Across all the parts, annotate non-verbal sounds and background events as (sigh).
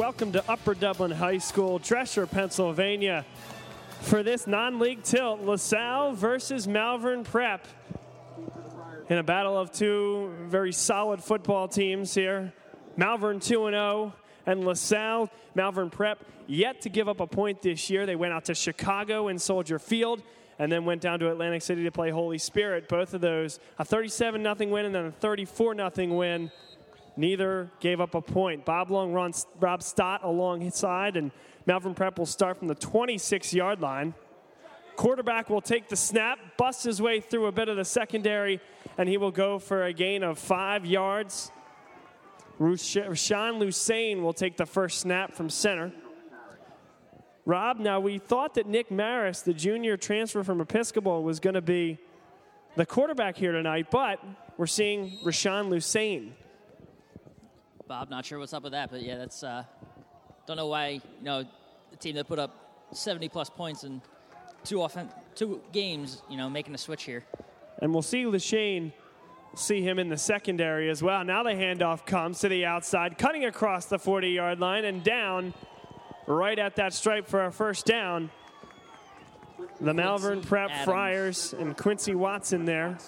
Welcome to Upper Dublin High School, Dresher, Pennsylvania. For this non-league tilt, LaSalle versus Malvern Prep. In a battle of two very solid football teams here. Malvern 2-0 and LaSalle, Malvern Prep, yet to give up a point this year. They went out to Chicago in Soldier Field and then went down to Atlantic City to play Holy Spirit. Both of those, a 37 0 win and then a 34 0 win. Neither gave up a point. Bob Long runs Rob Stott along his side, and Malvern Prep will start from the 26 yard line. Quarterback will take the snap, bust his way through a bit of the secondary, and he will go for a gain of five yards. Rashawn Lusain will take the first snap from center. Rob, now we thought that Nick Maris, the junior transfer from Episcopal, was going to be the quarterback here tonight, but we're seeing Rashawn Lusain. Bob, not sure what's up with that, but yeah, that's uh, don't know why you know the team that put up 70 plus points in two offen- two games, you know, making a switch here. And we'll see Lusain see him in the secondary as well. Now the handoff comes to the outside, cutting across the 40 yard line and down right at that stripe for a first down. The Malvern Prep Adams. Friars and Quincy Watson there.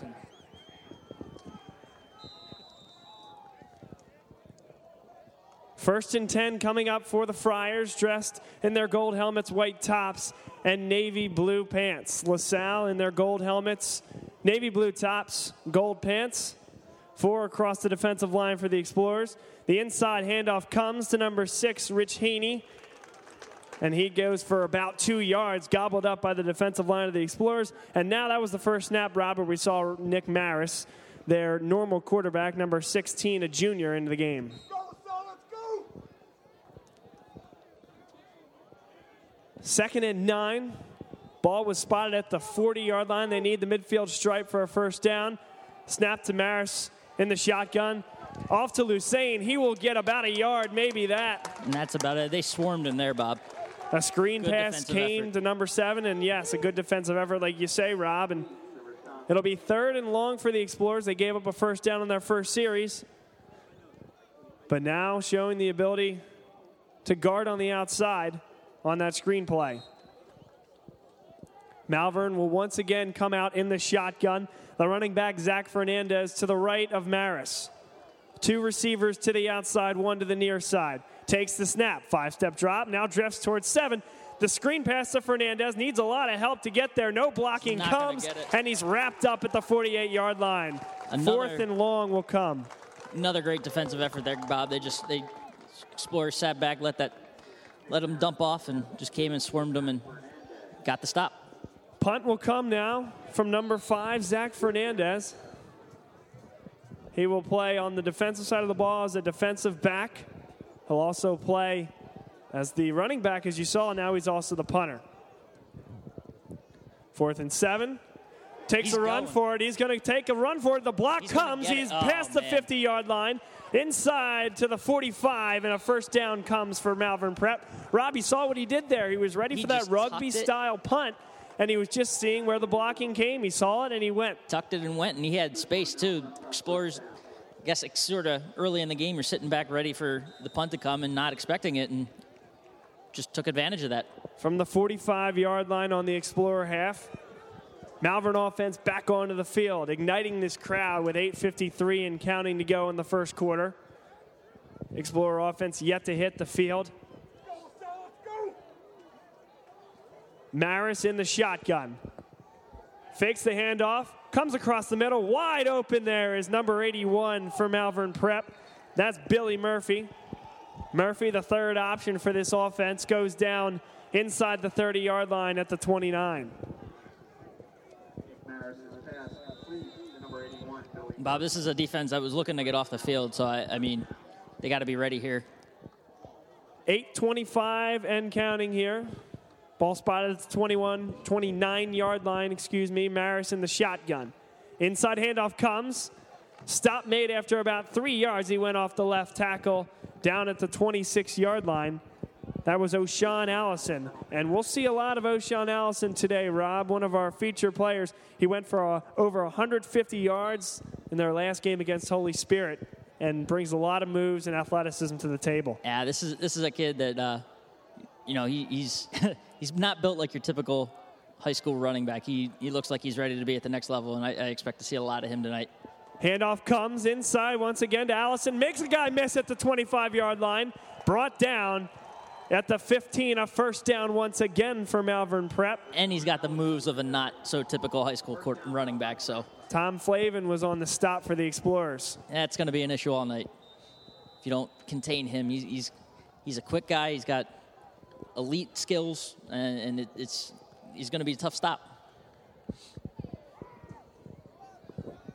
First and 10 coming up for the Friars, dressed in their gold helmets, white tops, and navy blue pants. LaSalle in their gold helmets, navy blue tops, gold pants. Four across the defensive line for the Explorers. The inside handoff comes to number six, Rich Haney. And he goes for about two yards, gobbled up by the defensive line of the Explorers. And now that was the first snap, Robert. We saw Nick Maris, their normal quarterback, number 16, a junior, into the game. Second and nine. Ball was spotted at the 40 yard line. They need the midfield stripe for a first down. Snap to Maris in the shotgun. Off to Lusain. He will get about a yard, maybe that. And that's about it. They swarmed him there, Bob. A screen Good pass came effort. to number seven, and yes, a good defensive effort, like you say, Rob. And it'll be third and long for the Explorers. They gave up a first down in their first series, but now showing the ability to guard on the outside on that screen play. Malvern will once again come out in the shotgun. The running back, Zach Fernandez, to the right of Maris. Two receivers to the outside, one to the near side. Takes the snap, five step drop, now drifts towards seven. The screen pass to Fernandez needs a lot of help to get there. No blocking comes, and he's wrapped up at the 48 yard line. Another- Fourth and long will come. Another great defensive effort there, Bob. They just they explore, sat back, let that let him dump off, and just came and swarmed him and got the stop. Punt will come now from number five, Zach Fernandez. He will play on the defensive side of the ball as a defensive back. He'll also play as the running back, as you saw. Now he's also the punter. Fourth and seven. Takes He's a run going. for it. He's going to take a run for it. The block He's comes. it. He's Oh, past the man. 50 yard line. Inside to the 45, and a first down comes for Malvern Prep. Robbie saw what he did there. He was ready He for that rugby style punt, and he was just seeing where the blocking came. He saw it and he went. Tucked it and went, and he had space too. Explorers, I guess, sort of early in the game, you're sitting back ready for the punt to come and not expecting it, and just took advantage of that. From the 45 yard line on the Explorer half, Malvern offense back onto the field, igniting this crowd with 8.53 and counting to go in the first quarter. Explorer offense yet to hit the field. Maris in the shotgun. Fakes the handoff, comes across the middle. Wide open there is number 81 for Malvern Prep. That's Billy Murphy. Murphy, the third option for this offense, goes down inside the 30 yard line at the 29. Bob, this is a defense that was looking to get off the field, so I, I mean, they got to be ready here. 825 and counting here. Ball spotted at the 21, 29 yard line, excuse me. Maris in the shotgun. Inside handoff comes. Stop made after about three yards. He went off the left tackle down at the 26 yard line. That was O'Shawn Allison. And we'll see a lot of O'Shawn Allison today, Rob, one of our feature players. He went for uh over 150 yards in their last game against Holy Spirit and brings a lot of moves and athleticism to the table. Yeah, this is this is a kid that uh, you know he, he's (laughs) he's not built like your typical high school running back. He he looks like he's ready to be at the next level, and I, I expect to see a lot of him tonight. Handoff comes inside once again to Allison. Makes a guy miss at the 25 yard line. Brought down at the 15. A first down once again for Malvern Prep. And he's got the moves of a not so typical high school court running back. So Tom Flavin was on the stop for the Explorers. That's going to be an issue all night. If you don't contain him, he's he's, he's a quick guy. He's got elite skills, and, and it, it's he's going to be a tough stop.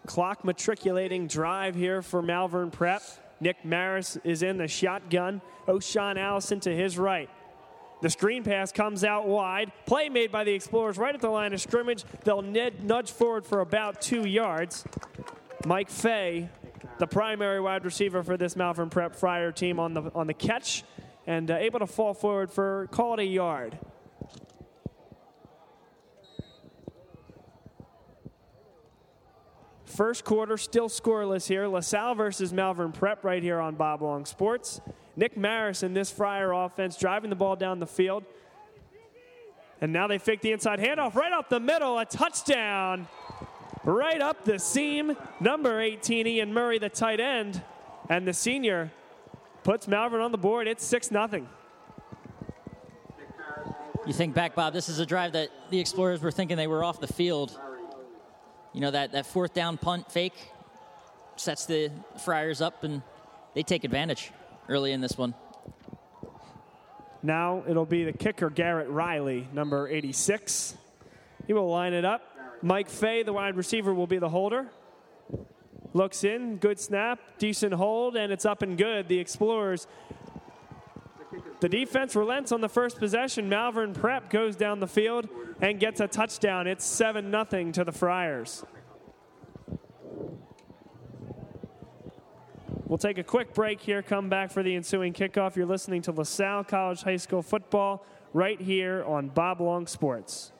Clock matriculating drive here for Malvern Prep. Nick Maris is in the shotgun. O'Shawn Allison to his right. The screen pass comes out wide. Play made by the Explorers right at the line of scrimmage. They'll nudge forward for about two yards. Mike Fay, the primary wide receiver for this Malvern Prep Friar team, on the on the catch and uh, able to fall forward for call it a yard. First quarter still scoreless here. LaSalle versus Malvern Prep right here on Bob Long Sports. Nick Maris in this Friar offense driving the ball down the field. And now they fake the inside handoff right up the middle. A touchdown right up the seam. Number 18, Ian Murray, the tight end. And the senior puts Malvern on the board. It's 6 0. You think back, Bob, this is a drive that the Explorers were thinking they were off the field. You know, that, that fourth down punt fake sets the Friars up, and they take advantage early in this one. Now it'll be the kicker, Garrett Riley, number 86. He will line it up. Mike Fay, the wide receiver, will be the holder. Looks in, good snap, decent hold, and it's up and good. The Explorers. The defense relents on the first possession. Malvern Prep goes down the field and gets a touchdown. It's 7 0 to the Friars. We'll take a quick break here, come back for the ensuing kickoff. You're listening to LaSalle College High School football right here on Bob Long Sports.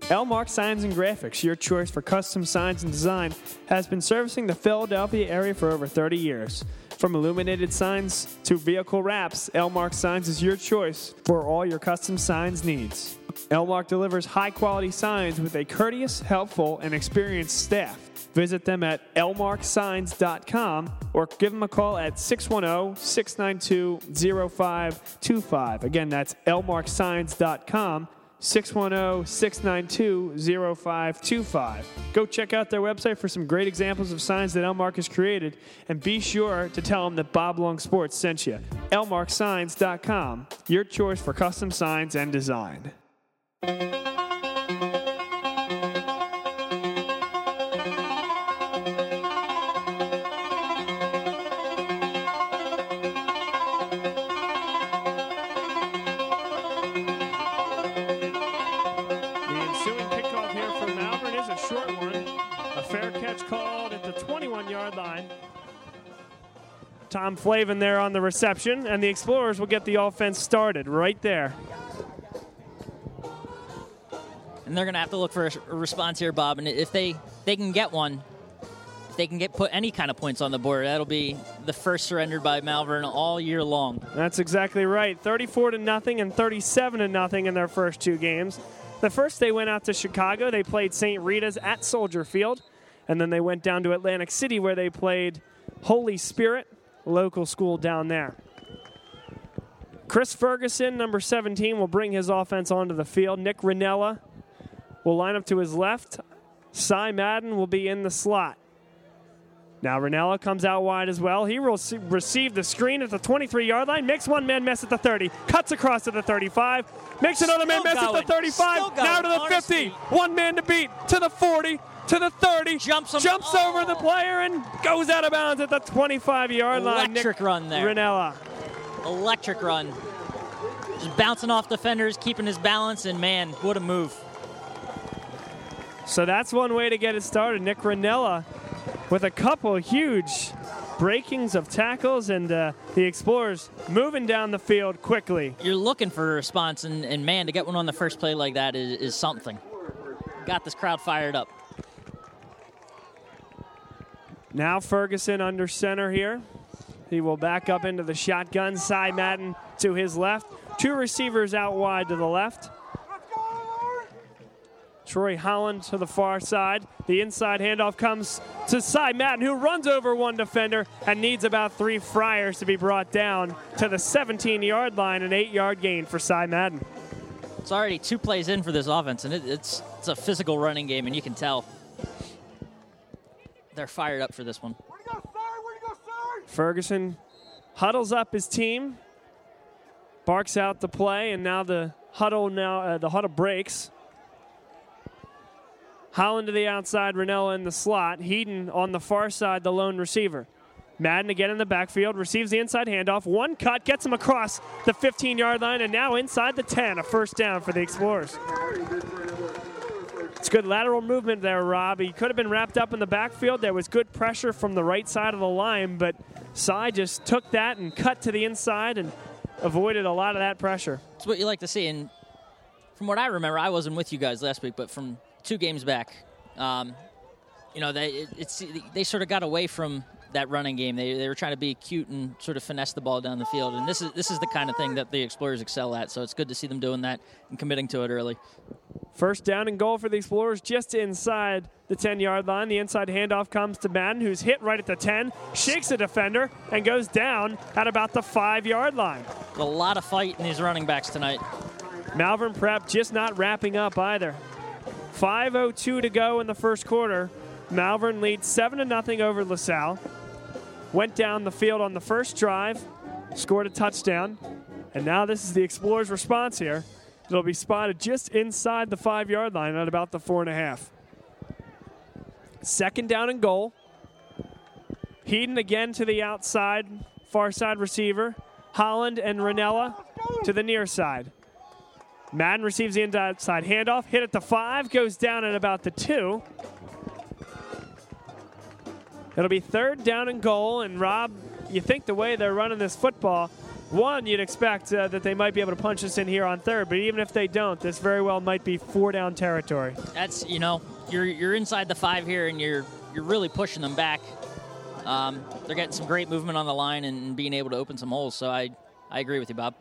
Elmark Signs and Graphics, your choice for custom signs and design, has been servicing the Philadelphia area for over 30 years. From illuminated signs to vehicle wraps, Elmark Signs is your choice for all your custom signs needs. Elmark delivers high quality signs with a courteous, helpful, and experienced staff. Visit them at elmarksigns.com or give them a call at 610 692 0525. Again, that's elmarksigns.com. 610 692 0525. Go check out their website for some great examples of signs that Elmark has created, and be sure to tell them that Bob Long Sports sent you. elmarksigns.com, your choice for custom signs and design. Tom Flavin there on the reception, and the Explorers will get the offense started right there. And they're going to have to look for a response here, Bob. And if they, they can get one, if they can get put any kind of points on the board, that'll be the first surrendered by Malvern all year long. That's exactly right. 34 to nothing and 37 to nothing in their first two games. The first they went out to Chicago. They played St. Rita's at Soldier Field, and then they went down to Atlantic City where they played Holy Spirit local school down there. Chris Ferguson, number 17, will bring his offense onto the field. Nick Ranella will line up to his left. Cy Madden will be in the slot. Now Ranella comes out wide as well. He will receive the screen at the 23 yard line, makes one man miss at the 30, cuts across to the 35, makes another Still man miss going. at the 35, now to the Honestly. 50, one man to beat, to the 40, to the 30, Jumps him- jumps oh. over the player and goes out of bounds at the 25 yard line. Nick Electric run there. Ranella. Electric run. Just bouncing off defenders, keeping his balance, and man, what a move. So that's one way to get it started. Nick Ranella with a couple huge breakings of tackles, and uh, the Explorers moving down the field quickly. You're looking for a response, and, and man, to get one on the first play like that is, is something. Got this crowd fired up. Now Ferguson under center here. He will back up into the shotgun. Cy Madden to his left. Two receivers out wide to the left. Troy Holland to the far side. The inside handoff comes to Cy Madden, who runs over one defender and needs about three Friars to be brought down to the 17 yard line. An eight yard gain for Cy Madden. It's already two plays in for this offense, and it, it's, it's a physical running game, and you can tell they're fired up for this one. Ferguson huddles up his team, barks out the play, and now the huddle now uh, the huddle breaks. Holland to the outside, Ranella in the slot. Heaton on the far side, the lone receiver. Madden again in the backfield, receives the inside handoff. One cut, gets him across the 15 yard line, and now inside the 10. A first down for the Explorers. It's good lateral movement there, Rob. He could have been wrapped up in the backfield. There was good pressure from the right side of the line, but Cy just took that and cut to the inside and avoided a lot of that pressure. It's what you like to see. And from what I remember, I wasn't with you guys last week, but from two games back, um, you know, they it, they sort of got away from that running game. They, they were trying to be cute and sort of finesse the ball down the field. And this is this is the kind of thing that the Explorers excel at. So it's good to see them doing that and committing to it early. First down and goal for the Explorers just inside the 10 yard line. The inside handoff comes to Madden, who's hit right at the 10, shakes a defender, and goes down at about the 5 yard line. A lot of fight in these running backs tonight. Malvern Prep just not wrapping up either. 5.02 to go in the first quarter. Malvern leads 7 0 over LaSalle. Went down the field on the first drive, scored a touchdown, and now this is the Explorers' response here. It'll be spotted just inside the five yard line at about the four and a half. Second down and goal. Heaton again to the outside, far side receiver. Holland and Ranella to the near side. Madden receives the inside handoff, hit at the five, goes down at about the two. It'll be third down and goal. And Rob, you think the way they're running this football, one, you'd expect uh, that they might be able to punch us in here on third, but even if they don't, this very well might be four down territory. That's you know, you're you're inside the five here, and you're you're really pushing them back. Um, they're getting some great movement on the line and being able to open some holes. So I I agree with you, Bob.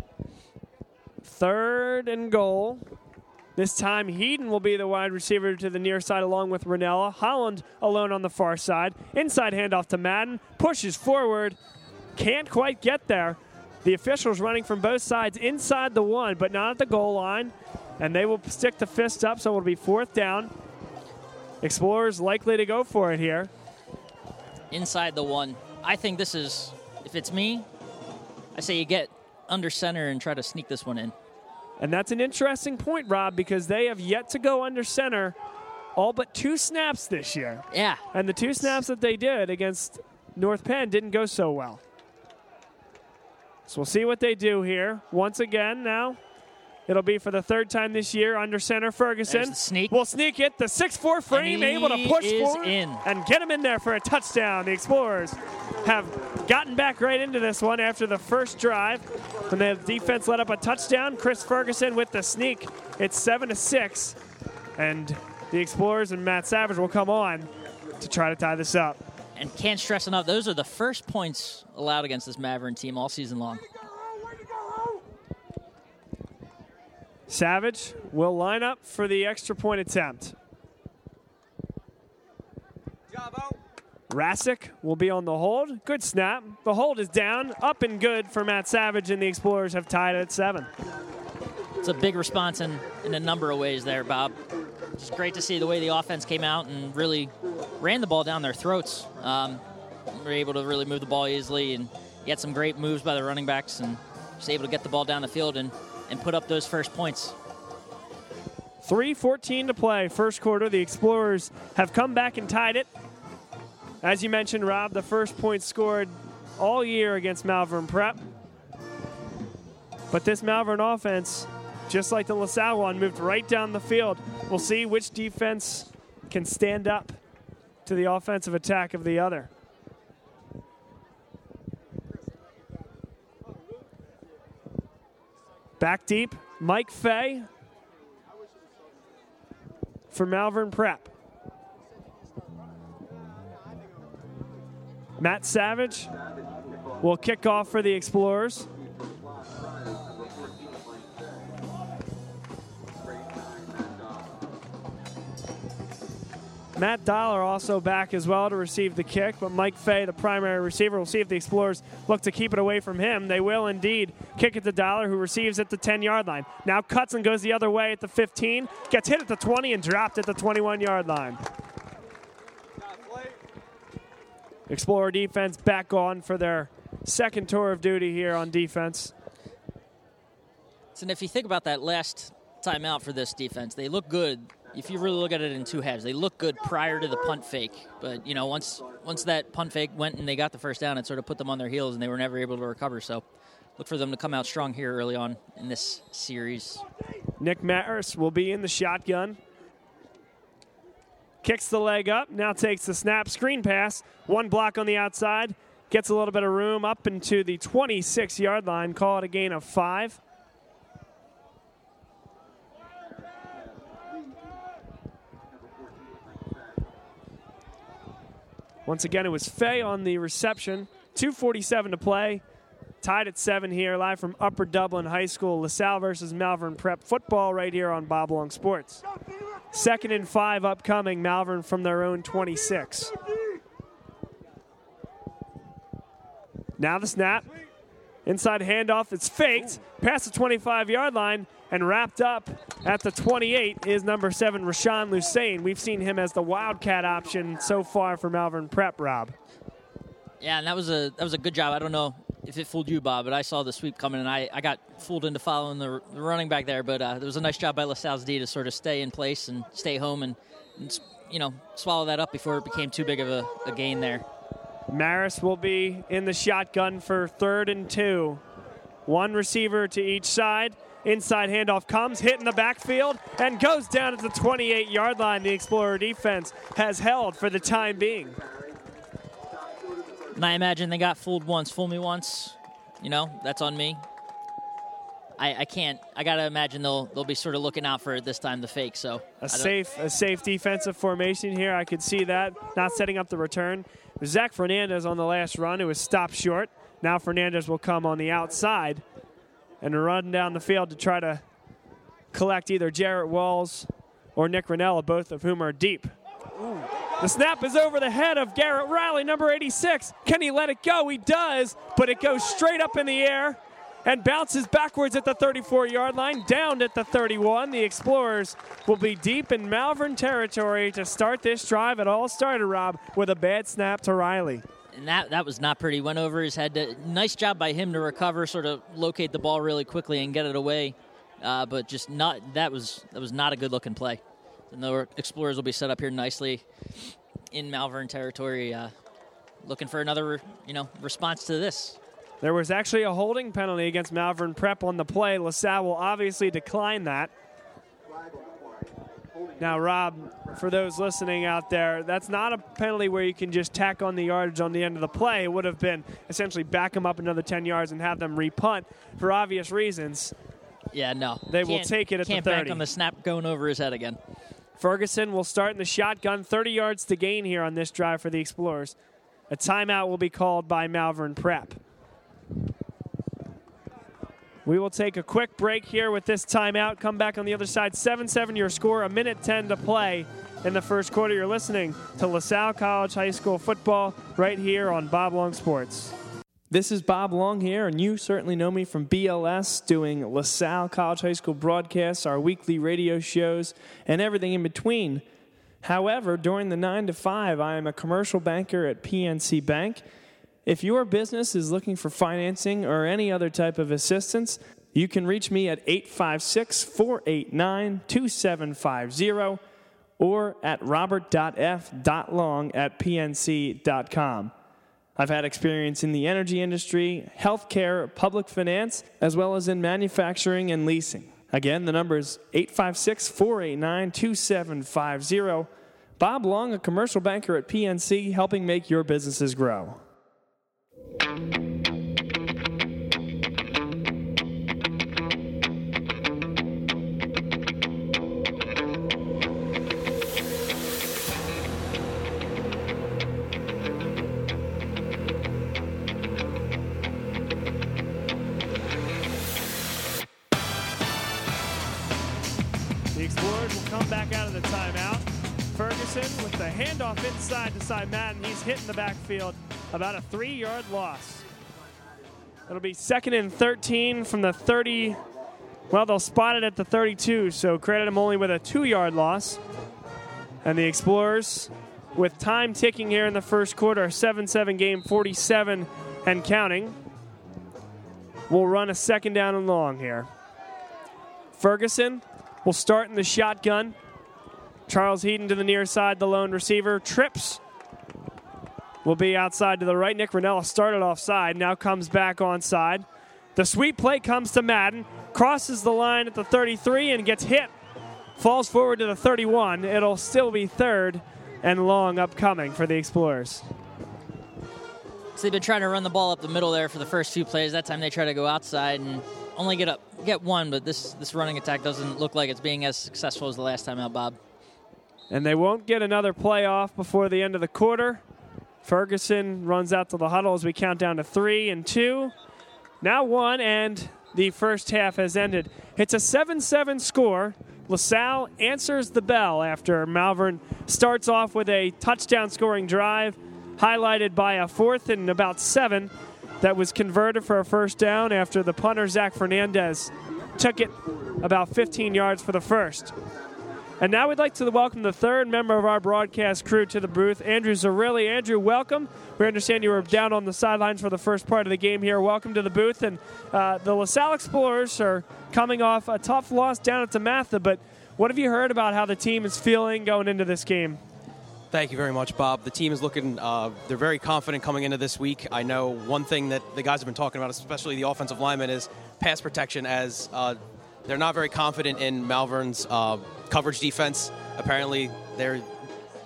Third and goal. This time, Heaton will be the wide receiver to the near side along with Ranella. Holland alone on the far side. Inside handoff to Madden. Pushes forward. Can't quite get there. The officials running from both sides inside the one, but not at the goal line. And they will stick the fist up, so it'll be fourth down. Explorers likely to go for it here. Inside the one. I think this is, if it's me, I say you get under center and try to sneak this one in. And that's an interesting point, Rob, because they have yet to go under center all but two snaps this year. Yeah. And the two snaps that they did against North Penn didn't go so well. So we'll see what they do here. Once again, now it'll be for the third time this year under center Ferguson. sneak. We'll sneak it. The six-four frame able to push forward in. and get him in there for a touchdown. The Explorers have gotten back right into this one after the first drive when the defense let up a touchdown. Chris Ferguson with the sneak. It's seven to six, and the Explorers and Matt Savage will come on to try to tie this up. And can't stress enough, those are the first points allowed against this Maverick team all season long. Savage will line up for the extra point attempt. Rasic will be on the hold. Good snap. The hold is down, up and good for Matt Savage, and the Explorers have tied at seven. It's a big response in, in a number of ways there, Bob. It's great to see the way the offense came out and really ran the ball down their throats. Um, were able to really move the ball easily and get some great moves by the running backs and just able to get the ball down the field and, and put up those first points. 3.14 to play, first quarter. The Explorers have come back and tied it. As you mentioned, Rob, the first point scored all year against Malvern Prep. But this Malvern offense, just like the LaSalle one, moved right down the field. We'll see which defense can stand up to the offensive attack of the other. Back deep, Mike Fay for Malvern Prep. Matt Savage will kick off for the Explorers. Matt Dollar also back as well to receive the kick, but Mike Fay, the primary receiver, will see if the Explorers look to keep it away from him. They will indeed kick it to Dollar, who receives at the 10 yard line. Now cuts and goes the other way at the 15, gets hit at the 20 and dropped at the 21 yard line. Explorer defense back on for their second tour of duty here on defense. And if you think about that last timeout for this defense, they look good. If you really look at it in two halves, they look good prior to the punt fake. But you know, once once that punt fake went and they got the first down, it sort of put them on their heels, and they were never able to recover. So, look for them to come out strong here early on in this series. Nick Maris will be in the shotgun. Kicks the leg up, now takes the snap, screen pass, one block on the outside, gets a little bit of room up into the 26 yard line, call it a gain of five. Once again, it was Fay on the reception. 247 to play. Tied at seven here, live from Upper Dublin High School. LaSalle versus Malvern Prep football right here on Bob Long Sports. Second and five upcoming, Malvern from their own 26. Now the snap. Inside handoff, it's faked. Past the 25 yard line and wrapped up at the 28 is number seven, Rashawn Lusain. We've seen him as the Wildcat option so far for Malvern Prep, Rob. Yeah, and that was a that was a good job. I don't know if it fooled you, Bob, but I saw the sweep coming, and I, I got fooled into following the, the running back there. But uh, it was a nice job by LaSalle's D to sort of stay in place and stay home and, and you know swallow that up before it became too big of a, a gain there. Maris will be in the shotgun for third and two. One receiver to each side. Inside handoff comes, hit in the backfield, and goes down at the 28 yard line. The Explorer defense has held for the time being. And I imagine they got fooled once. Fool me once, you know, that's on me. I, I can't. I gotta imagine they'll they'll be sort of looking out for it this time, the fake. So a safe a safe defensive formation here. I could see that. Not setting up the return. Zach Fernandez on the last run. It was stopped short. Now Fernandez will come on the outside and run down the field to try to collect either Jarrett Walls or Nick Ranella, both of whom are deep. Ooh. The snap is over the head of Garrett Riley, number 86. Can he let it go? He does, but it goes straight up in the air and bounces backwards at the 34 yard line, down at the 31. The Explorers will be deep in Malvern territory to start this drive. It all started, Rob, with a bad snap to Riley and that that was not pretty. Went over his head. To, nice job by him to recover, sort of locate the ball really quickly and get it away. Uh, but just not that was that was not a good looking play. And the Explorers will be set up here nicely in Malvern territory, uh, looking for another you know response to this. There was actually a holding penalty against Malvern Prep on the play. LaSalle will obviously decline that. Now, Rob, for those listening out there, that's not a penalty where you can just tack on the yardage on the end of the play. It would have been essentially back them up another 10 yards and have them repunt for obvious reasons. Yeah, no. They can't, will take it at the 30. Can't bank on the snap going over his head again. Ferguson will start in the shotgun. 30 yards to gain here on this drive for the Explorers. A timeout will be called by Malvern Prep. We will take a quick break here with this timeout. Come back on the other side. 7 7 your score, a minute 10 to play in the first quarter. You're listening to LaSalle College High School football right here on Bob Long Sports. This is Bob Long here, and you certainly know me from BLS doing LaSalle College High School broadcasts, our weekly radio shows, and everything in between. However, during the 9 to 5, I am a commercial banker at PNC Bank if your business is looking for financing or any other type of assistance, you can reach me at 856 489 2750 or at robert.f.long at pnc.com. I've had experience in the energy industry, healthcare, public finance, as well as in manufacturing and leasing. Again, the number is 856 489 2750. Bob Long, a commercial banker at PNC, helping make your businesses grow the timeout. Ferguson with the handoff inside to Simon. He's hitting the backfield. About a three yard loss. It'll be second and 13 from the 30. Well, they'll spot it at the 32, so credit him only with a two yard loss. And the Explorers, with time ticking here in the first quarter, 7 7 game, 47 and counting, will run a second down and long here. Ferguson will start in the shotgun. Charles Heaton to the near side, the lone receiver. Trips will be outside to the right. Nick Ranella started offside, now comes back onside. The sweep play comes to Madden, crosses the line at the 33 and gets hit. Falls forward to the 31. It'll still be third and long upcoming for the Explorers. So they've been trying to run the ball up the middle there for the first few plays. That time they try to go outside and only get up get one, but this this running attack doesn't look like it's being as successful as the last time out, Bob. And they won't get another play off before the end of the quarter. Ferguson runs out to the huddle as we count down to three and two. Now one, and the first half has ended. It's a 7 7 score. LaSalle answers the bell after Malvern starts off with a touchdown scoring drive, highlighted by a fourth and about seven that was converted for a first down after the punter, Zach Fernandez, took it about 15 yards for the first. And now we'd like to welcome the third member of our broadcast crew to the booth, Andrew Zarilli. Andrew, welcome. We understand you were down on the sidelines for the first part of the game here. Welcome to the booth. And uh, the LaSalle Explorers are coming off a tough loss down at DeMatha, but what have you heard about how the team is feeling going into this game? Thank you very much, Bob. The team is looking, uh, they're very confident coming into this week. I know one thing that the guys have been talking about, especially the offensive linemen, is pass protection, as uh, they're not very confident in Malvern's uh, coverage defense. Apparently, they're,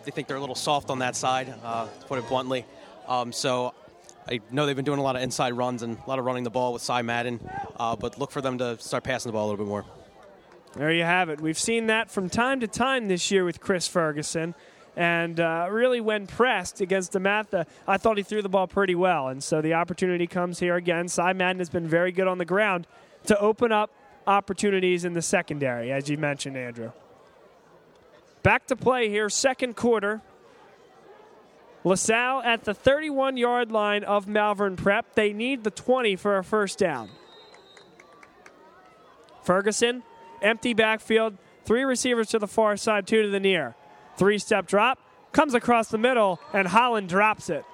they think they're a little soft on that side, uh, to put it bluntly. Um, so I know they've been doing a lot of inside runs and a lot of running the ball with Cy Madden, uh, but look for them to start passing the ball a little bit more. There you have it. We've seen that from time to time this year with Chris Ferguson. And uh, really, when pressed against DeMatha, I thought he threw the ball pretty well. And so the opportunity comes here again. Cy Madden has been very good on the ground to open up opportunities in the secondary, as you mentioned, Andrew. Back to play here, second quarter. LaSalle at the 31 yard line of Malvern Prep. They need the 20 for a first down. Ferguson, empty backfield, three receivers to the far side, two to the near. Three step drop, comes across the middle, and Holland drops it.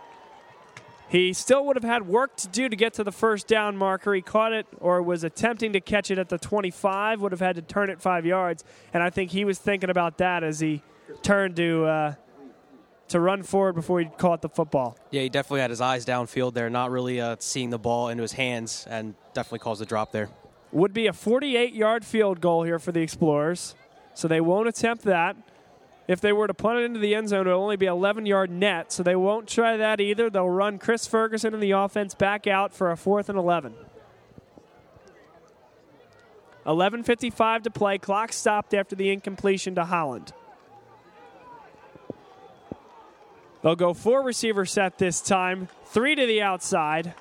He still would have had work to do to get to the first down marker. He caught it or was attempting to catch it at the 25, would have had to turn it five yards. And I think he was thinking about that as he turned to. Uh, to run forward before he caught the football. Yeah, he definitely had his eyes downfield there, not really uh, seeing the ball into his hands, and definitely caused a drop there. Would be a 48 yard field goal here for the Explorers, so they won't attempt that. If they were to punt it into the end zone, it would only be 11 yard net, so they won't try that either. They'll run Chris Ferguson and the offense back out for a fourth and 11. 11.55 to play. Clock stopped after the incompletion to Holland. They'll go four receiver set this time, three to the outside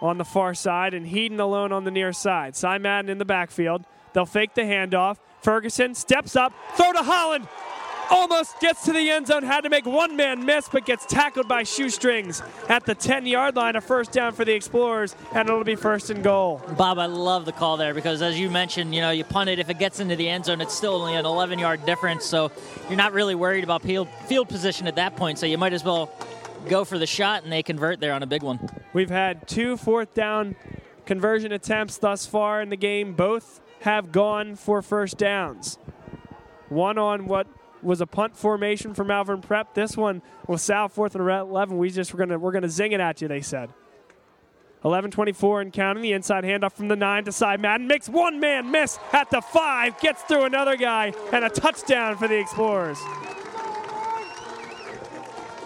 on the far side, and Heaton alone on the near side. Cy Madden in the backfield. They'll fake the handoff. Ferguson steps up, throw to Holland. Almost gets to the end zone, had to make one man miss, but gets tackled by shoestrings at the 10 yard line. A first down for the Explorers, and it'll be first and goal. Bob, I love the call there because, as you mentioned, you know, you punt it. If it gets into the end zone, it's still only an 11 yard difference. So you're not really worried about field, field position at that point. So you might as well go for the shot, and they convert there on a big one. We've had two fourth down conversion attempts thus far in the game. Both have gone for first downs. One on what was a punt formation for Malvern Prep. This one was South fourth and eleven. We just we're gonna we're gonna zing it at you. They said. 11-24 and counting. The inside handoff from the nine to Cy Madden makes one man miss at the five. Gets through another guy and a touchdown for the Explorers.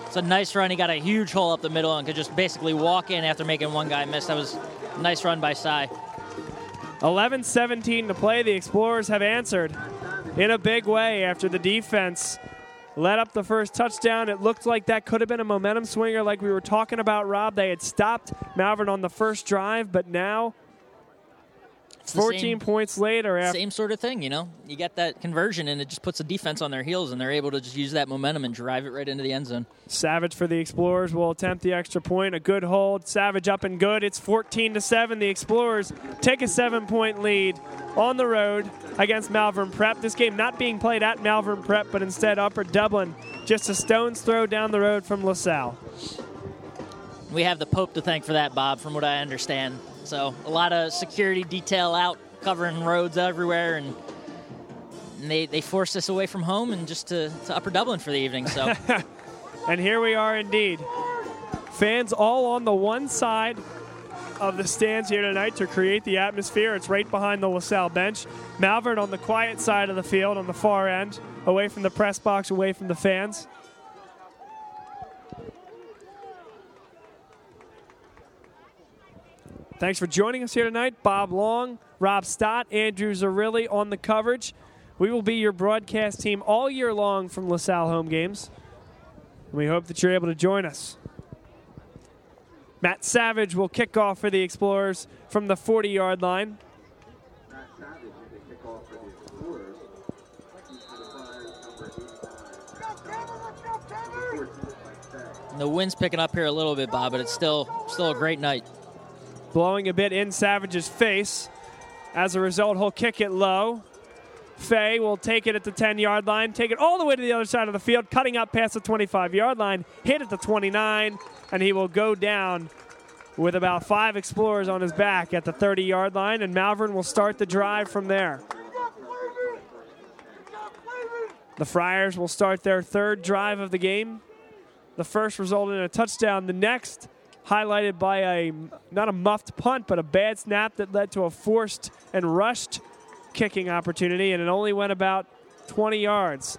It's a nice run. He got a huge hole up the middle and could just basically walk in after making one guy miss. That was a nice run by Cy. 11 17 to play. The Explorers have answered in a big way after the defense led up the first touchdown. It looked like that could have been a momentum swinger, like we were talking about, Rob. They had stopped Malvern on the first drive, but now 14 same- points later after Same sort of thing, you know. You get that conversion, and it just puts the defense on their heels, and they're able to just use that momentum and drive it right into the end zone. Savage for the Explorers will attempt the extra point. A good hold. Savage up and good. It's 14 to 7. The Explorers take a seven point lead on the road against Malvern Prep. This game not being played at Malvern Prep, but instead Upper Dublin, just a stone's throw down the road from LaSalle. We have the Pope to thank for that, Bob, from what I understand. So a lot of security detail out covering roads everywhere, and, and they, they forced us away from home and just to, to Upper Dublin for the evening. So (laughs) And here we are indeed. Fans all on the one side of the stands here tonight to create the atmosphere. It's right behind the LaSalle bench. Malvern on the quiet side of the field on the far end, away from the press box, away from the fans. Thanks for joining us here tonight. Bob Long, Rob Stott, Andrew Zarilli on the coverage. We will be your broadcast team all year long from LaSalle home games. And we hope that you're able to join us. Matt Savage will kick off for the Explorers from the 40 yard line. the wind's picking up here a little bit, Bob, but it's still still a great night. Blowing a bit in Savage's face. As a result, he'll kick it low. Fay will take it at the 10 yard line, take it all the way to the other side of the field, cutting up past the 25 yard line, hit at the 29, and he will go down with about five explorers on his back at the 30 yard line, and Malvern will start the drive from there. The Friars will start their third drive of the game. The first resulted in a touchdown. The next, highlighted by a not a muffed punt, but a bad snap that led to a forced and rushed kicking opportunity, and it only went about 20 yards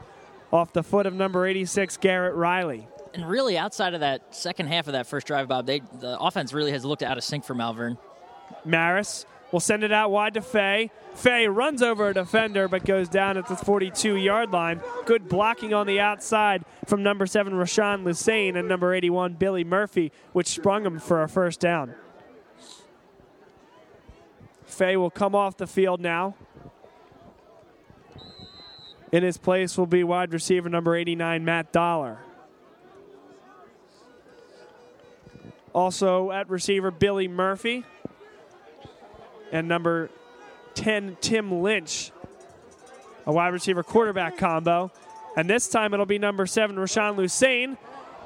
off the foot of number 86, Garrett Riley. And really, outside of that second half of that first drive, Bob, they the offense really has looked out of sync for Malvern. Maris will send it out wide to Fay. Fay runs over a defender but goes down at the 42 yard line. Good blocking on the outside from number 7 Rashawn Lusain and number 81 Billy Murphy, which sprung him for a first down. Fay will come off the field now. In his place will be wide receiver number 89 Matt Dollar. Also at receiver Billy Murphy and number 10, Tim Lynch, a wide receiver quarterback combo. And this time it'll be number seven, Rashawn Lusain,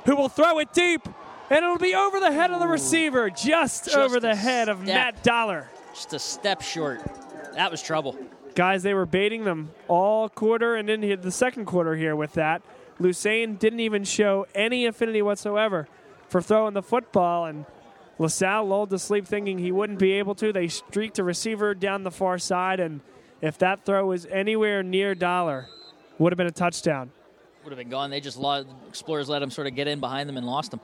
who will throw it deep, and it'll be over the head of the receiver, just, Just over the head of step. Matt Dollar. Just a step short. That was trouble. Guys, they were baiting them all quarter and into the second quarter here with that. Lusain didn't even show any affinity whatsoever for throwing the football, and LaSalle lulled to sleep thinking he wouldn't be able to. They streaked a receiver down the far side, and if that throw was anywhere near Dollar, would have been a touchdown. Would have been gone. They just lo- Explorers let him sort of get in behind them and lost them.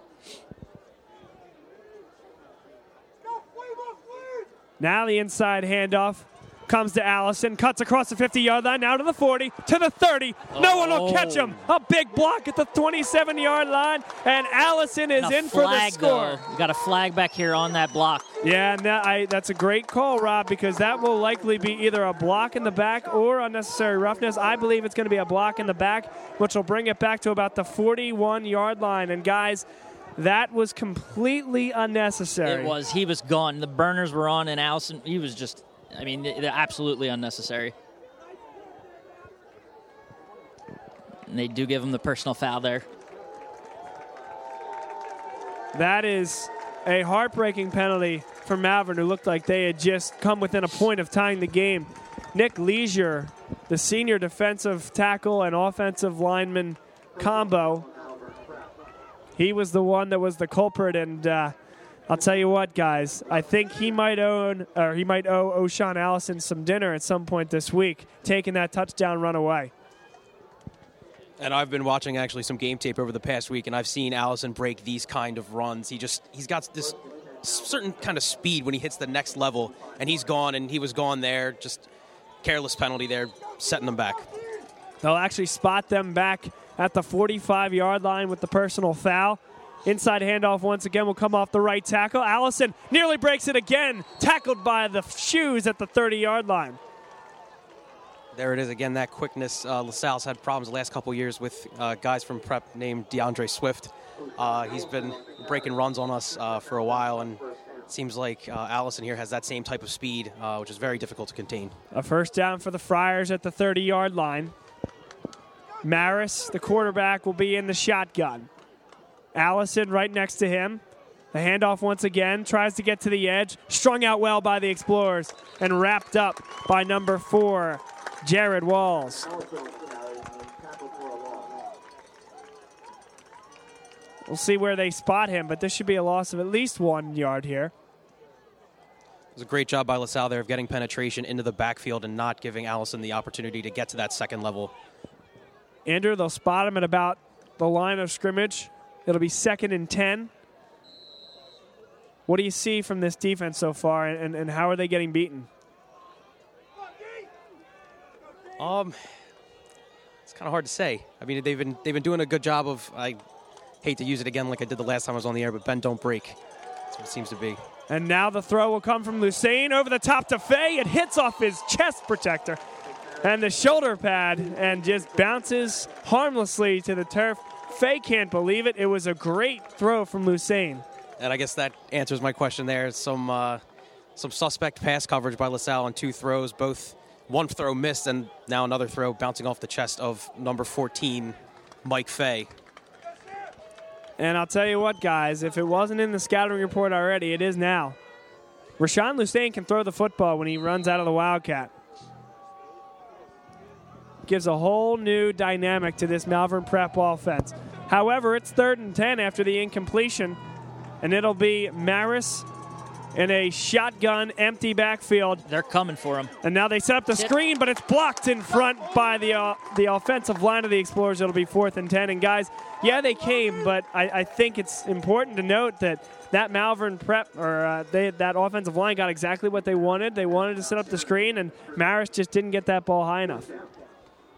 Now the inside handoff comes to Allison, cuts across the 50 yard line, now to the 40, to the 30. No one will oh. catch him. A big block at the 27 yard line, and Allison is And in for the flag, score. though. We got a flag back here on that block. Yeah, and that, I, that's a great call, Rob, because that will likely be either a block in the back or unnecessary roughness. I believe it's going to be a block in the back, which will bring it back to about the 41 yard line. And guys, that was completely unnecessary. It was. He was gone. The burners were on, and Allison, he was just, I mean, they're absolutely unnecessary. And they do give him the personal foul there. That is a heartbreaking penalty for Malvern, who looked like they had just come within a point of tying the game. Nick Leisure, the senior defensive tackle and offensive lineman combo, he was the one that was the culprit. And uh, I'll tell you what, guys, I think he might own or he might owe O'Shawn Allison some dinner at some point this week, taking that touchdown run away. And I've been watching actually some game tape over the past week, and I've seen Allison break these kind of runs. He just he's got this certain kind of speed when he hits the next level, and he's gone, and he was gone there. Just careless penalty there, setting them back. They'll actually spot them back at the 45 yard line with the personal foul. Inside handoff once again will come off the right tackle. Allison nearly breaks it again, tackled by the shoes at the 30 yard line. There it is again. That quickness. Uh, LaSalle's had problems the last couple years with uh, guys from prep named DeAndre Swift. Uh, he's been breaking runs on us uh, for a while, and it seems like uh, Allison here has that same type of speed, uh, which is very difficult to contain. A first down for the Friars at the 30 yard line. Maris, the quarterback, will be in the shotgun. Allison right next to him. The handoff once again tries to get to the edge, strung out well by the Explorers, and wrapped up by number four, Jared Walls. We'll see where they spot him, but this should be a loss of at least one yard here. It was a great job by LaSalle there of getting penetration into the backfield and not giving Allison the opportunity to get to that second level. Andrew, they'll spot him at about the line of scrimmage. It'll be second and 10. What do you see from this defense so far, and, and how are they getting beaten? Um, it's kind of hard to say. I mean, they've been they've been doing a good job of. I hate to use it again like I did the last time I was on the air, but Ben don't break. That's what it seems to be. And now the throw will come from Lusain over the top to Fay. It hits off his chest protector and the shoulder pad and just bounces harmlessly to the turf. Fay can't believe it. It was a great throw from Lusain. And I guess that answers my question there. Some uh, some suspect pass coverage by LaSalle on two throws. Both one throw missed, and now another throw bouncing off the chest of number 14, Mike Faye. And I'll tell you what, guys, if it wasn't in the scouting report already, it is now. Rashawn Lusain can throw the football when he runs out of the Wildcat. Gives a whole new dynamic to this Malvern Prep offense. However, it's third and 10 after the incompletion, and it'll be Maris in a shotgun empty backfield. They're coming for him. And now they set up the screen, but it's blocked in front by the uh, the offensive line of the Explorers. It'll be fourth and ten. And guys, yeah, they came, but I, I think it's important to note that that Malvern prep or uh, they, that offensive line got exactly what they wanted. They wanted to set up the screen, and Maris just didn't get that ball high enough.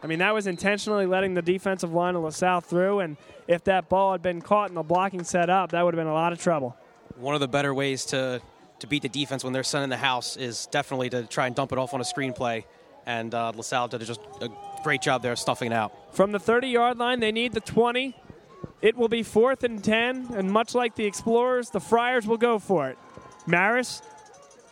I mean, that was intentionally letting the defensive line of LaSalle through, and if that ball had been caught and the blocking set up, that would have been a lot of trouble. One of the better ways to to beat the defense when they're sending the house is definitely to try and dump it off on a screenplay. And uh, LaSalle did just a great job there stuffing it out. From the 30 yard line, they need the 20. It will be fourth and 10, and much like the Explorers, the Friars will go for it. Maris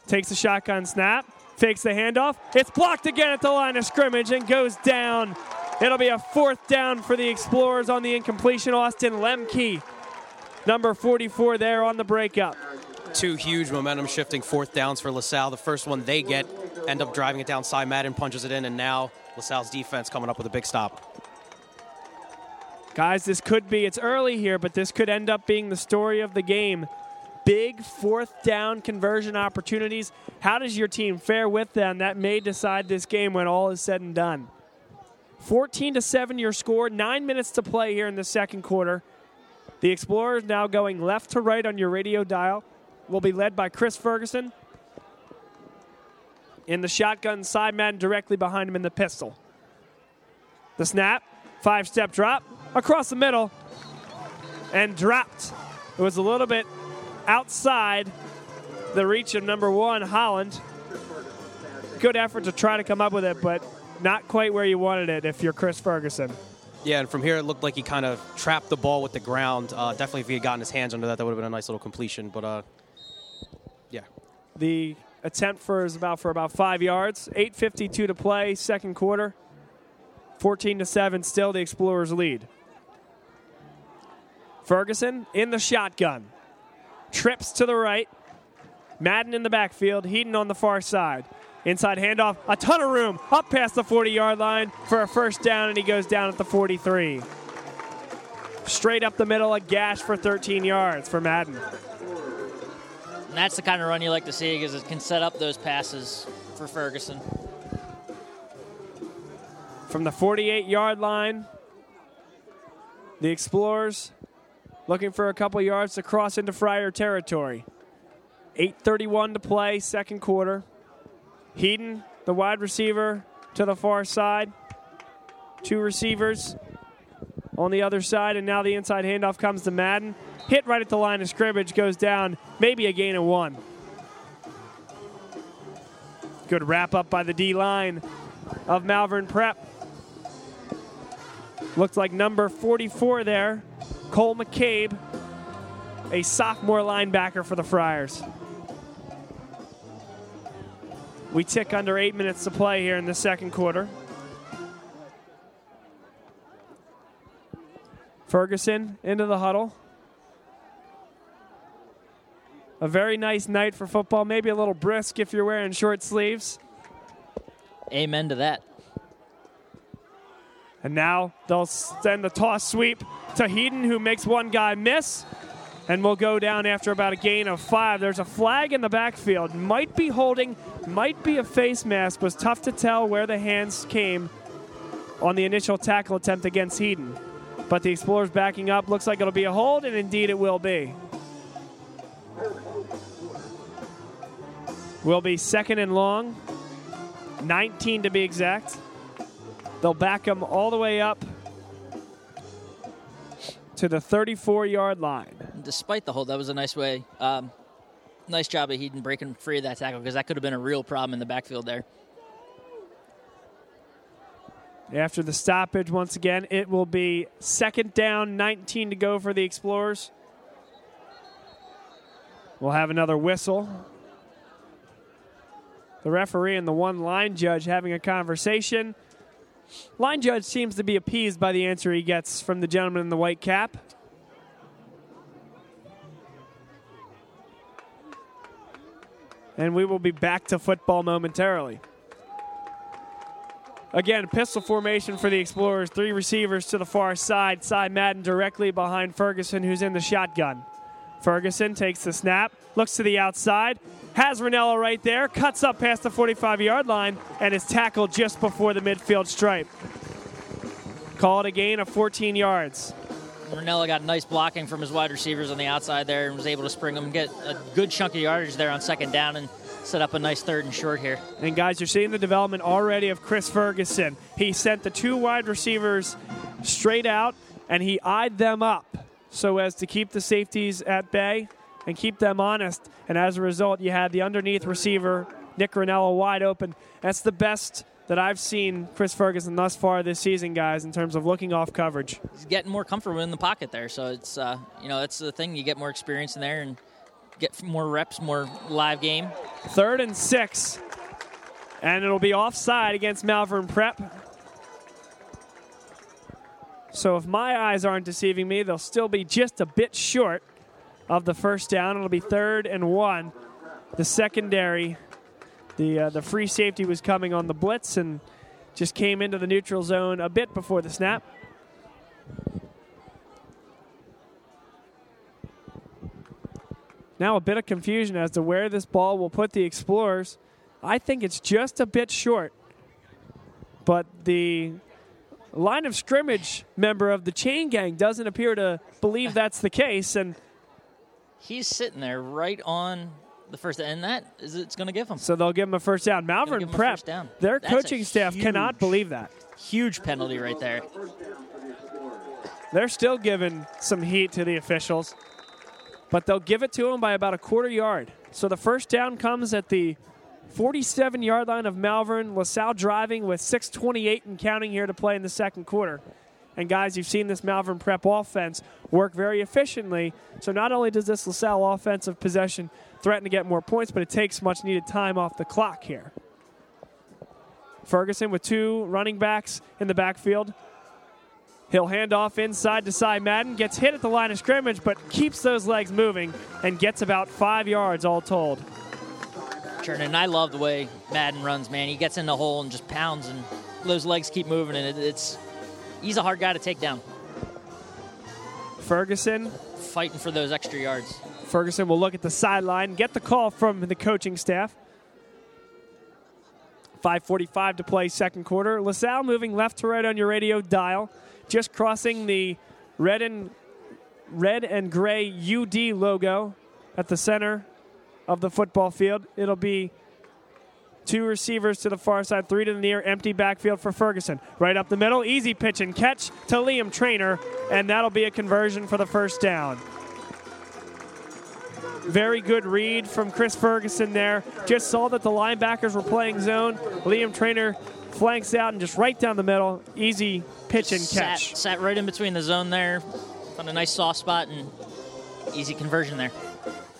takes a shotgun snap, fakes the handoff. It's blocked again at the line of scrimmage and goes down. It'll be a fourth down for the Explorers on the incompletion. Austin Lemke, number 44, there on the breakup two huge momentum shifting fourth downs for LaSalle. The first one they get, end up driving it down. Cy Madden punches it in, and now LaSalle's defense coming up with a big stop. Guys, this could be, it's early here, but this could end up being the story of the game. Big fourth down conversion opportunities. How does your team fare with them? That may decide this game when all is said and done. 14 to 7 your score, nine minutes to play here in the second quarter. The Explorers now going left to right on your radio dial will be led by Chris Ferguson. In the shotgun, Cy Madden directly behind him in the pistol. The snap, five step drop across the middle, and dropped. It was a little bit outside the reach of number one, Holland. Good effort to try to come up with it, but not quite where you wanted it if you're Chris Ferguson. Yeah, and from here it looked like he kind of trapped the ball with the ground. Uh, definitely, if he had gotten his hands under that, that would have been a nice little completion. But uh, yeah. The attempt for is about for about five yards. 8:52 to play, second quarter. 14 to seven, still the Explorers lead. Ferguson in the shotgun, trips to the right. Madden in the backfield, Heaton on the far side. Inside handoff, a ton of room up past the 40 yard line for a first down, and he goes down at the 43. Straight up the middle, a gash for 13 yards for Madden. And that's the kind of run you like to see because it can set up those passes for Ferguson. From the 48 yard line, the Explorers looking for a couple yards to cross into Friar territory. 8.31 to play, second quarter. Heaton, the wide receiver, to the far side. Two receivers on the other side, and now the inside handoff comes to Madden. Hit right at the line of scrimmage, goes down, maybe a gain of one. Good wrap up by the D line of Malvern Prep. Looks like number 44 there, Cole McCabe, a sophomore linebacker for the Friars. We tick under eight minutes to play here in the second quarter. Ferguson into the huddle. A very nice night for football, maybe a little brisk if you're wearing short sleeves. Amen to that. And now they'll send the toss sweep to Heaton, who makes one guy miss and will go down after about a gain of five. There's a flag in the backfield. Might be holding, might be a face mask. Was tough to tell where the hands came on the initial tackle attempt against Heaton. But the Explorers backing up. Looks like it'll be a hold, and indeed it will be. Will be second and long, 19 to be exact. They'll back him all the way up to the 34 yard line. Despite the hold, that was a nice way. Um, nice job of Heaton breaking free of that tackle because that could have been a real problem in the backfield there. After the stoppage, once again, it will be second down, 19 to go for the Explorers. We'll have another whistle. The referee and the one line judge having a conversation. Line judge seems to be appeased by the answer he gets from the gentleman in the white cap. And we will be back to football momentarily. Again, pistol formation for the Explorers. Three receivers to the far side. Cy Madden directly behind Ferguson, who's in the shotgun. Ferguson takes the snap, looks to the outside, has Ranella right there, cuts up past the 45 yard line, and is tackled just before the midfield stripe. Call it a gain of 14 yards. Ranella got nice blocking from his wide receivers on the outside there and was able to spring them, get a good chunk of yardage there on second down, and set up a nice third and short here. And guys, you're seeing the development already of Chris Ferguson. He sent the two wide receivers straight out, and he eyed them up so as to keep the safeties at bay and keep them honest. And as a result, you had the underneath receiver, Nick Ranella, wide open. That's the best that I've seen Chris Ferguson thus far this season, guys, in terms of looking off coverage. He's getting more comfortable in the pocket there, so it's uh, you know that's the thing. You get more experience in there and get more reps, more live game. Third and six, and it'll be offside against Malvern Prep. So if my eyes aren't deceiving me, they'll still be just a bit short of the first down. It'll be third and one. The secondary, the uh, the free safety was coming on the blitz and just came into the neutral zone a bit before the snap. Now a bit of confusion as to where this ball will put the Explorers. I think it's just a bit short. But the line of scrimmage member of the chain gang doesn't appear to believe that's the case and he's sitting there right on the first and that is it's going to give him. So they'll give him a first down. Malvern prep their That's coaching staff huge, cannot believe that. Huge penalty right there. They're still giving some heat to the officials but they'll give it to him by about a quarter yard. So the first down comes at the 47 yard line of Malvern. LaSalle driving with 6.28 and counting here to play in the second quarter. And guys, you've seen this Malvern prep offense work very efficiently. So not only does this LaSalle offensive possession threaten to get more points, but it takes much needed time off the clock here. Ferguson with two running backs in the backfield. He'll hand off inside to Cy Madden, gets hit at the line of scrimmage, but keeps those legs moving and gets about five yards all told. And I love the way Madden runs, man. He gets in the hole and just pounds, and those legs keep moving, and it, it's he's a hard guy to take down. Ferguson fighting for those extra yards. Ferguson will look at the sideline, get the call from the coaching staff. 5:45 to play, second quarter. LaSalle moving left to right on your radio dial, just crossing the red and red and gray UD logo at the center of the football field. It'll be Two receivers to the far side, three to the near, empty backfield for Ferguson. Right up the middle, easy pitch and catch to Liam Trainer, and that'll be a conversion for the first down. Very good read from Chris Ferguson there. Just saw that the linebackers were playing zone. Liam Trainer flanks out and just right down the middle, easy pitch and catch. Sat, sat right in between the zone there, found a nice soft spot and easy conversion there.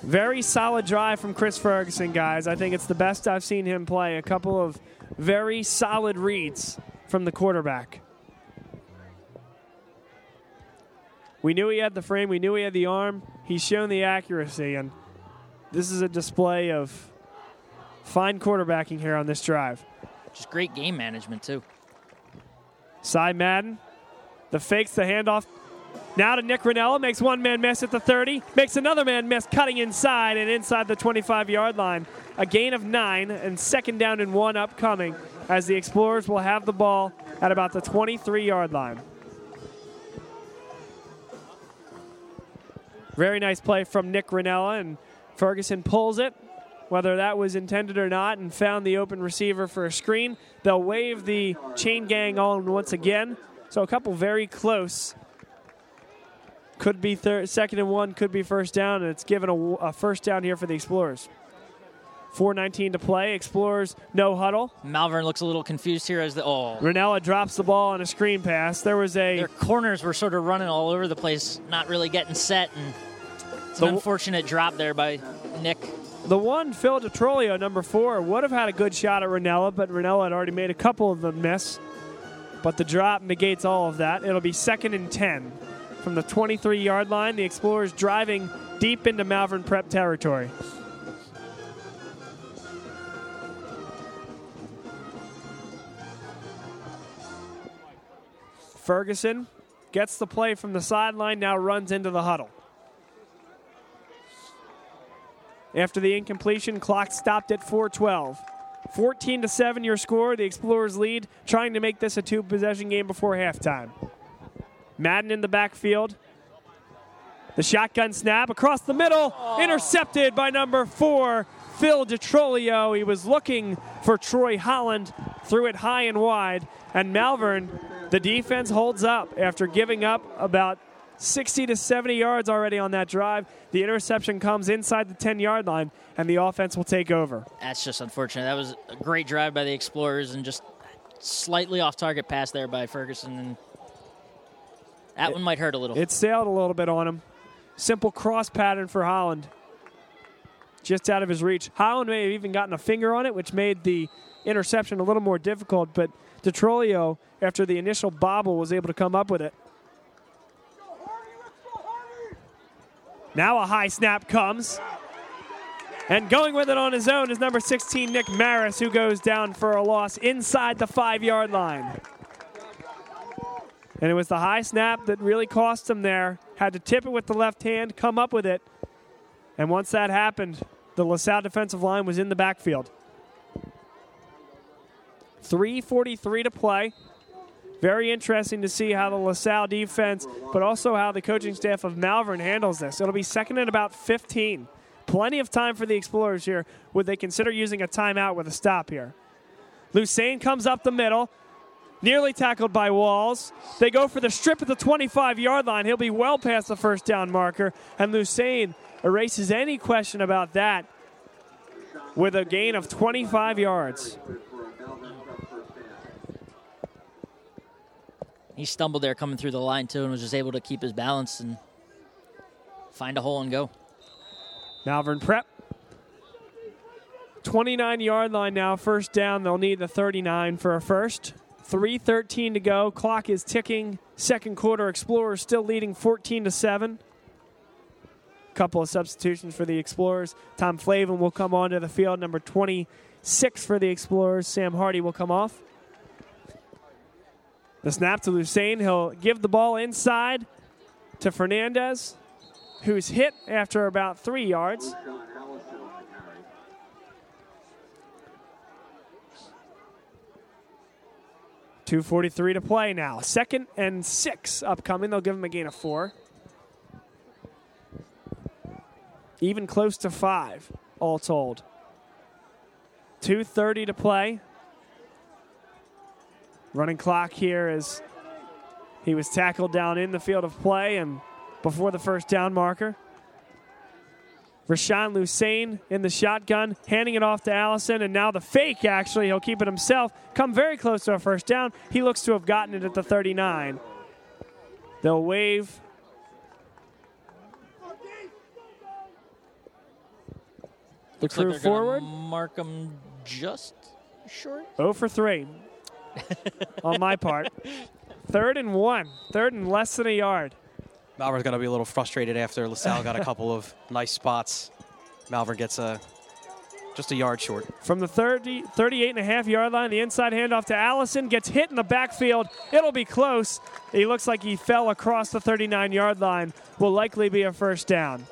Very solid drive from Chris Ferguson, guys. I think it's the best I've seen him play. A couple of very solid reads from the quarterback. We knew he had the frame, we knew he had the arm. He's shown the accuracy, and this is a display of fine quarterbacking here on this drive. Just great game management, too. Cy Madden, the fakes, the handoff. Now to Nick Rinella, makes one man miss at the 30, makes another man miss cutting inside and inside the 25 yard line. A gain of nine and second down and one upcoming as the Explorers will have the ball at about the 23 yard line. Very nice play from Nick Rinella, and Ferguson pulls it, whether that was intended or not, and found the open receiver for a screen. They'll wave the chain gang on once again. So a couple very close. Could be third, second and one, could be first down, and it's given a, a first down here for the Explorers. 4.19 to play. Explorers no huddle. Malvern looks a little confused here as the oh Ranella drops the ball on a screen pass. There was a their corners were sort of running all over the place, not really getting set, and it's an The- unfortunate drop there by Nick. The one, Phil DeTrolio, number four, would have had a good shot at Ranella, but Ranella had already made a couple of them miss. But the drop negates all of that. It'll be second and 10 from the 23 yard line. The Explorers driving deep into Malvern Prep territory. Ferguson gets the play from the sideline, now runs into the huddle. After the incompletion, clock stopped at 412. 14 to 7 your score. The Explorers lead, trying to make this a two possession game before halftime. Madden in the backfield. The shotgun snap across the middle, intercepted by number four, Phil DeTrolio. He was looking for Troy Holland, threw it high and wide, and Malvern, the defense holds up after giving up about 60 to 70 yards already on that drive. The interception comes inside the 10 yard line, and the offense will take over. That's just unfortunate. That was a great drive by the Explorers and just slightly off target pass there by Ferguson. And that one might hurt a little. It sailed a little bit on him. Simple cross pattern for Holland. Just out of his reach. Holland may have even gotten a finger on it, which made the interception a little more difficult, but DeTrolio, after the initial bobble, was able to come up with it. Now a high snap comes. And going with it on his own is number 16, Nick Maris, who goes down for a loss inside the five yard line. And it was the high snap that really cost him there. Had to tip it with the left hand, come up with it. And once that happened, the LaSalle defensive line was in the backfield. 3.43 to play. Very interesting to see how the LaSalle defense, but also how the coaching staff of Malvern handles this. It'll be second and about 15. Plenty of time for the Explorers here. Would they consider using a timeout with a stop here? Lucane comes up the middle, nearly tackled by Walls. They go for the strip at the 25 yard line. He'll be well past the first down marker, and Lucane erases any question about that with a gain of 25 yards. He stumbled there coming through the line, too, and was just able to keep his balance and find a hole and go. Malvern Prep. 29 yard line now, first down. They'll need the 39 for a first. 3.13 to go. Clock is ticking. Second quarter, Explorers still leading 14 to 7. Couple of substitutions for the Explorers. Tom Flavin will come onto the field. Number 26 for the Explorers. Sam Hardy will come off. The snap to Lucane. He'll give the ball inside to Fernandez, who's hit after about three yards. Two forty-three to play now. Second and six upcoming. They'll give him a gain of four. Even close to five, all told. 2.30 to play. Running clock here as he was tackled down in the field of play and before the first down marker. Rashawn Lusain in the shotgun, handing it off to Allison, and now the fake, actually. He'll keep it himself. Come very close to a first down. He looks to have gotten it at the 39. They'll wave. Looks Crew like they're forward. Mark them just short. 0 for 3 (laughs) on my part. Third and one. Third and less than a yard. Malvern's going to be a little frustrated after LaSalle got a (laughs) couple of nice spots. Malvern gets a just a yard short. From the 30, 38 and a half yard line, the inside handoff to Allison gets hit in the backfield. It'll be close. He looks like he fell across the 39 yard line. Will likely be a first down.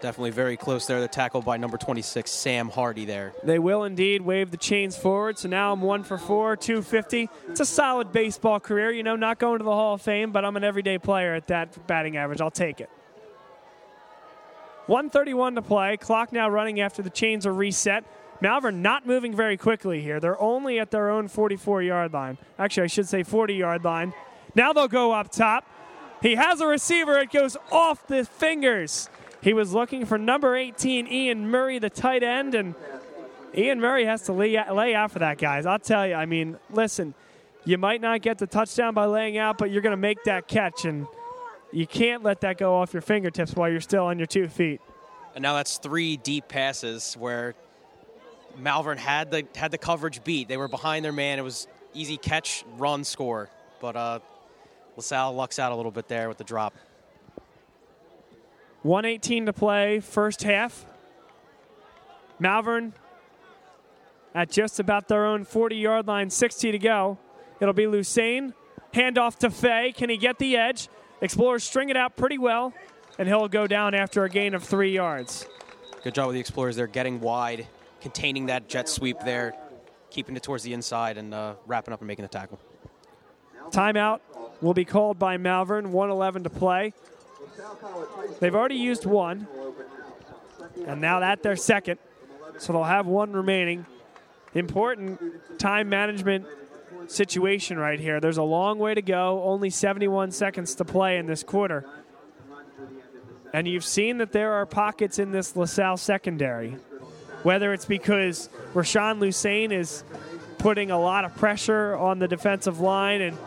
Definitely very close there. The tackle by number 26, Sam Hardy there. They will indeed wave the chains forward. So now I'm one for four, 250. It's a solid baseball career. You know, not going to the Hall of Fame, but I'm an everyday player at that batting average. I'll take it. 131 to play. Clock now running after the chains are reset. Malvern not moving very quickly here. They're only at their own 44 yard line. Actually, I should say 40 yard line. Now they'll go up top. He has a receiver. It goes off the fingers. He was looking for number 18, Ian Murray, the tight end, and Ian Murray has to lay, lay out for that, guys. I'll tell you. I mean, listen, you might not get the touchdown by laying out, but you're going to make that catch, and you can't let that go off your fingertips while you're still on your two feet. And now that's three deep passes where Malvern had the had the coverage beat. They were behind their man. It was easy catch, run, score. But uh, LaSalle lucks out a little bit there with the drop. 118 to play, first half. Malvern at just about their own 40 yard line, 60 to go. It'll be Lusain. Handoff to Fay. Can he get the edge? Explorers string it out pretty well, and he'll go down after a gain of three yards. Good job with the Explorers They're getting wide, containing that jet sweep there, keeping it towards the inside, and uh, wrapping up and making the tackle. Timeout will be called by Malvern. 111 to play. They've already used one, and now that their second, so they'll have one remaining. Important time management situation right here. There's a long way to go, only 71 seconds to play in this quarter. And you've seen that there are pockets in this LaSalle secondary. Whether it's because Rashawn Lusain is putting a lot of pressure on the defensive line and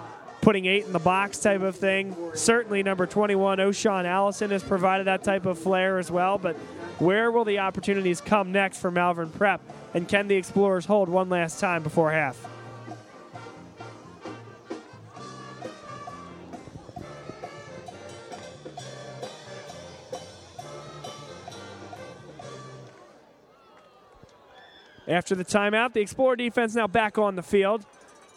putting eight in the box type of thing. Certainly, number 21, O'Shawn Allison, has provided that type of flair as well. But where will the opportunities come next for Malvern Prep? And can the Explorers hold one last time before half? After the timeout, the Explorer defense now back on the field,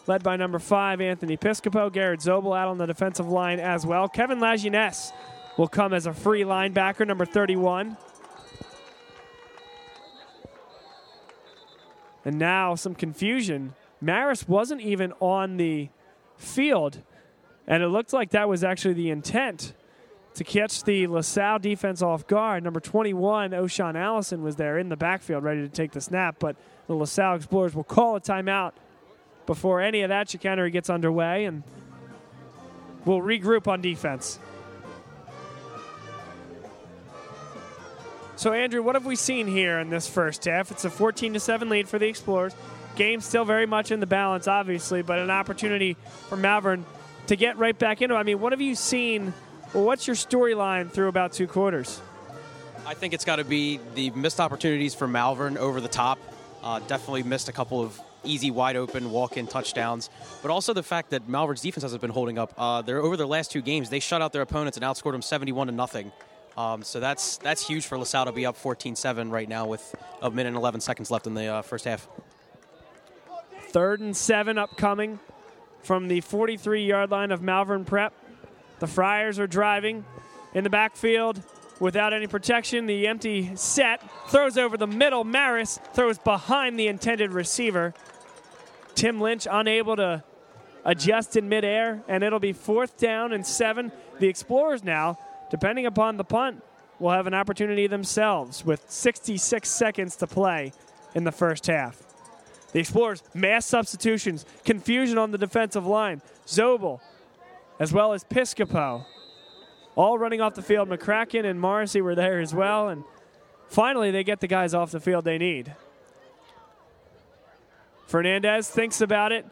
led by number five, Anthony Piscopo. Garrett Zobel out on the defensive line as well. Kevin Lajeunesse will come as a free linebacker, number 31. And now some confusion. Maris wasn't even on the field, and it looked like that was actually the intent to catch the LaSalle defense off guard. Number 21, O'Shawn Allison, was there in the backfield ready to take the snap, but the LaSalle Explorers will call a timeout before any of that chicanery gets underway, and we'll regroup on defense. So, Andrew, what have we seen here in this first half? It's a 14 to 7 lead for the Explorers. Game still very much in the balance, obviously, but an opportunity for Malvern to get right back into. it. I mean, what have you seen? What's your storyline through about two quarters? I think it's got to be the missed opportunities for Malvern over the top. Uh, definitely missed a couple of easy, wide open walk-in touchdowns, but also the fact that Malvern's defense hasn't been holding up. Uh, they're over their last two games, they shut out their opponents and outscored them 71 to nothing. Um, so that's that's huge for LaSalle to be up 14-7 right now with a minute and 11 seconds left in the uh, first half. Third and seven upcoming from the 43 yard line of Malvern Prep. The Friars are driving in the backfield without any protection. The empty set throws over the middle. Maris throws behind the intended receiver. Tim Lynch unable to adjust in midair, and it'll be fourth down and seven. The Explorers now, depending upon the punt, will have an opportunity themselves with 66 seconds to play in the first half. The Explorers, mass substitutions, confusion on the defensive line. Zobel, as well as Piscopo, all running off the field. McCracken and Morrissey were there as well. And finally, they get the guys off the field they need. Fernandez thinks about it,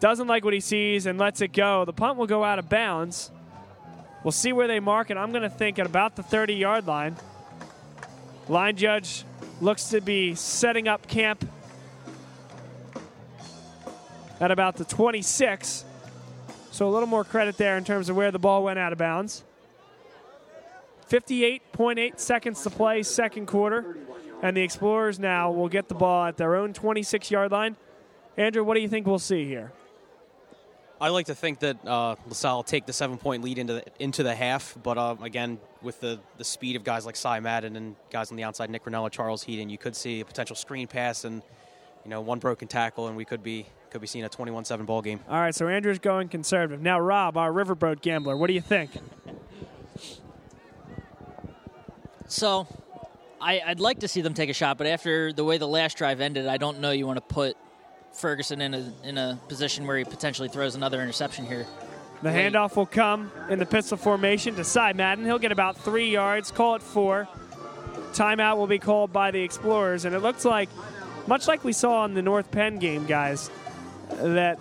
doesn't like what he sees, and lets it go. The punt will go out of bounds. We'll see where they mark it. I'm going to think at about the 30 yard line. Line judge looks to be setting up camp at about the 26. So a little more credit there in terms of where the ball went out of bounds. 58.8 seconds to play, second quarter. And the Explorers now will get the ball at their own 26 yard line. Andrew, what do you think we'll see here? I like to think that uh, LaSalle will take the seven point lead into the, into the half, but uh, again, with the, the speed of guys like Cy Madden and guys on the outside, Nick Rinella, Charles Heaton, you could see a potential screen pass and you know one broken tackle, and we could be could be seeing a 21-7 ball game. All right, so Andrew's going conservative. Now, Rob, our riverboat gambler, what do you think? So, I, would like to see them take a shot, but after the way the last drive ended, I don't know you want to put Ferguson in a in a position where he potentially throws another interception here. The handoff will come in the pistol formation to Cy Madden. He'll get about three yards, call it four. Timeout will be called by the Explorers, and it looks like, much like we saw in the North Penn game, guys, that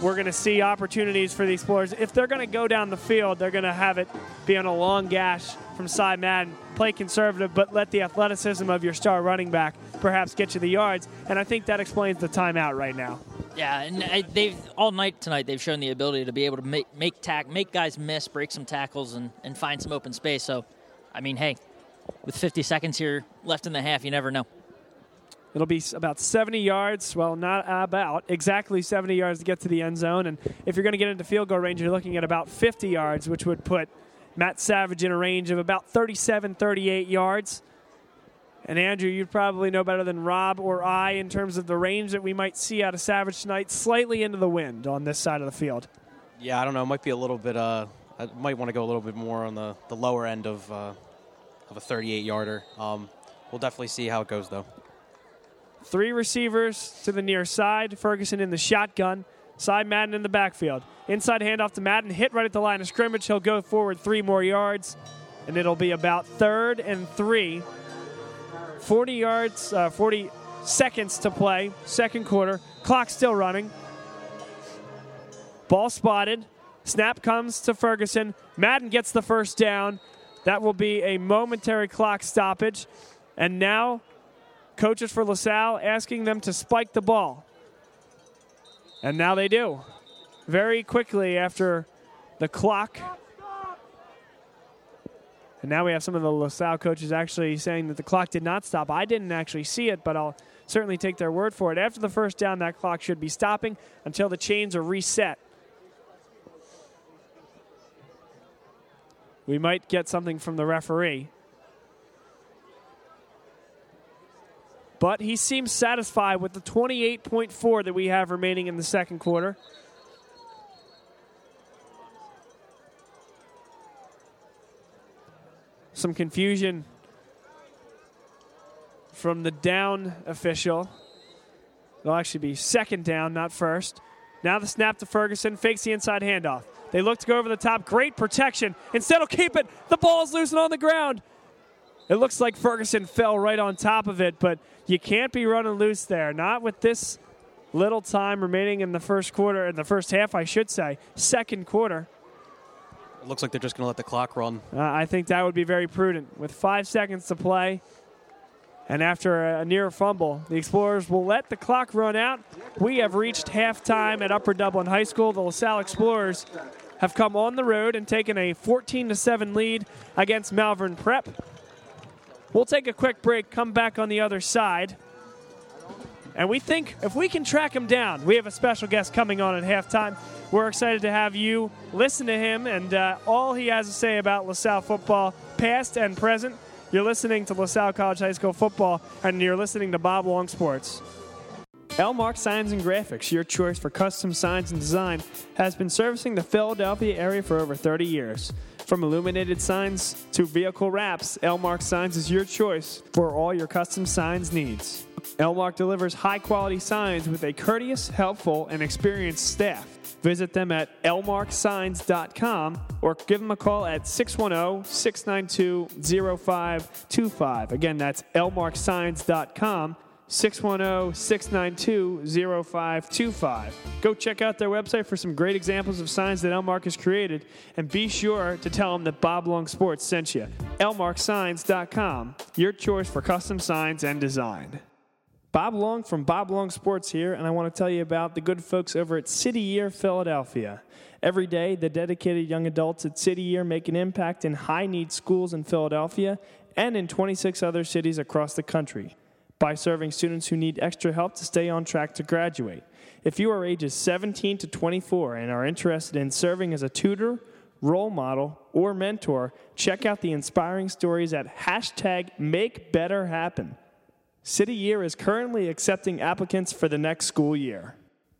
we're going to see opportunities for the Explorers. If they're going to go down the field, they're going to have it be on a long gash from Cy Madden. Play conservative, but let the athleticism of your star running back perhaps get you the yards. And I think that explains the timeout right now. Yeah, and uh, they've all night tonight they've shown the ability to be able to make make tack make guys miss, break some tackles, and, and find some open space. So, I mean, hey, with 50 seconds here left in the half, you never know. It'll be about 70 yards. Well, not about exactly 70 yards to get to the end zone. And if you're going to get into field goal range, you're looking at about 50 yards, which would put Matt Savage in a range of about 37, 38 yards. And Andrew, you'd probably know better than Rob or I in terms of the range that we might see out of Savage tonight, slightly into the wind on this side of the field. Yeah, I don't know. It might be a little bit. Uh, I might want to go a little bit more on the, the lower end of uh, of a 38 yarder. Um, we'll definitely see how it goes, though. Three receivers to the near side. Ferguson in the shotgun. Cy Madden in the backfield. Inside handoff to Madden. Hit right at the line of scrimmage. He'll go forward three more yards, and it'll be about third and three 40 yards, uh, 40 seconds to play, second quarter. Clock still running. Ball spotted. Snap comes to Ferguson. Madden gets the first down. That will be a momentary clock stoppage. And now, coaches for LaSalle asking them to spike the ball. And now they do. Very quickly after the clock and now we have some of the LaSalle coaches actually saying that the clock did not stop. I didn't actually see it, but I'll certainly take their word for it. After the first down, that clock should be stopping until the chains are reset. We might get something from the referee. But he seems satisfied with the 28.4 that we have remaining in the second quarter. some confusion from the down official. It'll actually be second down, not first. Now the snap to Ferguson, fakes the inside handoff. They look to go over the top. Great protection. Instead, will keep it. The ball's loose and on the ground. It looks like Ferguson fell right on top of it, but you can't be running loose there. Not with this little time remaining in the first quarter, in the first half, I should say. Second quarter. It looks like they're just going to let the clock run. Uh, I think that would be very prudent. With five seconds to play, and after a, near fumble, the Explorers will let the clock run out. We have reached halftime at Upper Dublin High School. The LaSalle Explorers have come on the road and taken a 14 7 lead against Malvern Prep. We'll take a quick break, come back on the other side. And we think if we can track him down, we have a special guest coming on at halftime. We're excited to have you listen to him and uh, all he has to say about LaSalle football, past and present. You're listening to LaSalle College High School football, and you're listening to Bob Long Sports. Elmark Signs and Graphics, your choice for custom signs and design, has been servicing the Philadelphia area for over 30 years. From illuminated signs to vehicle wraps, Elmark Signs is your choice for all your custom signs needs. Elmark delivers high quality signs with a courteous, helpful, and experienced staff. Visit them at elmarksigns.com or give them a call at 610 692 0525. Again, that's elmarksigns.com. 610 692 0525. Go check out their website for some great examples of signs that Elmark has created and be sure to tell them that Bob Long Sports sent you. elmarksigns.com, your choice for custom signs and design. Bob Long from Bob Long Sports here, and I want to tell you about the good folks over at City Year Philadelphia. Every day, the dedicated young adults at City Year make an impact in high need schools in Philadelphia and in 26 other cities across the country by serving students who need extra help to stay on track to graduate. If you are ages 17 to 24 and are interested in serving as a tutor, role model, or mentor, check out the inspiring stories at hashtag Make Better Happen. City Year is currently accepting applicants for the next school year.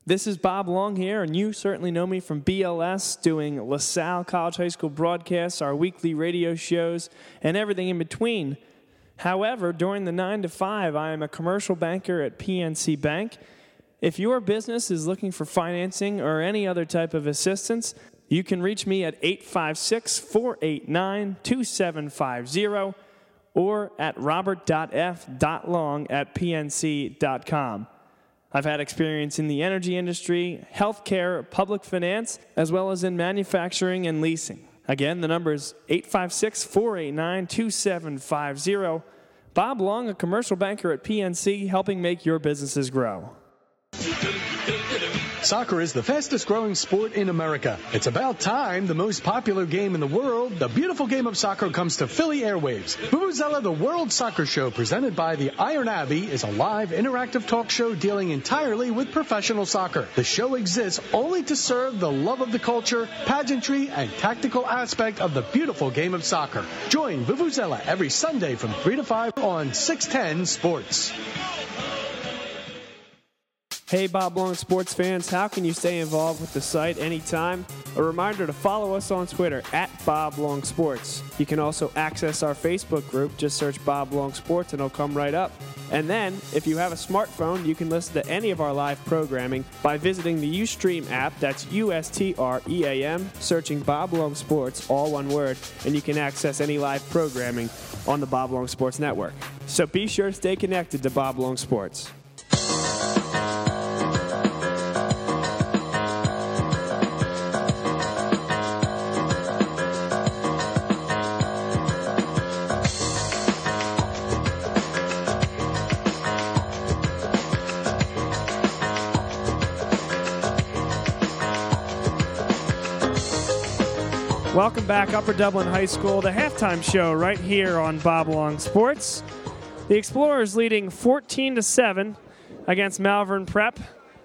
This is Bob Long here, and you certainly know me from BLS, doing LaSalle College High School broadcasts, our weekly radio shows, and everything in between. However, during the 9 to 5, I am a commercial banker at PNC Bank. If your business is looking for financing or any other type of assistance, you can reach me at 856 489 2750 or at robert.f.long at pnc.com. I've had experience in the energy industry, healthcare, public finance, as well as in manufacturing and leasing. Again, the number is 856 489 2750. Bob Long, a commercial banker at PNC, helping make your businesses grow. Soccer is the fastest growing sport in America. It's about time the most popular game in the world, the beautiful game of soccer, comes to Philly airwaves. Vuvuzela, the World Soccer Show, presented by the Iron Abbey, is a live interactive talk show dealing entirely with professional soccer. The show exists only to serve the love of the culture, pageantry, and tactical aspect of the beautiful game of soccer. Join Vuvuzela every Sunday from 3 to 5 on 610 Sports. Hey, Bob Long sports fans, how can you stay involved with the site anytime? A reminder to follow us on Twitter at Bob Long Sports. You can also access our Facebook group. Just search Bob Long Sports and it'll come right up. And then, if you have a smartphone, you can listen to any of our live programming by visiting the Ustream app. That's U S T R E A M, searching Bob Long Sports, all one word, and you can access any live programming on the Bob Long Sports Network. So be sure to stay connected to Bob Long Sports. Welcome back, Upper Dublin High School, the halftime show right here on Bob Long Sports. The Explorers leading 14 to 7 against Malvern Prep.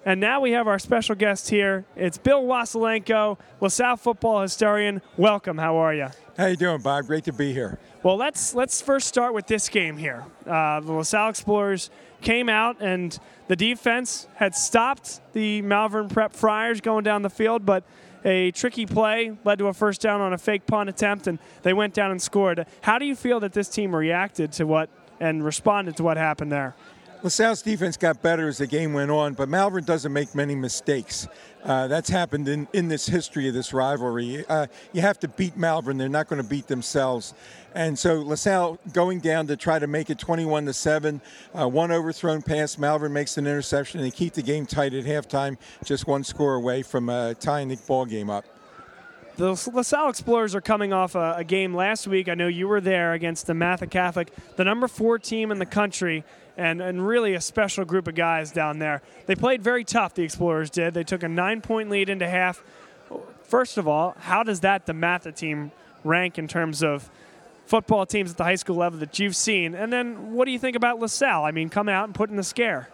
And now we have our special guest here. It's Bill Wasilenko, LaSalle football historian. Welcome. How are you? How you doing, Bob? Great to be here. Well, let's let's first start with this game here. Uh, the LaSalle Explorers came out and the defense had stopped the Malvern Prep Friars going down the field, but a tricky play led to a first down on a fake punt attempt, and they went down and scored. How do you feel that this team reacted to what and responded to what happened there? LaSalle's defense got better as the game went on, but Malvern doesn't make many mistakes. Uh, that's happened in, in this history of this rivalry. Uh, you have to beat Malvern; they're not going to beat themselves. And so LaSalle going down to try to make it 21 to seven. Uh, one overthrown pass. Malvern makes an interception. They keep the game tight at halftime, just one score away from uh, tying the ball game up. The LaSalle Explorers are coming off a, a, game last week. I know you were there against DeMatha Catholic, the number four team in the country, and, and really a special group of guys down there. They played very tough, the Explorers did. They took a nine point lead into half. First of all, how does that, DeMatha team, rank in terms of football teams at the high school level that you've seen? And then what do you think about LaSalle? I mean, coming out and putting the scare.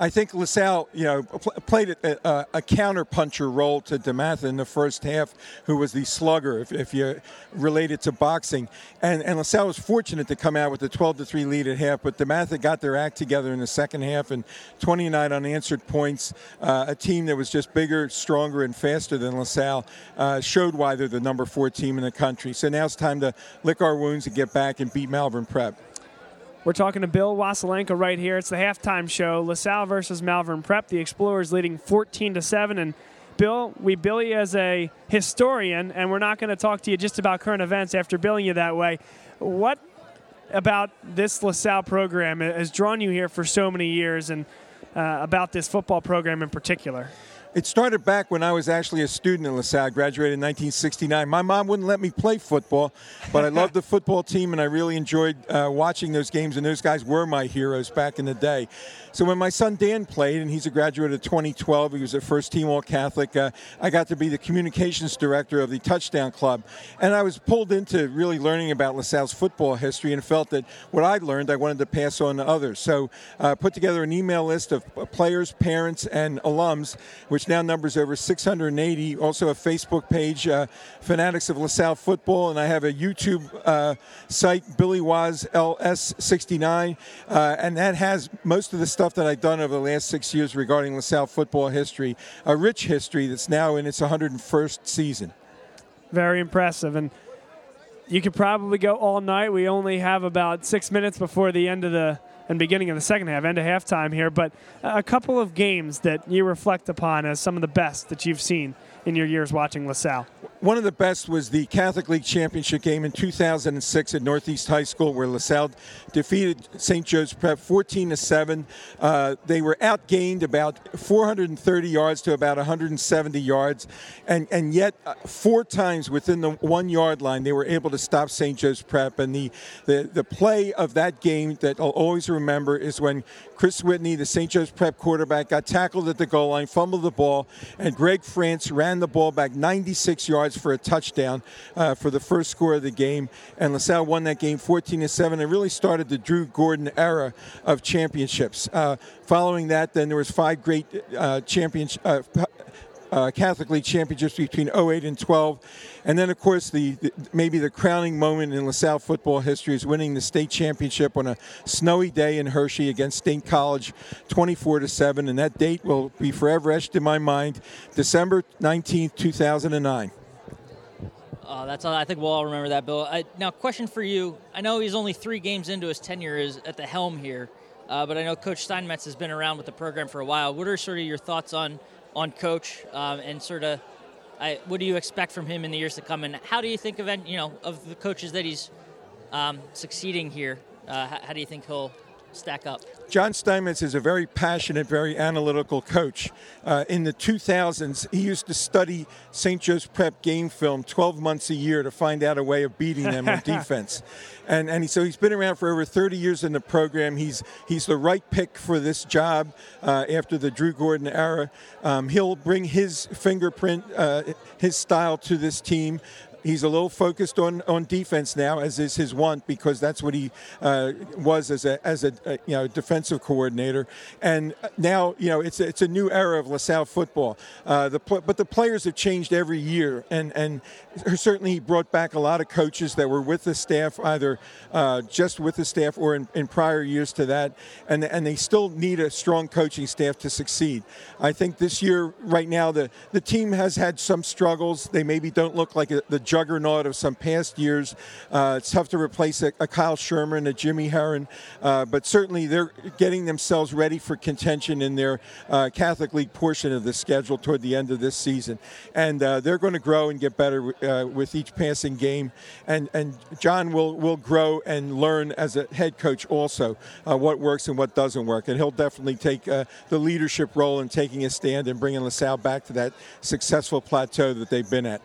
I think LaSalle, you know, played a, a, a counterpuncher role to DeMatha in the first half, who was the slugger, if, if you relate it to boxing. And, and LaSalle was fortunate to come out with a 12 to 3 lead at half, but DeMatha got their act together in the second half and 29 unanswered points. Uh, a team that was just bigger, stronger, and faster than LaSalle uh, showed why they're the number four team in the country. So now it's time to lick our wounds and get back and beat Malvern Prep. We're talking to Bill Wasilenko right here. It's the halftime show. LaSalle versus Malvern Prep. The Explorers leading 14 to 7. And Bill, we bill you as a historian, and we're not going to talk to you just about current events after billing you that way. What about this LaSalle program has drawn you here for so many years and uh, about this football program in particular? It started back when I was actually a student in LaSalle. I graduated in 1969. My mom wouldn't let me play football, but I loved the (laughs) football team and I really enjoyed uh, watching those games, and those guys were my heroes back in the day. So when my son Dan played, and he's a graduate of 2012, he was a first team All Catholic, uh, I got to be the communications director of the Touchdown Club. And I was pulled into really learning about LaSalle's football history and felt that what I learned I wanted to pass on to others. So uh, put together an email list of players, parents, and alums, which now numbers over 680. Also a Facebook page, uh, Fanatics of LaSalle Football, and I have a YouTube uh, site, Billy Waz LS69, uh, and that has most of the stuff that I've done over the last six years regarding LaSalle football history, a rich history that's now in its 101st season. Very impressive. And you could probably go all night. We only have about six minutes before the end of the and beginning of the second half, end of halftime here. But a couple of games that you reflect upon as some of the best that you've seen in your years watching LaSalle? One of the best was the Catholic League Championship game in 2006 at Northeast High School, where LaSalle defeated St. Joe's Prep 14 to 7. Uh, they were outgained about 430 yards to about 170 yards, and and yet uh, four times within the one yard line they were able to stop St. Joe's Prep. And the the the play of that game that I'll always remember is when Chris Whitney, the St. Joe's Prep quarterback, got tackled at the goal line, fumbled the ball, and Greg France ran the ball back 96 yards for a touchdown uh, for the first score of the game. And LaSalle won that game 14 to 7. It really started the Drew Gordon era of championships. Uh, following that, then there was five great uh, uh, uh, Catholic League championships between 08 and 12. And then, of course, the, the, maybe the crowning moment in LaSalle football history is winning the state championship on a snowy day in Hershey against State College, 24 to 7. And that date will be forever etched in my mind, December 19th, 2009. Uh, that's all. I think we'll all remember that, Bill. I, now, question for you. I know he's only three games into his tenure is at the helm here, uh, but I know Coach Steinmetz has been around with the program for a while. What are sort of your thoughts on on coach um, and sort of I, what do you expect from him in the years to come? And how do you think of you know of the coaches that he's um, succeeding here? Uh, how, how, do you think he'll stack up? John Steinmetz is a very passionate, very analytical coach. Uh, in the 2000s, he used to study St. Joe's Prep game film 12 months a year to find out a way of beating them on (laughs) defense. And, and so he's been around for over 30 years in the program. He's, he's the right pick for this job uh, after the Drew Gordon era. Um, he'll bring his fingerprint, uh, his style to this team he's a little focused on, on defense now, as is his want, because that's what he uh, was as a as a, a, you know defensive coordinator. And now you know it's a, it's a new era of LaSalle football. Uh, the but the players have changed every year, and and certainly he brought back a lot of coaches that were with the staff, either uh, just with the staff or in, in prior years to that, and and they still need a strong coaching staff to succeed. I think this year, right now, the the team has had some struggles. They maybe don't look like a, the juggernaut of some past years. Uh, it's tough to replace a, a, Kyle Shurmur, a Jimmy Herron, uh, but certainly they're getting themselves ready for contention in their uh, Catholic League portion of the schedule toward the end of this season. And uh, they're going to grow and get better uh, with each passing game. And, and John will, will grow and learn as a head coach also what works and what doesn't work. And he'll definitely take the leadership role in taking a stand and bringing LaSalle back to that successful plateau that they've been at.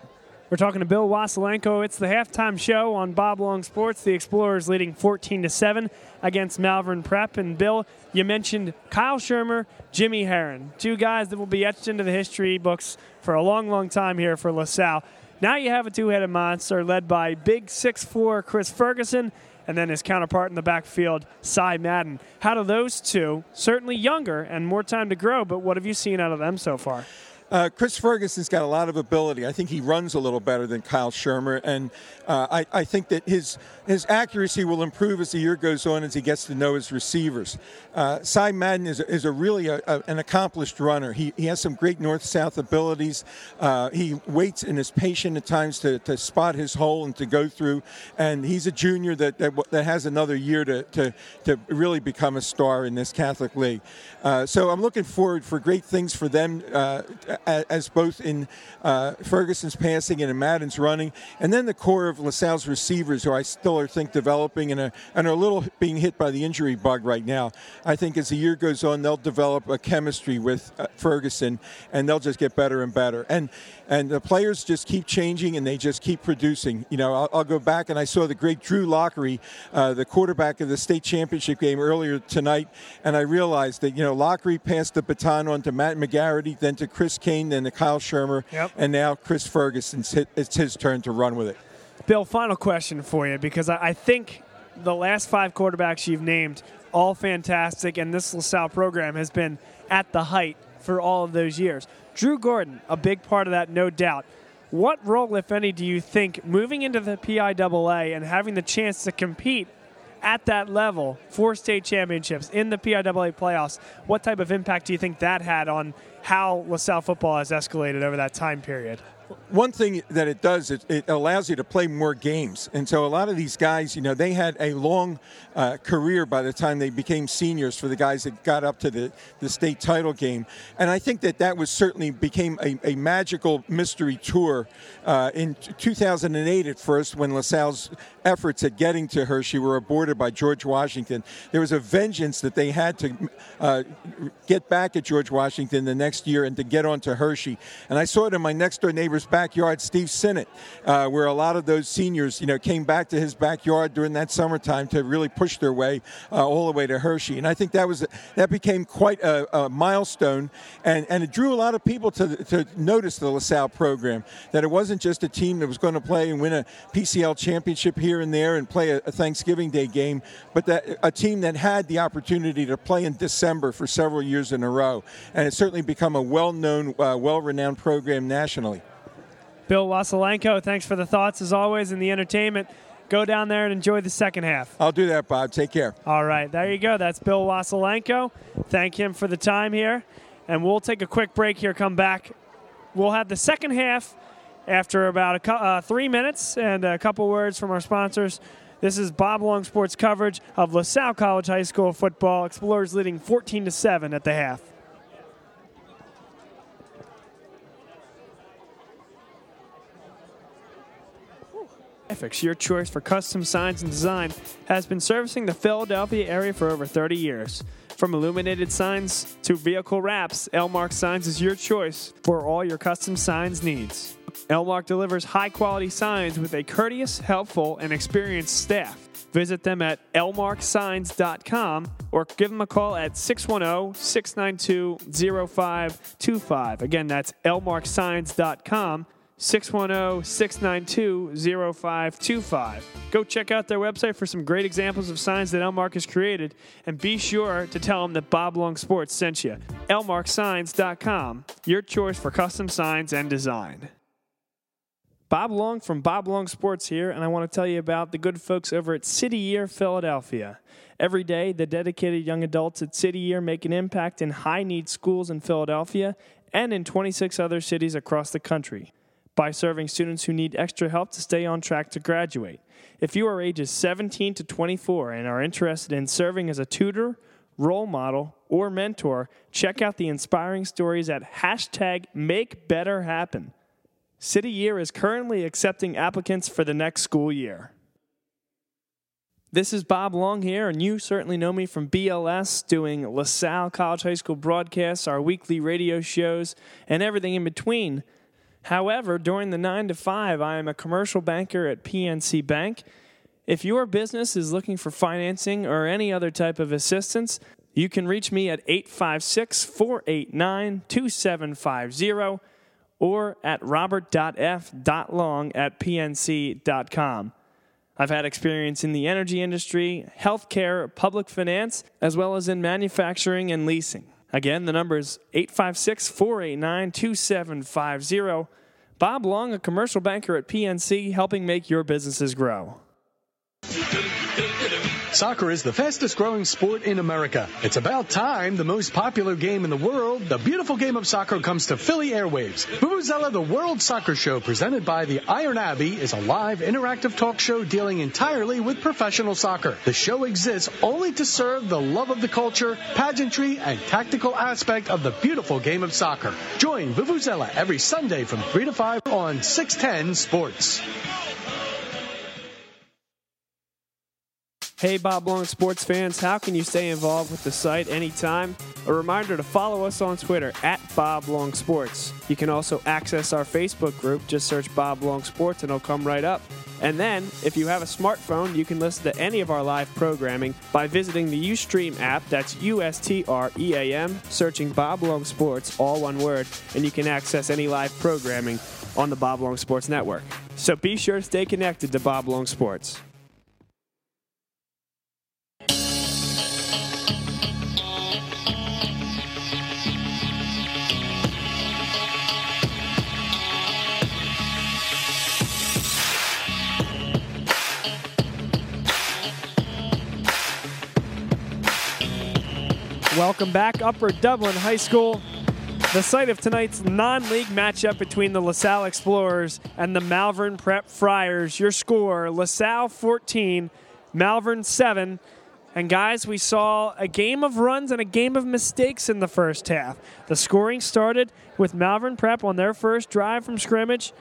We're talking to Bill Wasilenko. It's the halftime show on Bob Long Sports. The Explorers leading 14 to 7 against Malvern Prep. And Bill, you mentioned Kyle Shurmur, Jimmy Herron, two guys that will be etched into the history books for a long, long time here for LaSalle. Now you have a two-headed monster led by big six-four Chris Ferguson and then his counterpart in the backfield, Cy Madden. How do those two, certainly younger and more time to grow, but what have you seen out of them so far? Uh, Chris Ferguson's got a lot of ability. I think he runs a little better than Kyle Shurmur, and uh, I, I, think that his his accuracy will improve as the year goes on as he gets to know his receivers. Uh, Cy Madden is, is a really a, a, an accomplished runner. He, he has some great north-south abilities. Uh, he waits and is patient at times to, to spot his hole and to go through, and he's a junior that, that, that has another year to, to, to really become a star in this Catholic League. Uh, so I'm looking forward for great things for them uh, as both in uh, Ferguson's passing and in Madden's running, and then the core of LaSalle's receivers, who I still are think developing and are, and are a little being hit by the injury bug right now. I think as the year goes on, they'll develop a chemistry with uh, Ferguson, and they'll just get better and better. And and the players just keep changing and they just keep producing. You know, I'll, I'll go back and I saw the great Drew Lockery, uh, the quarterback of the state championship game earlier tonight, and I realized that you know Lockery passed the baton on to Matt McGarity, then to Chris Kane, then to Kyle Shurmur, yep. and now Chris Ferguson. It's his turn to run with it. Bill, final question for you because I think the last five quarterbacks you've named all fantastic, and this LaSalle program has been at the height for all of those years. Drew Gordon, a big part of that, no doubt. What role, if any, do you think moving into the PIAA and having the chance to compete at that level for state championships in the PIAA playoffs, what type of impact do you think that had on how LaSalle football has escalated over that time period? One thing that it does, it, it, allows you to play more games. And so a lot of these guys, you know, they had a long uh, career by the time they became seniors for the guys that got up to the, the state title game. And I think that that was certainly became a, a magical mystery tour uh, in 2008 at first when LaSalle's efforts at getting to Hershey were aborted by George Washington. There was a vengeance that they had to uh, get back at George Washington the next year and to get onto Hershey. And I saw it in my next door neighbor's backyard, Steve Sinnott, uh, where a lot of those seniors, you know, came back to his backyard during that summertime to really push their way uh, all the way to Hershey. And I think that was that became quite a, a milestone, and, and it drew a lot of people to, to notice the LaSalle program. That it wasn't just a team that was going to play and win a PCL championship here here and there and play a, a Thanksgiving Day game, but that a team that had the opportunity to play in December for several years in a row, and it's certainly become a well-known, uh, well-renowned program nationally. Bill Wasilenko, thanks for the thoughts as always and the entertainment. Go down there and enjoy the second half. I'll do that, Bob. Take care. All right, there you go. That's Bill Wasilenko. Thank him for the time here. And we'll take a quick break here, come back. We'll have the second half after about a, uh, three minutes and a couple words from our sponsors. This is Bob Long Sports coverage of LaSalle College High School football. Explorers leading 14 to 7 at the half. Your choice for custom signs and design, has been servicing the Philadelphia area for over 30 years. From illuminated signs to vehicle wraps, Elmark Signs is your choice for all your custom signs needs. Elmark delivers high quality signs with a courteous, helpful, and experienced staff. Visit them at elmarksigns.com or give them a call at 610 692 0525. Again, that's elmarksigns.com 610 692 0525. Go check out their website for some great examples of signs that Elmark has created, and be sure to tell them that Bob Long Sports sent you. elmarksigns.com, your choice for custom signs and design. Bob Long from Bob Long Sports here, and I want to tell you about the good folks over at City Year Philadelphia. Every day, the dedicated young adults at City Year make an impact in high need schools in Philadelphia and in 26 other cities across the country by serving students who need extra help to stay on track to graduate. If you are ages 17 to 24 and are interested in serving as a tutor, role model, or mentor, check out the inspiring stories at hashtag MakeBetterHappen. City Year is currently accepting applicants for the next school year. This is Bob Long here, and you certainly know me from BLS, doing LaSalle College High School broadcasts, our weekly radio shows, and everything in between. However, during the 9 to 5, I am a commercial banker at PNC Bank. If your business is looking for financing or any other type of assistance, you can reach me at 856 489 2750 or at robert.f.long at pnc.com. I've had experience in the energy industry, healthcare, public finance, as well as in manufacturing and leasing. Again, the number is 856 489 2750. Bob Long, a commercial banker at PNC, helping make your businesses grow. Soccer is the fastest growing sport in America. It's about time the most popular game in the world, the beautiful game of soccer, comes to Philly airwaves. Vuvuzela, the World Soccer Show, presented by the Iron Abbey, is a live interactive talk show dealing entirely with professional soccer. The show exists only to serve the love of the culture, pageantry, and tactical aspect of the beautiful game of soccer. Join Vuvuzela every Sunday from 3 to 5 on 610 Sports. Hey, Bob Long sports fans, how can you stay involved with the site anytime? A reminder to follow us on Twitter at Bob Long Sports. You can also access our Facebook group. Just search Bob Long Sports and it'll come right up. And then, if you have a smartphone, you can listen to any of our live programming by visiting the Ustream app. That's U S T R E A M, searching Bob Long Sports, all one word, and you can access any live programming on the Bob Long Sports Network. So be sure to stay connected to Bob Long Sports. Welcome back, Upper Dublin High School. The site of tonight's non league matchup between the LaSalle Explorers and the Malvern Prep Friars. Your score LaSalle 14, Malvern 7. And guys, we saw a game of runs and a game of mistakes in the first half. The scoring started with Malvern Prep on their first drive from scrimmage.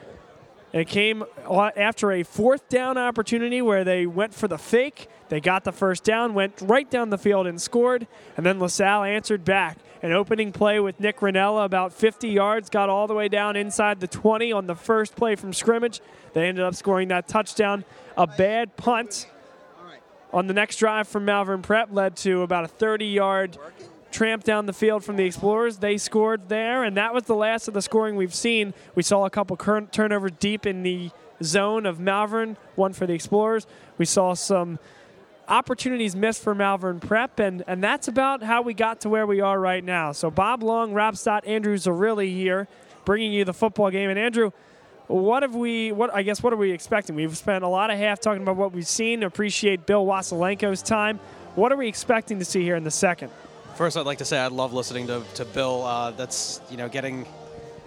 It came after a fourth down opportunity where they went for the fake they got the first down, went right down the field and scored, and then LaSalle answered back. An opening play with Nick Ranella about 50 yards, got all the way down inside the 20 on the first play from scrimmage. They ended up scoring that touchdown. A bad punt on the next drive from Malvern Prep led to about a 30 yard tramp down the field from the Explorers. They scored there, and that was the last of the scoring we've seen. We saw a couple turnovers deep in the zone of Malvern, one for the Explorers. We saw some opportunities missed for Malvern Prep, and, and that's about how we got to where we are right now. So Bob Long, Rob Stott, Andrew Zerilli here, bringing you the football game. And Andrew, what have we? What I guess what are we expecting? We've spent a lot of half talking about what we've seen. Appreciate Bill Wasilenko's time. What are we expecting to see here in the second? First, I'd like to say I love listening to, to Bill. Uh, that's you know getting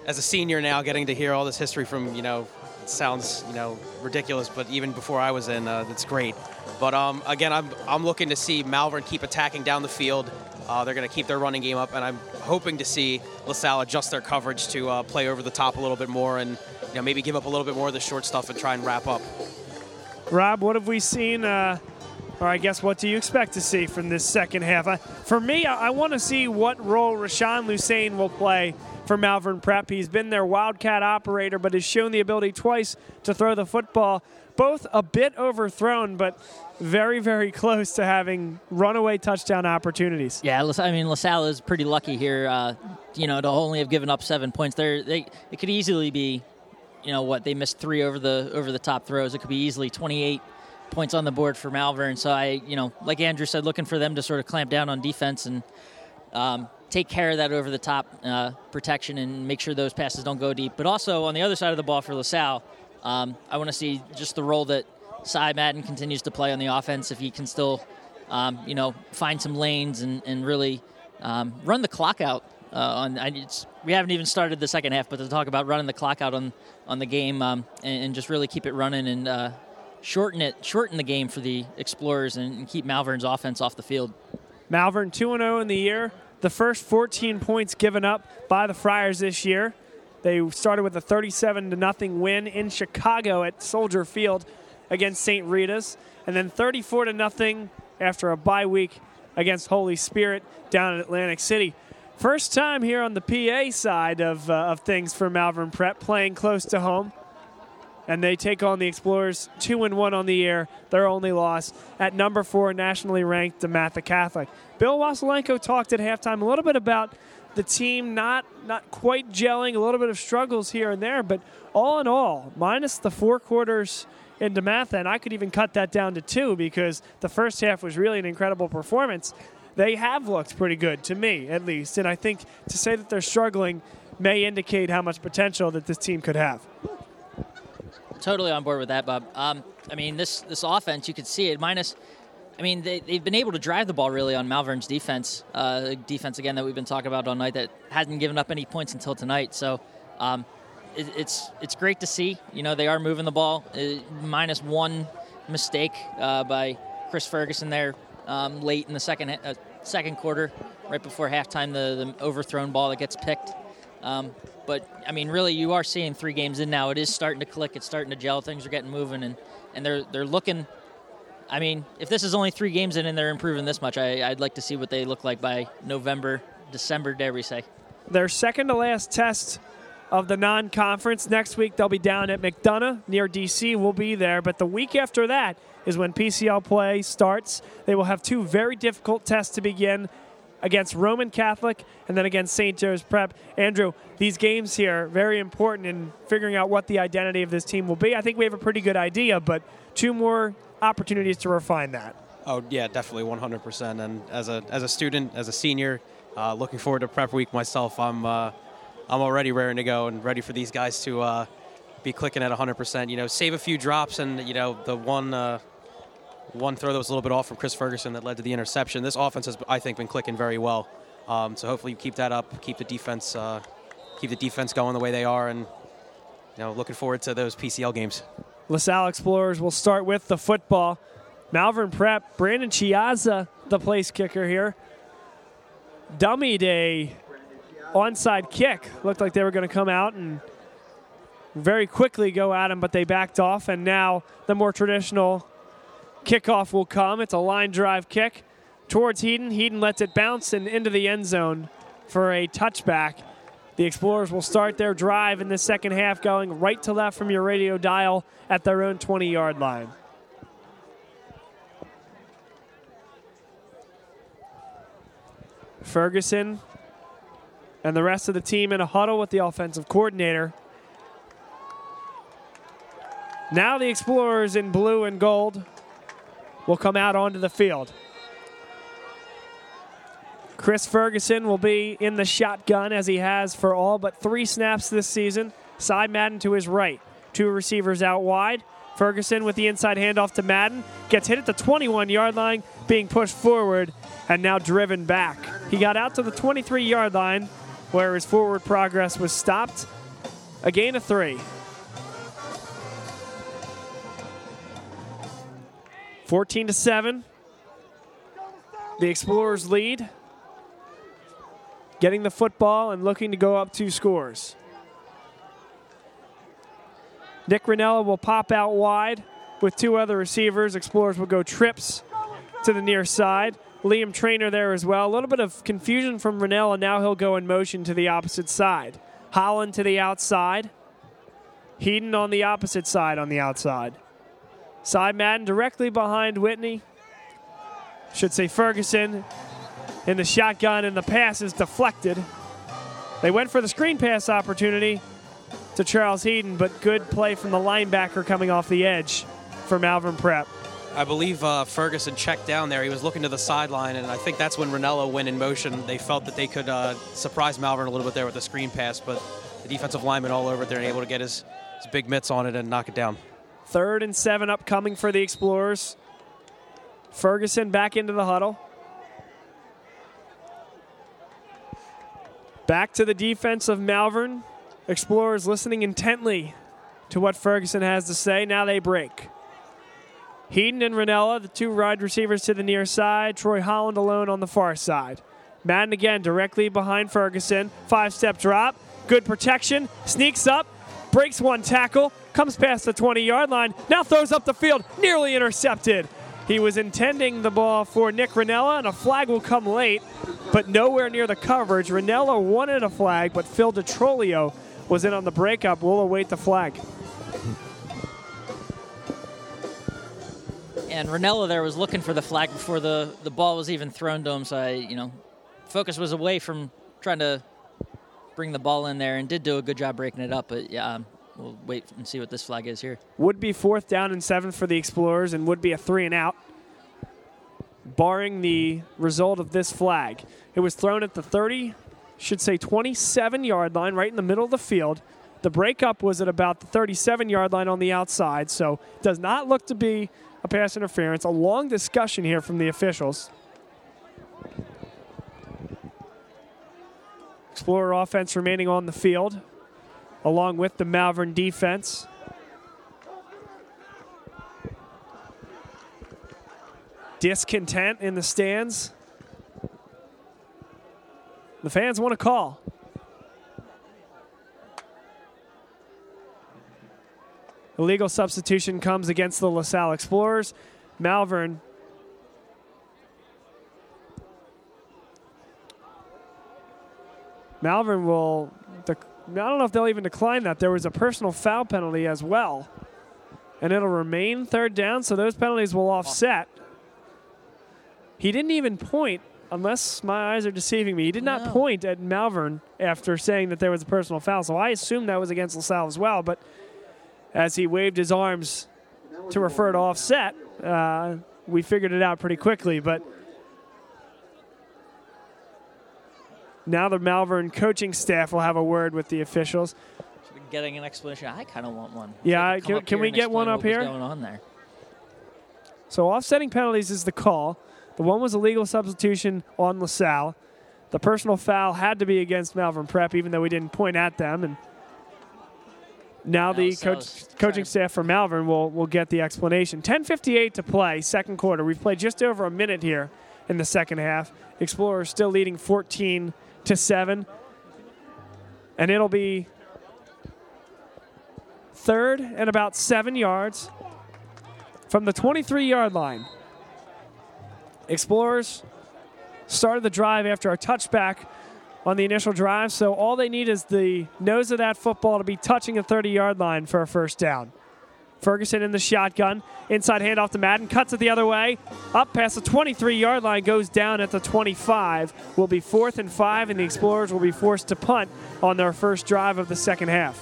as a senior now, getting to hear all this history from you know sounds you know ridiculous, but even before I was in, uh, that's great. But um, again, I'm, I'm looking to see Malvern keep attacking down the field. Uh, they're going to keep their running game up, and I'm hoping to see LaSalle adjust their coverage to uh, play over the top a little bit more and you know, maybe give up a little bit more of the short stuff and try and wrap up. Rob, what have we seen? Uh, or I guess what do you expect to see from this second half? I, for me, I, I want to see what role Rashawn Lusain will play for Malvern Prep. He's been their wildcat operator, but has shown the ability twice to throw the football both a bit overthrown, but very, very close to having runaway touchdown opportunities. Yeah, I mean, LaSalle is pretty lucky here, uh, you know, to only have given up seven points. There, they it could easily be, you know, what they missed three over the over the top throws. It could be easily 28 points on the board for Malvern. So I, you know, like Andrew said, looking for them to sort of clamp down on defense and um, take care of that over the top uh, protection and make sure those passes don't go deep. But also on the other side of the ball for LaSalle um, I want to see just the role that Cy Madden continues to play on the offense. If he can still, um, you know, find some lanes and, and really um, run the clock out. Uh, on we haven't even started the second half, but to talk about running the clock out on on the game um, and, and, just really keep it running and uh, shorten it, shorten the game for the Explorers and, and keep Malvern's offense off the field. Malvern 2 0 in the year. The first 14 points given up by the Friars this year. They started with a 37 to nothing win in Chicago at Soldier Field against St. Rita's, and then 34 to nothing after a bye week against Holy Spirit down in Atlantic City. First time here on the PA side of, uh, of things for Malvern Prep, playing close to home. And they take on the Explorers, two and one on the year. Their only loss at number four, nationally ranked DeMatha Catholic. Bill Wasilenko talked at halftime a little bit about the team not not quite gelling, a little bit of struggles here and there, but all in all, minus the four quarters in DeMatha, and I could even cut that down to two because the first half was really an incredible performance. they have looked pretty good to me, at least. And I think to say that they're struggling may indicate how much potential that this team could have. Totally on board with that, Bob. Um, I mean, this this offense, you could see it minus. I mean, they, they've been able to drive the ball really on Malvern's defense. Uh, defense, again, that we've been talking about all night that hasn't given up any points until tonight. So um, it, it's it's great to see. You know, they are moving the ball. Uh, minus one mistake uh, by Chris Ferguson there um, late in the second uh, second quarter, right before halftime, the, the overthrown ball that gets picked. Um, but I mean, really, you are seeing three games in now. It is starting to click. It's starting to gel. Things are getting moving, and, and they're they're looking. I mean, if this is only three games in and they're improving this much, I, I'd like to see what they look like by November, December, dare we say. Their second to last test of the non conference. Next week, they'll be down at McDonough near DC. We'll be there. But the week after that is when PCL play starts. They will have two very difficult tests to begin against Roman Catholic and then against St. Joe's Prep. Andrew, these games here very important in figuring out what the identity of this team will be. I think we have a pretty good idea, but two more opportunities to refine that. Oh yeah, definitely 100%. And as a as a student, as a senior, uh, looking forward to prep week myself. I'm uh, I'm already raring to go and ready for these guys to uh, be clicking at 100%. You know, save a few drops and you know the one uh, one throw that was a little bit off from Chris Ferguson that led to the interception. This offense has, I think, been clicking very well. Um, so hopefully, you keep that up, keep the defense, uh, keep the defense going the way they are, and you know, looking forward to those PCL games. LaSalle Explorers will start with the football. Malvern Prep, Brandon Chiazza, the place kicker here. Dummy day, onside kick. Looked like they were going to come out and very quickly go at him, but they backed off. And now the more traditional Kickoff will come. It's a line drive kick towards Heaton. Heaton lets it bounce and into the end zone for a touchback. The Explorers will start their drive in the second half going right to left from your radio dial at their own 20 yard line. Ferguson and the rest of the team in a huddle with the offensive coordinator. Now the Explorers in blue and gold will come out onto the field. Chris Ferguson will be in the shotgun as he has for all but three snaps this season. Cy Madden to his right. Two receivers out wide. Ferguson with the inside handoff to Madden. Gets hit at the 21 yard line, being pushed forward and now driven back. He got out to the 23 yard line where his forward progress was stopped. A gain of three. 14 to 7. The Explorers lead. Getting the football and looking to go up two scores. Nick Ranella will pop out wide with two other receivers. Explorers will go trips to the near side. Liam Trainer there as well. A little bit of confusion from Ranella. Now he'll go in motion to the opposite side. Holland to the outside. Heaton on the opposite side on the outside. Cy Madden directly behind Whitney. Should say Ferguson in the shotgun, and the pass is deflected. They went for the screen pass opportunity to Charles Heaton, but good play from the linebacker coming off the edge for Malvern Prep. I believe uh, Ferguson checked down there. He was looking to the sideline, and I think that's when Ranella went in motion. They felt that they could uh, surprise Malvern a little bit there with the screen pass, but the defensive lineman all over there and able to get his, his big mitts on it and knock it down. Third and seven upcoming for the Explorers. Ferguson back into the huddle. Back to the defense of Malvern. Explorers listening intently to what Ferguson has to say. Now they break. Heaton and Ranella, the two wide receivers to the near side. Troy Holland alone on the far side. Madden again directly behind Ferguson. Five step drop. Good protection. Sneaks up. Breaks one tackle comes past the 20 yard line, now throws up the field, nearly intercepted. He was intending the ball for Nick Ranella, and a flag will come late, but nowhere near the coverage. Ranella wanted a flag, but Phil DeTrolio was in on the breakup. We'll await the flag. And Ranella there was looking for the flag before the, the ball was even thrown to him, so I, you know, focus was away from trying to bring the ball in there and did do a good job breaking it up. But yeah, we'll wait and see what this flag is here. Would be fourth down and seven for the Explorers and would be a three and out. barring the result of this flag. It was thrown at the 30, should say 27 yard line, right in the middle of the field. The breakup was at about the 37 yard line on the outside, so does not look to be a pass interference. A long discussion here from the officials. Explorer offense remaining on the field, along with the Malvern defense. Discontent in the stands. The fans want to call. Illegal substitution comes against the LaSalle Explorers. Malvern Malvern will. I don't know if they'll even decline that. There was a personal foul penalty as well. And it'll remain third down, so those penalties will offset. He didn't even point, unless my eyes are deceiving me. He did not No. point at Malvern after saying that there was a personal foul. So I assumed that was against LaSalle as well. But as he waved his arms to refer to offset, uh, we figured it out pretty quickly. But now the Malvern coaching staff will have a word with the officials. Getting an explanation. I kind of want one. Yeah, can- can we get one up here? going on there? So offsetting penalties is the call. The one was a legal substitution on LaSalle. The personal foul had to be against Malvern Prep, even though we didn't point at them. And now the coach, coaching staff for Malvern will, will get the explanation. 10.58 to play, second quarter. We've played just over a minute here in the second half. Explorers still leading 14 to 7. And it'll be third and about seven yards from the 23 yard line. Explorers started the drive after a touchback on the initial drive, so all they need is the nose of that football to be touching the 30 yard line for a first down. Ferguson in the shotgun. Inside handoff to Madden. Cuts it the other way. Up past the 23 yard line. Goes down at the 25. Will be fourth and five, and the Explorers will be forced to punt on their first drive of the second half.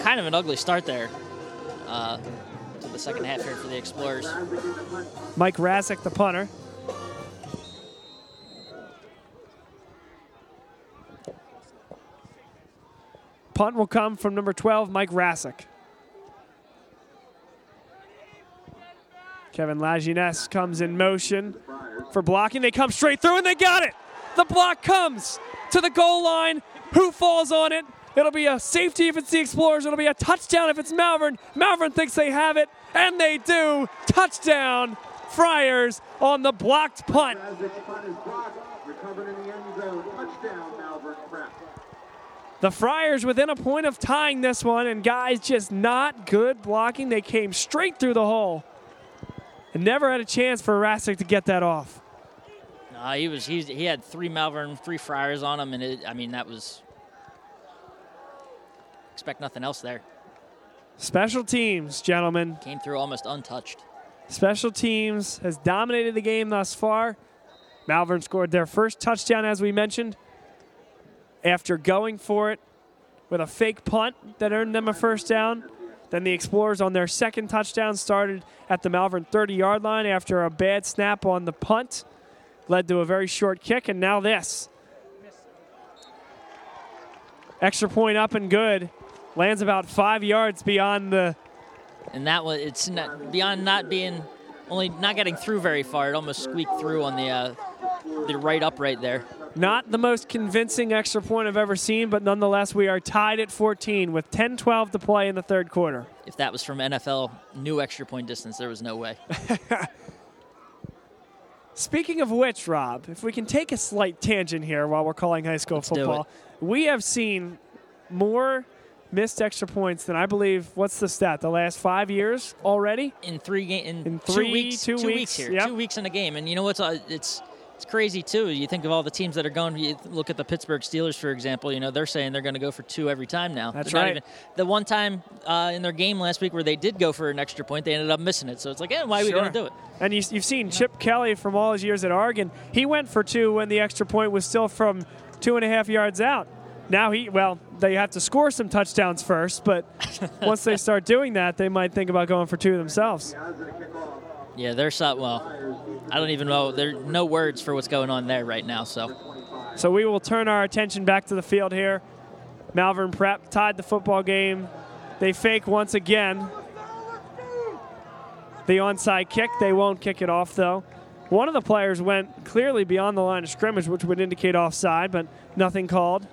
Kind of an ugly start there uh, to the second half here for the Explorers. Mike Razik, the punter. Punt will come from number 12, Mike Rassick. Kevin Lagines comes in motion for blocking. They come straight through and they got it. The block comes to the goal line. Who falls on it? It'll be a safety if it's the Explorers. It'll be a touchdown if it's Malvern. Malvern thinks they have it, and they do. Touchdown, Friars on the blocked punt. Punt blocked. Recovered in the end zone. Touchdown. The Friars within a point of tying this one, and guys just not good blocking. They came straight through the hole and never had a chance for Rassick to get that off. No, he was he, he had three Malvern, three Friars on him, and it, I mean that was expect nothing else there. Special teams, gentlemen. Came through almost untouched. Special teams has dominated the game thus far. Malvern scored their first touchdown, as we mentioned, after going for it with a fake punt that earned them a first down. Then the Explorers on their second touchdown started at the Malvern 30 yard line after a bad snap on the punt, led to a very short kick, and now this. Extra point up and good. Lands about five yards beyond the And that was it's not, beyond not being only not getting through very far. It almost squeaked through on the uh, the right upright there. Not the most convincing extra point I've ever seen, but nonetheless, we are tied at 14 with 10 12 to play in the third quarter. If that was from NFL new extra point distance, there was no way. (laughs) Speaking of which, Rob, if we can take a slight tangent here while we're calling high school Let's football, we have seen more missed extra points than I believe. What's the stat? The last five years already? in three ga- in, In two three- weeks, two two weeks, weeks here, yep. two weeks in a game, and you know what's uh, it's it's crazy too. You think of all the teams that are going. You look at the Pittsburgh Steelers, for example. You know they're saying they're going to go for two every time now. That's right. even- the one time uh, in their game last week where they did go for an extra point, they ended up missing it. So it's like, yeah, why are we going to do it? And you, you've seen Chip Kelly from all his years at Oregon. He went for two when the extra point was still from two and a half yards out. Now he, well, they have to score some touchdowns first, but (laughs) once they start doing that, they might think about going for two themselves. Yeah, they're some. Well, I don't even know. There no words for what's going on there right now. So So we will turn our attention back to the field here. Malvern Prep tied the football game. They fake once again. The onside kick. They won't kick it off, though. One of the players went clearly beyond the line of scrimmage, which would indicate offside, but nothing called.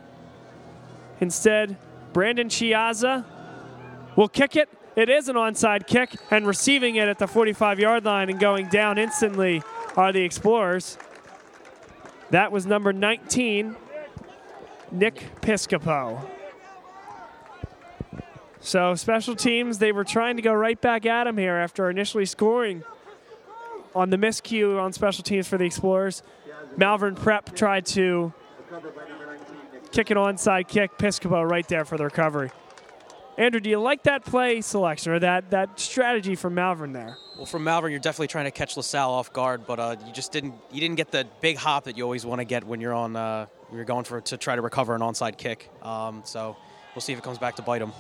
Instead, Brandon Chiazza will kick it. It is an onside kick, and receiving it at the 45 yard line and going down instantly are the Explorers. That was number 19, Nick Piscopo. So, special teams, they were trying to go right back at him here after initially scoring on the miscue on special teams for the Explorers. Malvern Prep tried to kick an onside kick. Piscopo right there for the recovery. Andrew, do you like that play selection or that, that strategy from Malvern there? Well, from Malvern, you're definitely trying to catch LaSalle off guard, but uh, you just didn't. You didn't get the big hop that you always want to get when you're on. Uh, when you're going for to try to recover an onside kick. Um, so we'll see if it comes back to bite them.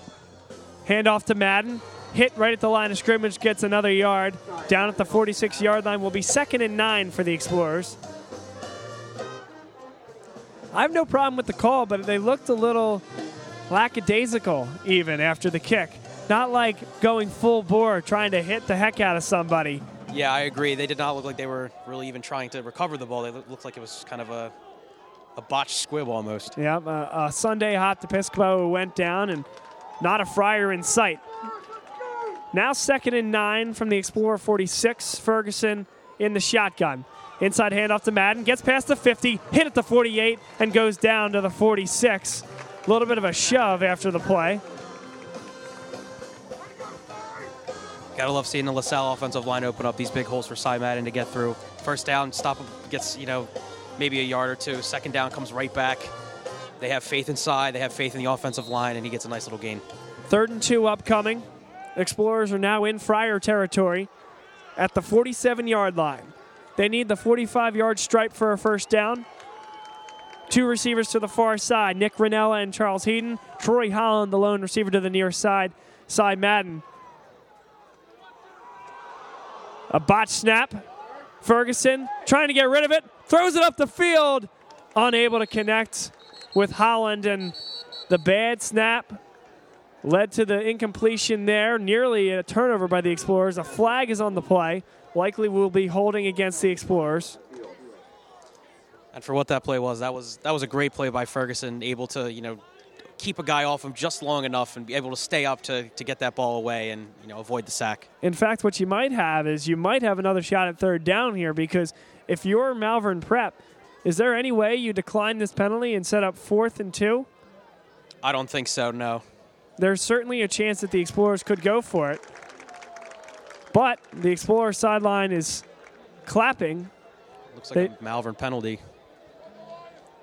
Handoff to Madden. Hit right at the line of scrimmage, gets another yard. Down at the 46 yard line will be second and nine for the Explorers. I have no problem with the call, but they looked a little lackadaisical even after the kick. Not like going full bore trying to hit the heck out of somebody. Yeah, I agree. They did not look like they were really even trying to recover the ball. They looked looked like it was kind of a a botched squib almost. Yeah, uh, a Sunday hot to Piscopo went down and not a Friar in sight. Now second and nine from the Explorer 46. Ferguson in the shotgun. Inside handoff to Madden. Gets past the 50, hit at the 48, and goes down to the 46. A little bit of a shove after the play. Gotta love seeing the LaSalle offensive line open up these big holes for Cy Madden to get through. First down, stop him, gets, you know, maybe a yard or two. Second down comes right back. They have faith inside, they have faith in the offensive line, and he gets a nice little gain. Third and two upcoming. Explorers are now in Friar territory at the 47 yard line. They need the 45 yard stripe for a first down. Two receivers to the far side Nick Ranella and Charles Heaton. Troy Holland, the lone receiver to the near side. Cy Madden. A botch snap. Ferguson trying to get rid of it. Throws it up the field. Unable to connect with Holland. And the bad snap led to the incompletion there. Nearly a turnover by the Explorers. A flag is on the play. Likely will be holding against the Explorers. And for what that play was, that was that was a great play by Ferguson, able to, you know, keep a guy off him just long enough and be able to stay up to, to get that ball away and, you know, avoid the sack. In fact, what you might have is you might have another shot at third down here because if you're Malvern Prep, is there any way you decline this penalty and set up fourth and two? I don't think so, no. There's certainly a chance that the Explorers could go for it. But the Explorer sideline is clapping Looks like They- a Malvern penalty.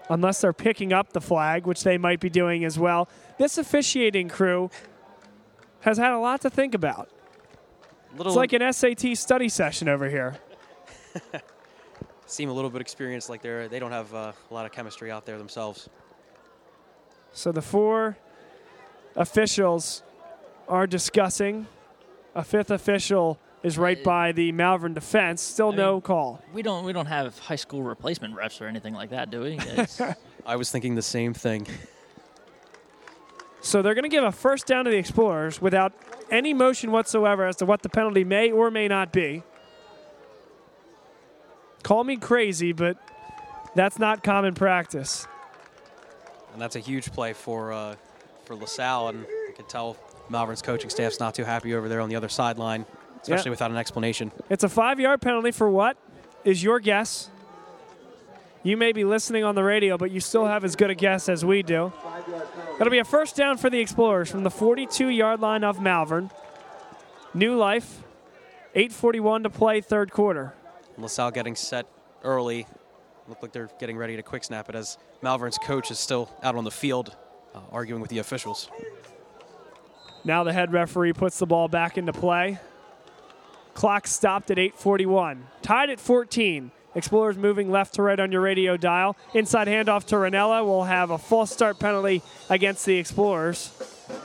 Unless they're picking up the flag, which they might be doing as well. This officiating crew has had a lot to think about. Little It's like an SAT study session over here. (laughs) seem a little bit experienced, like they're they don't have uh, a lot of chemistry out there themselves. So the four officials are discussing. A fifth official is right by the Malvern defense. Still I no mean- call. we don't we don't have high school replacement refs or anything like that, do we? (laughs) I was thinking the same thing. So they're going to give a first down to the Explorers without any motion whatsoever as to what the penalty may or may not be. Call me crazy, but that's not common practice. And that's a huge play for uh, for LaSalle, and I can tell Malvern's coaching staff's not too happy over there on the other sideline, especially Yeah. without an explanation. It's a five yard penalty for what is your guess? You may be listening on the radio, but you still have as good a guess as we do. It'll be a first down for the Explorers from the 42 yard line of Malvern. New life, 8.41 to play, third quarter. LaSalle getting set early. Look like they're getting ready to quick snap it as Malvern's coach is still out on the field uh, arguing with the officials. Now the head referee puts the ball back into play. Clock stopped at 8:41. Tied at 14. Explorers moving left to right on your radio dial. Inside handoff to Ranella will have a false start penalty against the Explorers,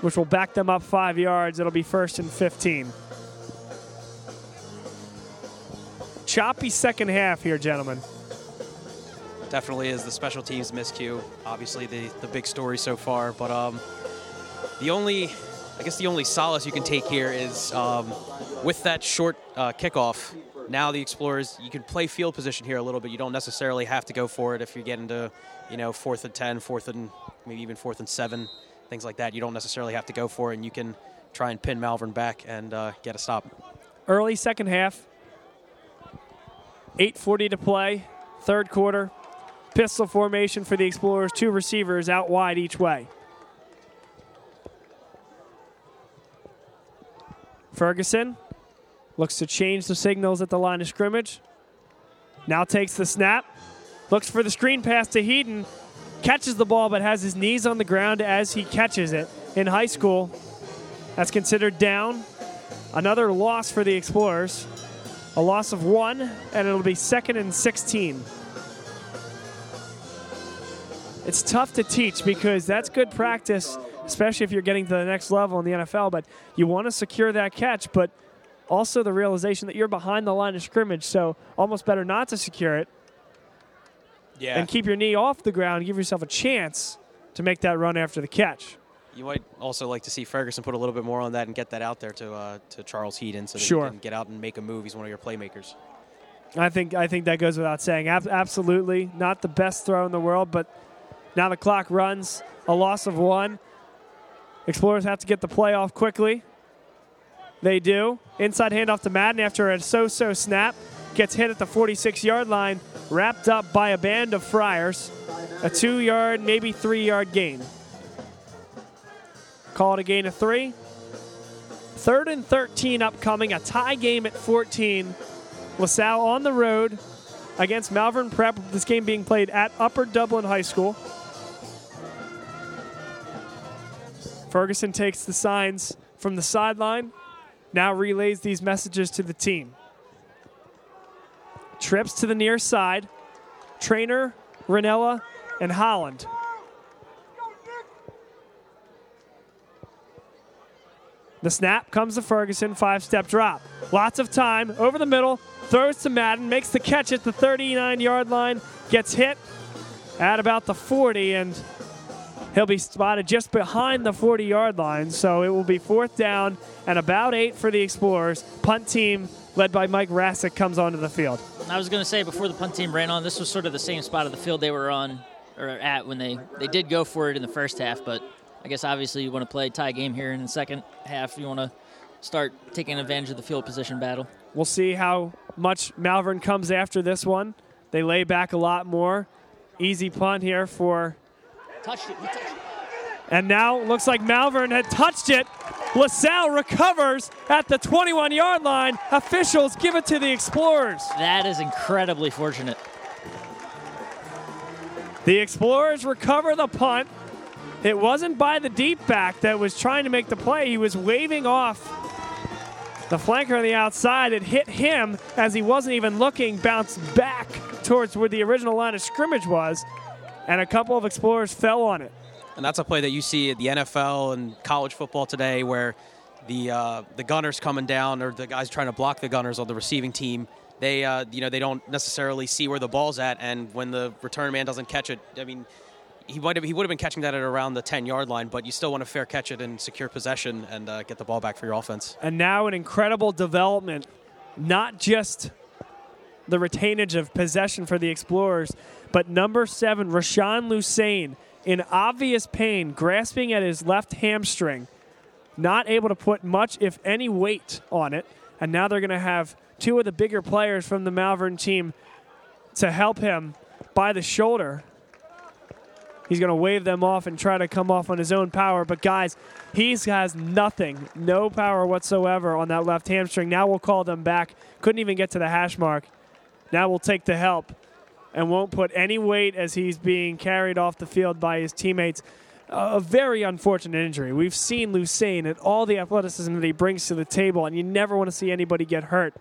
which will back them up five yards. It'll be first and 15. choppy second half here, gentlemen. Definitely is the special teams miscue. Obviously, the, the big story so far. But um, the only, I guess, the only solace you can take here is um, with that short uh, kickoff. Now the Explorers, you can play field position here a little bit. You don't necessarily have to go for it if you get into, you know, fourth and ten, fourth and maybe even fourth and seven, things like that. You don't necessarily have to go for it, and you can try and pin Malvern back and uh, get a stop. Early second half. 8.40 to play. Third quarter. Pistol formation for the Explorers. Two receivers out wide each way. Ferguson looks to change the signals at the line of scrimmage. Now takes the snap. Looks for the screen pass to Heaton. Catches the ball but has his knees on the ground as he catches it. In high school, that's considered down. Another loss for the Explorers. A loss of one, and it'll be second and 16. It's tough to teach because that's good practice, especially if you're getting to the next level in the NFL. But you want to secure that catch, but also the realization that you're behind the line of scrimmage, so almost better not to secure it Yeah. and keep your knee off the ground, give yourself a chance to make that run after the catch. You might also like to see Ferguson put a little bit more on that and get that out there to uh, to Charles Heaton so that Sure. he can get out and make a move. He's one of your playmakers. I think I think that goes without saying. Ab- absolutely, not the best throw in the world, but now the clock runs. A loss of one. Explorers have to get the play off quickly. They do. Inside handoff to Madden after a so-so snap. Gets hit at the 46-yard line, wrapped up by a band of Friars. A two-yard, maybe three-yard gain. Call it a gain of three. Third and 13 upcoming. A tie game at 14. LaSalle on the road against Malvern Prep. This game being played at Upper Dublin High School. Ferguson takes the signs from the sideline, now relays these messages to the team. Trips to the near side. Trainer, Ranella, and Holland. The snap comes to Ferguson, five step drop. Lots of time, over the middle, throws to Madden, makes the catch at the 39 yard line, gets hit at about the 40, and he'll be spotted just behind the 40 yard line. So it will be fourth down and about eight for the Explorers. Punt team, led by Mike Rassick, comes onto the field. I was going to say before the punt team ran on, this was sort of the same spot of the field they were on or at when they they did go for it in the first half, but I guess obviously you want to play tie game here in the second half. You want to start taking advantage of the field position battle. We'll see how much Malvern comes after this one. They lay back a lot more. Easy punt here for Touched it. He touched it. And now looks like Malvern had touched it. LaSalle recovers at the 21 yard line. Officials give it to the Explorers. That is incredibly fortunate. The Explorers recover the punt. It wasn't by the deep back that was trying to make the play. He was waving off the flanker on the outside. It hit him as he wasn't even looking, bounced back towards where the original line of scrimmage was, and a couple of Explorers fell on it. And that's a play that you see at the NFL and college football today, where the uh, the gunners coming down or the guys trying to block the gunners on the receiving team, they uh, you know they don't necessarily see where the ball's at, and when the return man doesn't catch it, I mean. He might have, he would have been catching that at around the 10 yard line, but you still want to fair catch it and secure possession and uh, get the ball back for your offense. And now an incredible development, not just the retainage of possession for the Explorers, but number seven, Rashawn Lusain, in obvious pain, grasping at his left hamstring, not able to put much, if any, weight on it. And now they're going to have two of the bigger players from the Malvern team to help him by the shoulder. He's going to wave them off and try to come off on his own power. But, guys, he has nothing, no power whatsoever on that left hamstring. Now we'll call them back. Couldn't even get to the hash mark. Now we'll take the help and won't put any weight as he's being carried off the field by his teammates. A very unfortunate injury. We've seen Lusain and all the athleticism that he brings to the table, and you never want to see anybody get hurt.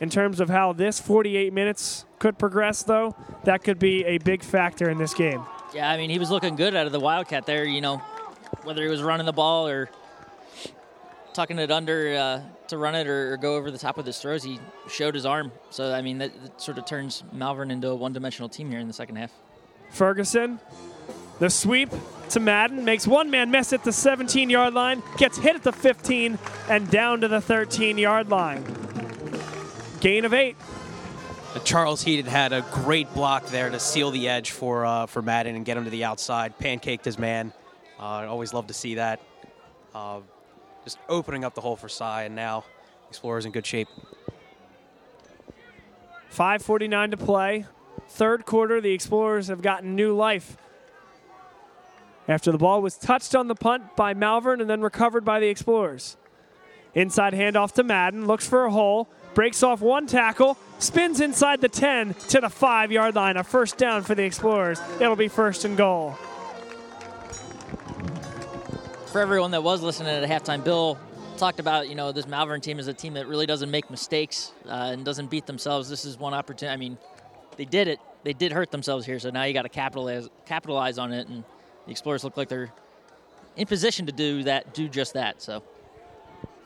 In terms of how this 48 minutes could progress, though, that could be a big factor in this game. Yeah, I mean, he was looking good out of the Wildcat there, you know, whether he was running the ball or tucking it under uh, to run it or, or, go over the top of his throws, he showed his arm. So I mean, that, that sort of turns Malvern into a one-dimensional team here in the second half. Ferguson, the sweep to Madden makes one man miss at the 17-yard line, gets hit at the 15, and down to the 13-yard line. Gain of eight. Charles Heaton had a great block there to seal the edge for uh, for Madden and get him to the outside. Pancaked his man. Uh, I always love to see that. Uh, just opening up the hole for Cy, and now Explorers in good shape. 5:49 to play. Third quarter, the Explorers have gotten new life. After the ball was touched on the punt by Malvern and then recovered by the Explorers. Inside handoff to Madden, looks for a hole, breaks off one tackle, spins inside the 10 to the five yard line. A first down for the Explorers. It'll be first and goal. For everyone that was listening at halftime, Bill talked about you know this Malvern team is a team that really doesn't make mistakes uh, and doesn't beat themselves. This is one opportunity. I mean, they did it. They did hurt themselves here, so now you got to capitalize capitalize on it. And the Explorers look like they're in position to do that, do just that. So.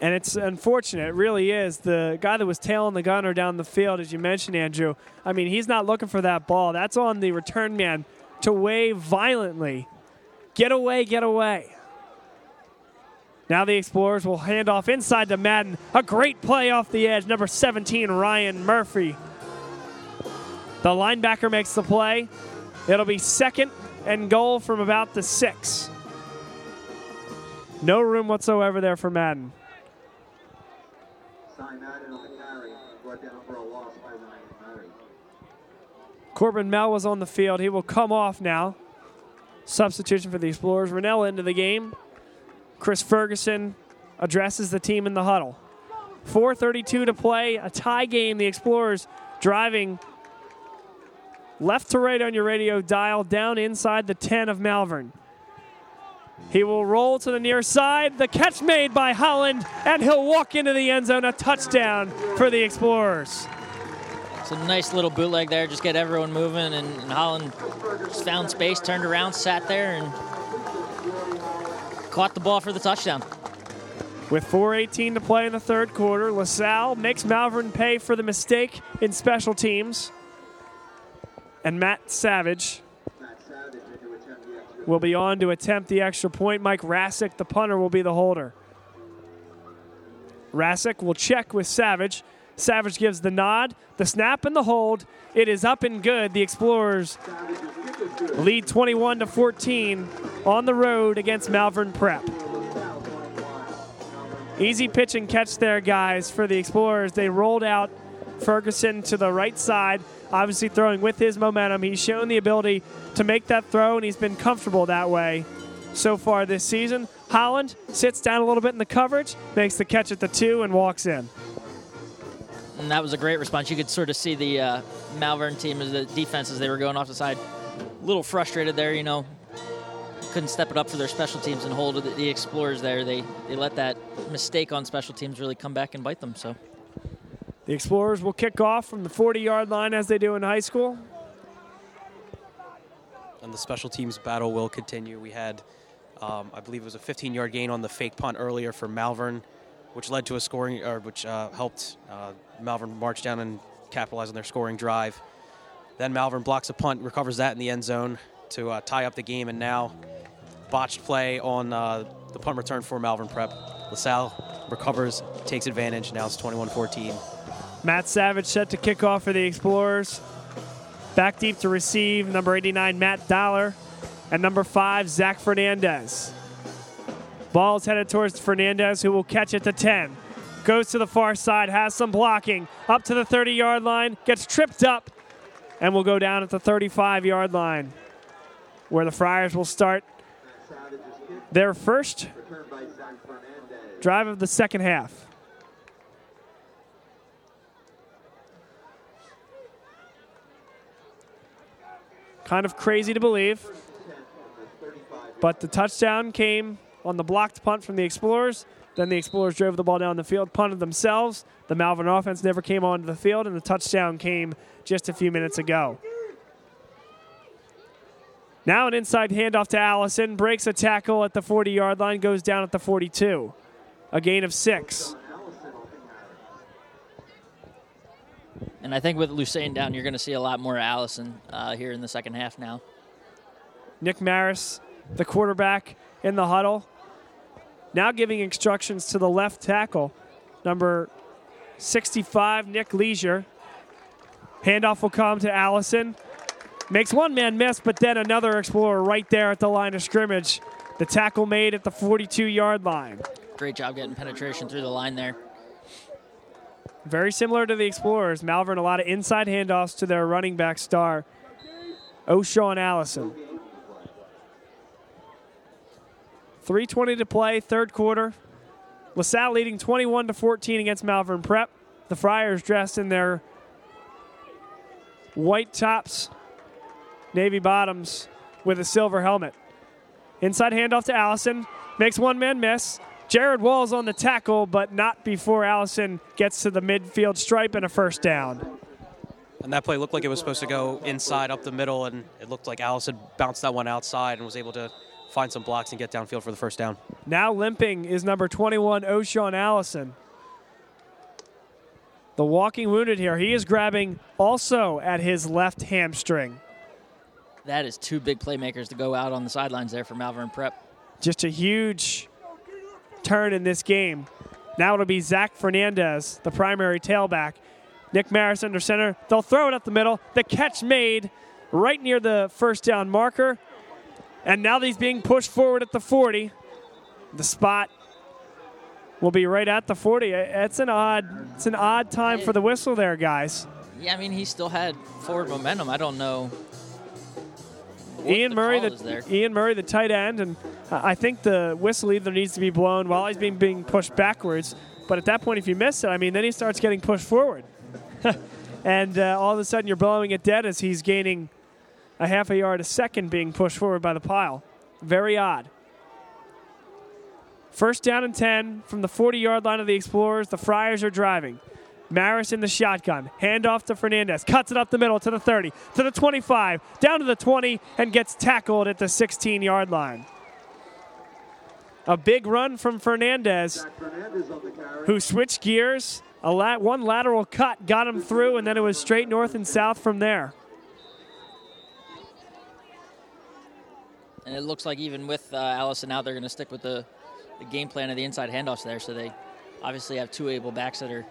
And it's unfortunate, it really is. The guy that was tailing the gunner down the field, as you mentioned, Andrew, I mean, he's not looking for that ball. That's on the return man to wave violently. Get away, get away. Now the Explorers will hand off inside to Madden. A great play off the edge. Number 17, Ryan Murphy. The linebacker makes the play. It'll be second and goal from about the six. No room whatsoever there for Madden. Corbin Mell was on the field. He will come off now. Substitution for the Explorers. Rennell into the game. Chris Ferguson addresses the team in the huddle. 4.32 to play, a tie game. The Explorers driving left to right on your radio dial, down inside the 10 of Malvern. He will roll to the near side. The catch made by Holland, and he'll walk into the end zone. A touchdown for the Explorers. It's a nice little bootleg there. Just get everyone moving, and, and Holland found space, turned around, sat there, and caught the ball for the touchdown. With 4.18 to play in the third quarter, LaSalle makes Malvern pay for the mistake in special teams. And Matt Savage will be on to attempt the extra point. Mike Rasick, the punter, will be the holder. Rasick will check with Savage. Savage gives the nod, the snap, and the hold. It is up and good. The Explorers lead 21 to 14 on the road against Malvern Prep. Easy pitch and catch there, guys, for the Explorers. They rolled out Ferguson to the right side, obviously throwing with his momentum. He's shown the ability to make that throw, and he's been comfortable that way so far this season. Holland sits down a little bit in the coverage, makes the catch at the two, and walks in. And that was a great response. You could sort of see the uh, Malvern team as the defense as they were going off the side. A little frustrated there, you know. Couldn't step it up for their special teams and hold the, the Explorers there. They they let that mistake on special teams really come back and bite them. So the Explorers will kick off from the 40 yard line as they do in high school. And the special teams battle will continue. We had, um, I believe it was a 15 yard gain on the fake punt earlier for Malvern which led to a scoring, or which uh, helped uh, Malvern march down and capitalize on their scoring drive. Then Malvern blocks a punt, recovers that in the end zone to uh, tie up the game, and now botched play on uh, the punt return for Malvern Prep. LaSalle recovers, takes advantage. Now it's 21-14. Matt Savage set to kick off for the Explorers. Back deep to receive, number 89, Matt Dollar, and number five, Zach Fernandez. Ball's headed towards Fernandez, who will catch it to 10. Goes to the far side, has some blocking. Up to the 30 yard line, gets tripped up, and will go down at the 35 yard line, where the Friars will start their first drive of the second half. Kind of crazy to believe. But the touchdown came on the blocked punt from the Explorers. Then the Explorers drove the ball down the field, punted themselves. The Malvern offense never came onto the field, and the touchdown came just a few minutes ago. Now an inside handoff to Allison, breaks a tackle at the 40 yard line, goes down at the 42. a gain of six. And I think with Lusain down, you're going to see a lot more Allison uh, here in the second half now. Nick Maris, the quarterback in the huddle, now giving instructions to the left tackle, number 65, Nick Leisure. Handoff will come to Allison. Makes one man miss, but then another Explorer right there at the line of scrimmage. The tackle made at the 42 yard line. Great job getting penetration through the line there. Very similar to the Explorers. Malvern, a lot of inside handoffs to their running back star, O'Shawn Allison. 3.20 to play, third quarter. LaSalle leading 21 to 14 against Malvern Prep. The Friars dressed in their white tops, navy bottoms with a silver helmet. Inside handoff to Allison. Makes one man miss. Jared Walls on the tackle, but not before Allison gets to the midfield stripe and a first down. And that play looked like it was supposed to go inside up the middle, and it looked like Allison bounced that one outside and was able to find some blocks and get downfield for the first down. Now limping is number 21, O'Shawn Allison. The walking wounded here. He is grabbing also at his left hamstring. That is two big playmakers to go out on the sidelines there for Malvern Prep. Just a huge turn in this game. Now it'll be Zach Fernandez, the primary tailback. Nick Maris under center. They'll throw it up the middle. The catch made right near the first down marker. And now he's being pushed forward at the 40. The spot will be right at the 40. It's an odd, it's an odd time for the whistle there, guys. Yeah, I mean, he still had forward momentum. I don't know. Ian the Murray, the. Ian Murray, the tight end, and I think the whistle either needs to be blown while he's being being pushed backwards. But at that point, if you miss it, I mean, then he starts getting pushed forward, (laughs) and uh, all of a sudden you're blowing it dead as he's gaining a half a yard a second being pushed forward by the pile. Very odd. First down and 10 from the 40 yard line of the Explorers. The Friars are driving. Maris in the shotgun. Handoff to Fernandez. Cuts it up the middle to the 30, to the 25, down to the 20, and gets tackled at the 16 yard line. A big run from Fernandez, who switched gears. A lat- one lateral cut got him through, and then it was straight north and south from there. And it looks like even with uh, Allison out, they're going to stick with the, the game plan of the inside handoffs there. So they obviously have two able backs that are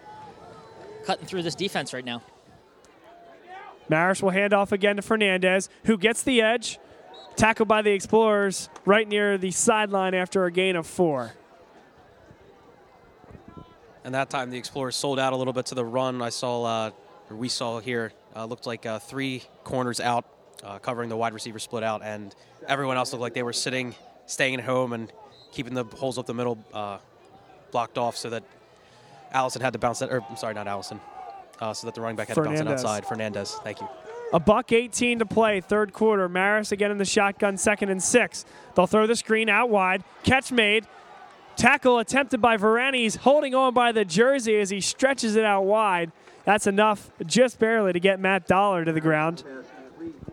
cutting through this defense right now. Maris will hand off again to Fernandez, who gets the edge. Tackled by the Explorers right near the sideline after a gain of four. And that time the Explorers sold out a little bit to the run. I saw, uh, or we saw here, uh, looked like uh, three corners out, uh, covering the wide receiver split out, and everyone else looked like they were sitting, staying at home, and keeping the holes up the middle uh, blocked off so that Allison had to bounce that, or I'm sorry, not Allison, uh, so that the running back had to bounce it outside. Fernandez, thank you. A buck 18 to play, third quarter. Maris again in the shotgun, second and six. They'll throw the screen out wide. Catch made. Tackle attempted by Varane. He's holding on by the jersey as he stretches it out wide. That's enough, just barely, to get Matt Dollar to the ground. Pass complete to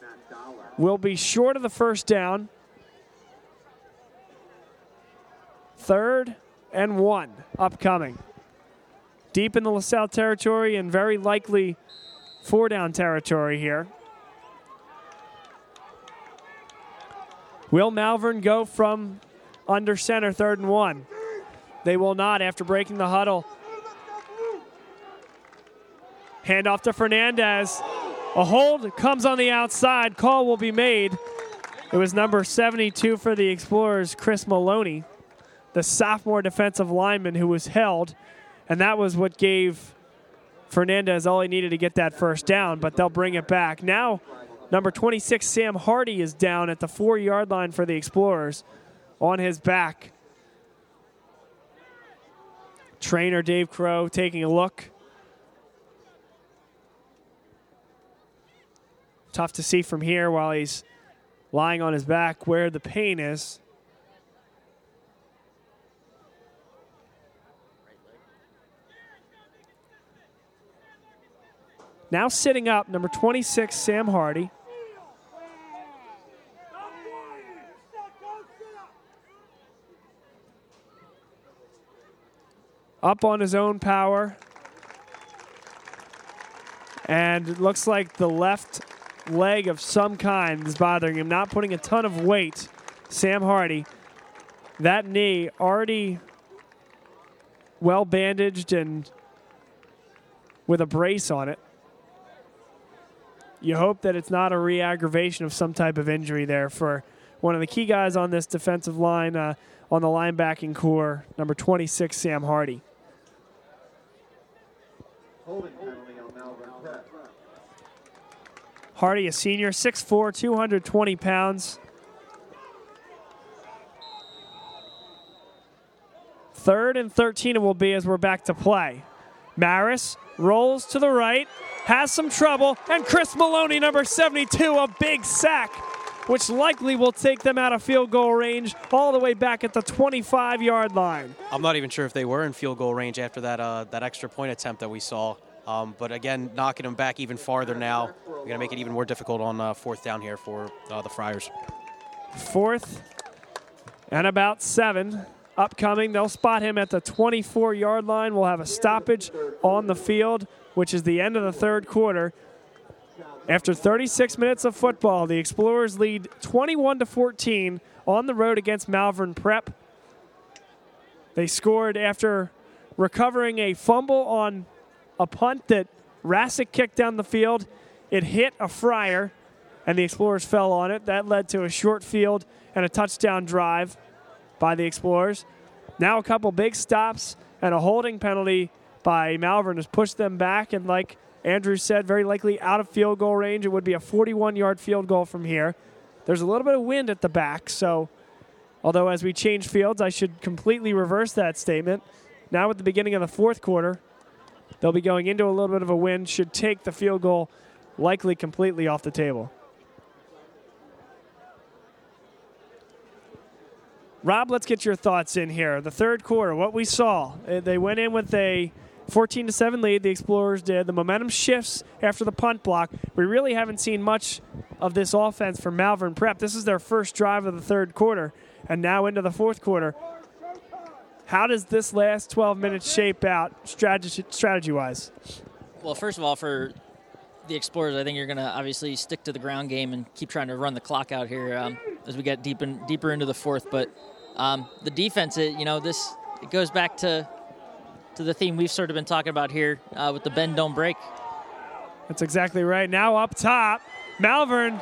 Matt Dollar. Will be short of the first down. Third and one upcoming. Deep in the LaSalle territory and very likely four down territory here. Will Malvern go from under center, third and one? They will not after breaking the huddle. Handoff to Fernandez. A hold comes on the outside. Call will be made. It was number 72 for the Explorers, Chris Maloney, the sophomore defensive lineman who was held. And that was what gave Fernandez all he needed to get that first down, but they'll bring it back. Now, number 26, Sam Hardy, is down at the four yard line for the Explorers on his back. Trainer Dave Crow taking a look. Tough to see from here while he's lying on his back where the pain is. Now sitting up, number 26, Sam Hardy. up on his own power. And it looks like the left leg of some kind is bothering him, not putting a ton of weight. Sam Hardy, that knee already well bandaged and with a brace on it. You hope that it's not a re aggravation of some type of injury there for one of the key guys on this defensive line, uh, on the linebacking core, number 26, Sam Hardy. Holding penalty. Hardy, a senior, 6'4, 220 pounds. Third and 13 it will be as we're back to play. Maris rolls to the right, has some trouble, and Chris Maloney, number 72, a big sack, which likely will take them out of field goal range all the way back at the 25 yard line. I'm not even sure if they were in field goal range after that uh, that extra point attempt that we saw. Um, but again, knocking them back even farther now, we're going to make it even more difficult on uh, fourth down here for uh, the Friars. Fourth and about seven upcoming. They'll spot him at the 24 yard line. We'll have a stoppage on the field, which is the end of the third quarter. After 36 minutes of football, the Explorers lead 21 to 14 on the road against Malvern Prep. They scored after recovering a fumble on a punt that Rassick kicked down the field. It hit a Friar, and the Explorers fell on it. That led to a short field and a touchdown drive by the Explorers. Now a couple big stops and a holding penalty by Malvern has pushed them back. And like Andrew said, very likely out of field goal range. It would be a 41 yard field goal from here. There's a little bit of wind at the back, so although as we change fields, I should completely reverse that statement. Now at the beginning of the fourth quarter, they'll be going into a little bit of a wind, should take the field goal likely completely off the table. Rob, let's get your thoughts in here. The third quarter, what we saw. Uh, They went in with a 14 to 7 lead, the Explorers did. The momentum shifts after the punt block. We really haven't seen much of this offense from Malvern Prep. This is their first drive of the third quarter, and now into the fourth quarter. How does this last 12 minutes shape out strategy, strategy-wise? Well, first of all, for the Explorers, I think you're going to obviously stick to the ground game and keep trying to run the clock out here um, as we get deep in, deeper into the fourth. But um, the defense, it, you know, this it goes back to to the theme we've sort of been talking about here uh, with the bend don't break. That's exactly right. Now up top, Malvern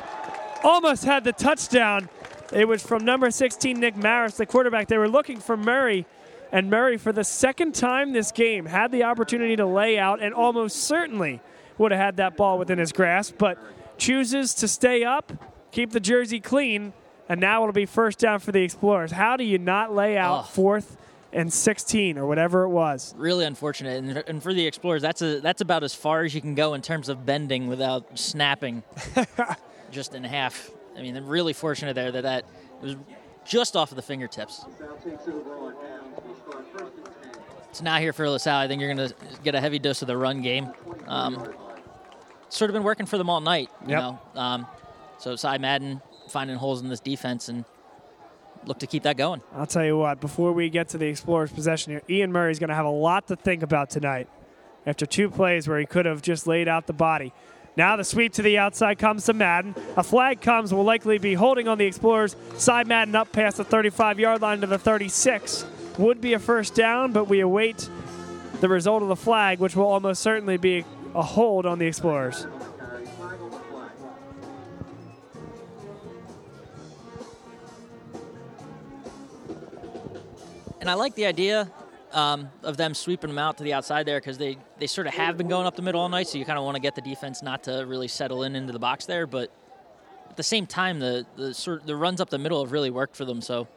almost had the touchdown. It was from number 16, Nick Maris, the quarterback. They were looking for Murray, and Murray, for the second time this game, had the opportunity to lay out and almost certainly would have had that ball within his grasp, but chooses to stay up, keep the jersey clean, and now it'll be first down for the Explorers. How do you not lay out Oh. fourth and 16 or whatever it was? Really unfortunate, and, and for the Explorers, that's a that's about as far as you can go in terms of bending without snapping, (laughs) just in half. I mean, they're really fortunate there that that was just off of the fingertips. South takes over on downs. We start first and 10. So now here for LaSalle, I think you're going to get a heavy dose of the run game. Um, sort of been working for them all night, you Yep. know. Um, so Cy Madden finding holes in this defense and look to keep that going. I'll tell you what, before we get to the Explorers' possession here, Ian Murray's going to have a lot to think about tonight after two plays where he could have just laid out the body. Now the sweep to the outside comes to Madden. A flag comes, will likely be holding on the Explorers. Cy Madden up past the 35 yard line to the 36. Would be a first down, but we await the result of the flag, which will almost certainly be a hold on the Explorers. And I like the idea um, of them sweeping them out to the outside there because they, they sort of have been going up the middle all night, so you kind of want to get the defense not to really settle in into the box there. But at the same time, the the the runs up the middle have really worked for them. So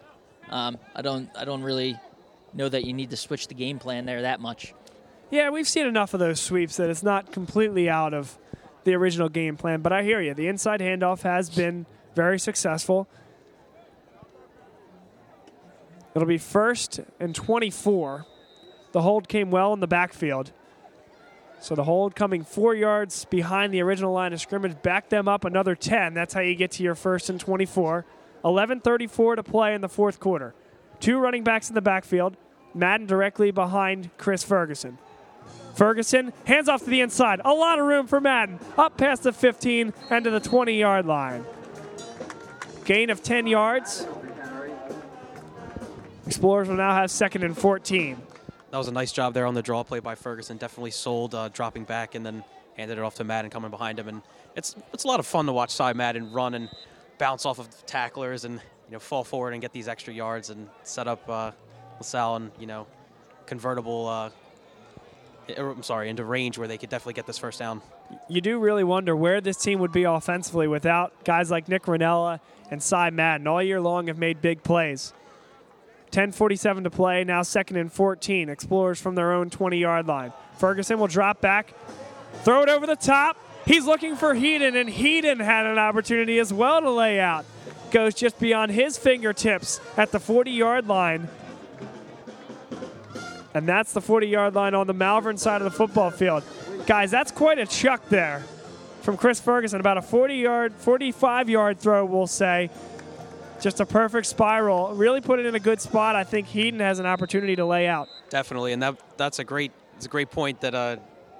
um, I don't I don't really know that you need to switch the game plan there that much. Yeah, we've seen enough of those sweeps that it's not completely out of the original game plan. But I hear you. The inside handoff has been very successful. It'll be first and 24. The hold came well in the backfield. So the hold coming four yards behind the original line of scrimmage, back them up another 10. That's how you get to your first and 24. 11:34 to play in the fourth quarter. Two running backs in the backfield. Madden directly behind Chris Ferguson. Ferguson hands off to the inside. A lot of room for Madden. Up past the 15 and to the 20 yard line. Gain of 10 yards. Explorers will now have second and 14. That was a nice job there on the draw play by Ferguson. Definitely sold, uh, dropping back and then handed it off to Madden coming behind him. And it's it's a lot of fun to watch Cy Madden run and bounce off of tacklers and you know fall forward and get these extra yards and set up uh, LaSalle and you know convertible. Uh, er, I'm sorry, into range where they could definitely get this first down. You do really wonder where this team would be offensively without guys like Nick Ranella and Cy Madden. All year long have made big plays. 10:47 to play. Now second and 14. Explorers from their own 20-yard line. Ferguson will drop back, throw it over the top. He's looking for Heaton, and Heaton had an opportunity as well to lay out. Goes just beyond his fingertips at the 40-yard line. And that's the 40-yard line on the Malvern side of the football field. Guys, that's quite a chuck there from Chris Ferguson. About a 40-yard, 45-yard throw, we'll say. Just a perfect spiral. Really put it in a good spot. I think Heaton has an opportunity to lay out. Definitely, and that that's a great it's a great point that uh,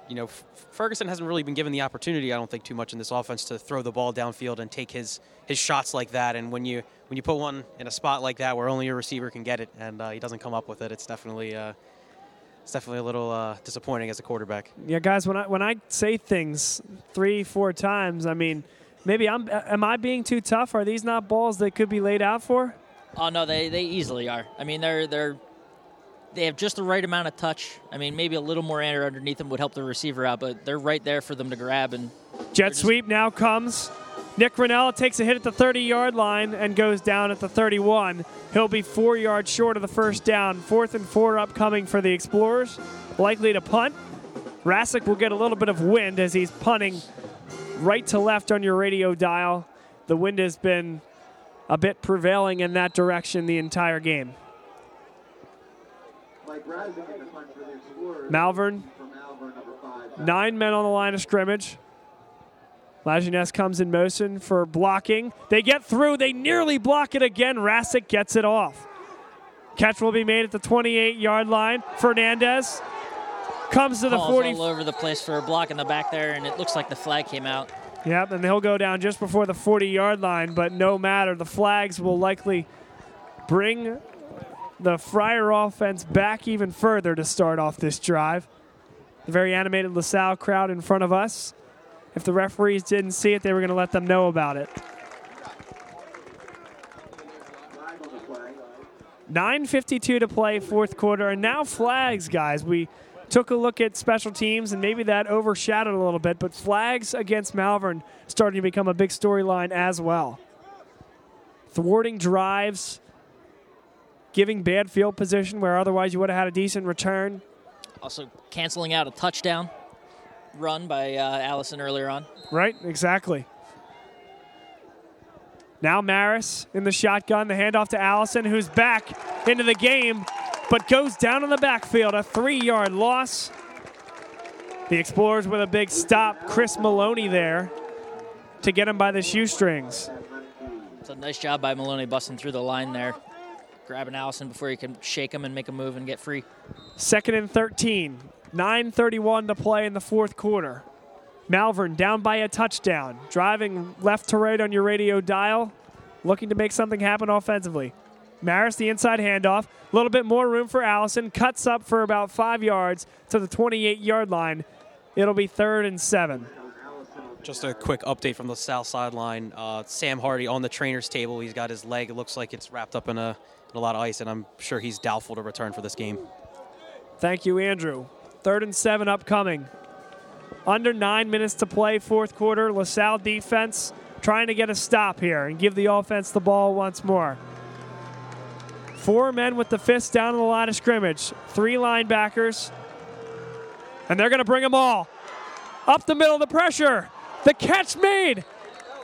you know F- Ferguson hasn't really been given the opportunity. I don't think too much in this offense to throw the ball downfield and take his his shots like that. And when you when you put one in a spot like that where only your receiver can get it and uh, he doesn't come up with it, it's definitely uh, it's definitely a little uh, disappointing as a quarterback. Yeah, guys, when I when I say things three, four times, I mean, maybe I'm am I being too tough? Are these not balls that could be laid out for? Oh no, they, they easily are. I mean, they're they're they have just the right amount of touch. I mean, maybe a little more air underneath them would help the receiver out, but they're right there for them to grab. And Jet sweep now comes. Nick Ranella takes a hit at the 30 yard line and goes down at the 31. He'll be four yards short of the first down. Fourth and four upcoming for the Explorers. Likely to punt. Rassick will get a little bit of wind as he's punting right to left on your radio dial. The wind has been a bit prevailing in that direction the entire game. Malvern, nine men on the line of scrimmage. Lajeunesse comes in motion for blocking. They get through. They nearly block it again. Rasic gets it off. Catch will be made at the 28 yard line. Fernandez comes to the calls 40. all over the place for a block in the back there, and it looks like the flag came out. Yep, and he'll go down just before the 40 yard line, but no matter. The flags will likely bring the Friar offense back even further to start off this drive. The very animated LaSalle crowd in front of us. If the referees didn't see it, they were going to let them know about it. Flag on the play. 9.52 to play, fourth quarter, and now flags, guys. We took a look at special teams, and maybe that overshadowed a little bit, but flags against Malvern starting to become a big storyline as well. Thwarting drives, giving bad field position where otherwise you would have had a decent return. Also canceling out a touchdown run by uh, Allison earlier on. Right, exactly. Now Maris in the shotgun, the handoff to Allison, who's back into the game, but goes down in the backfield. A three yard loss. The Explorers with a big stop. Chris Maloney there to get him by the shoestrings. It's a nice job by Maloney busting through the line there, grabbing Allison before he can shake him and make a move and get free. Second and 13. 9.31 to play in the fourth quarter. Malvern down by a touchdown. Driving left to right on your radio dial. Looking to make something happen offensively. Maris, the inside handoff. A little bit more room for Allison. Cuts up for about five yards to the 28 yard line. It'll be third and seven. Just a quick update from the south sideline. Uh, Sam Hardy on the trainer's table. He's got his leg. It looks like it's wrapped up in a, in a lot of ice, and I'm sure he's doubtful to return for this game. Thank you, Andrew. Third and seven upcoming. Under nine minutes to play, fourth quarter. LaSalle defense trying to get a stop here and give the offense the ball once more. Four men with the fist down in the line of scrimmage. Three linebackers. And they're going to bring them all. Up the middle of the pressure. The catch made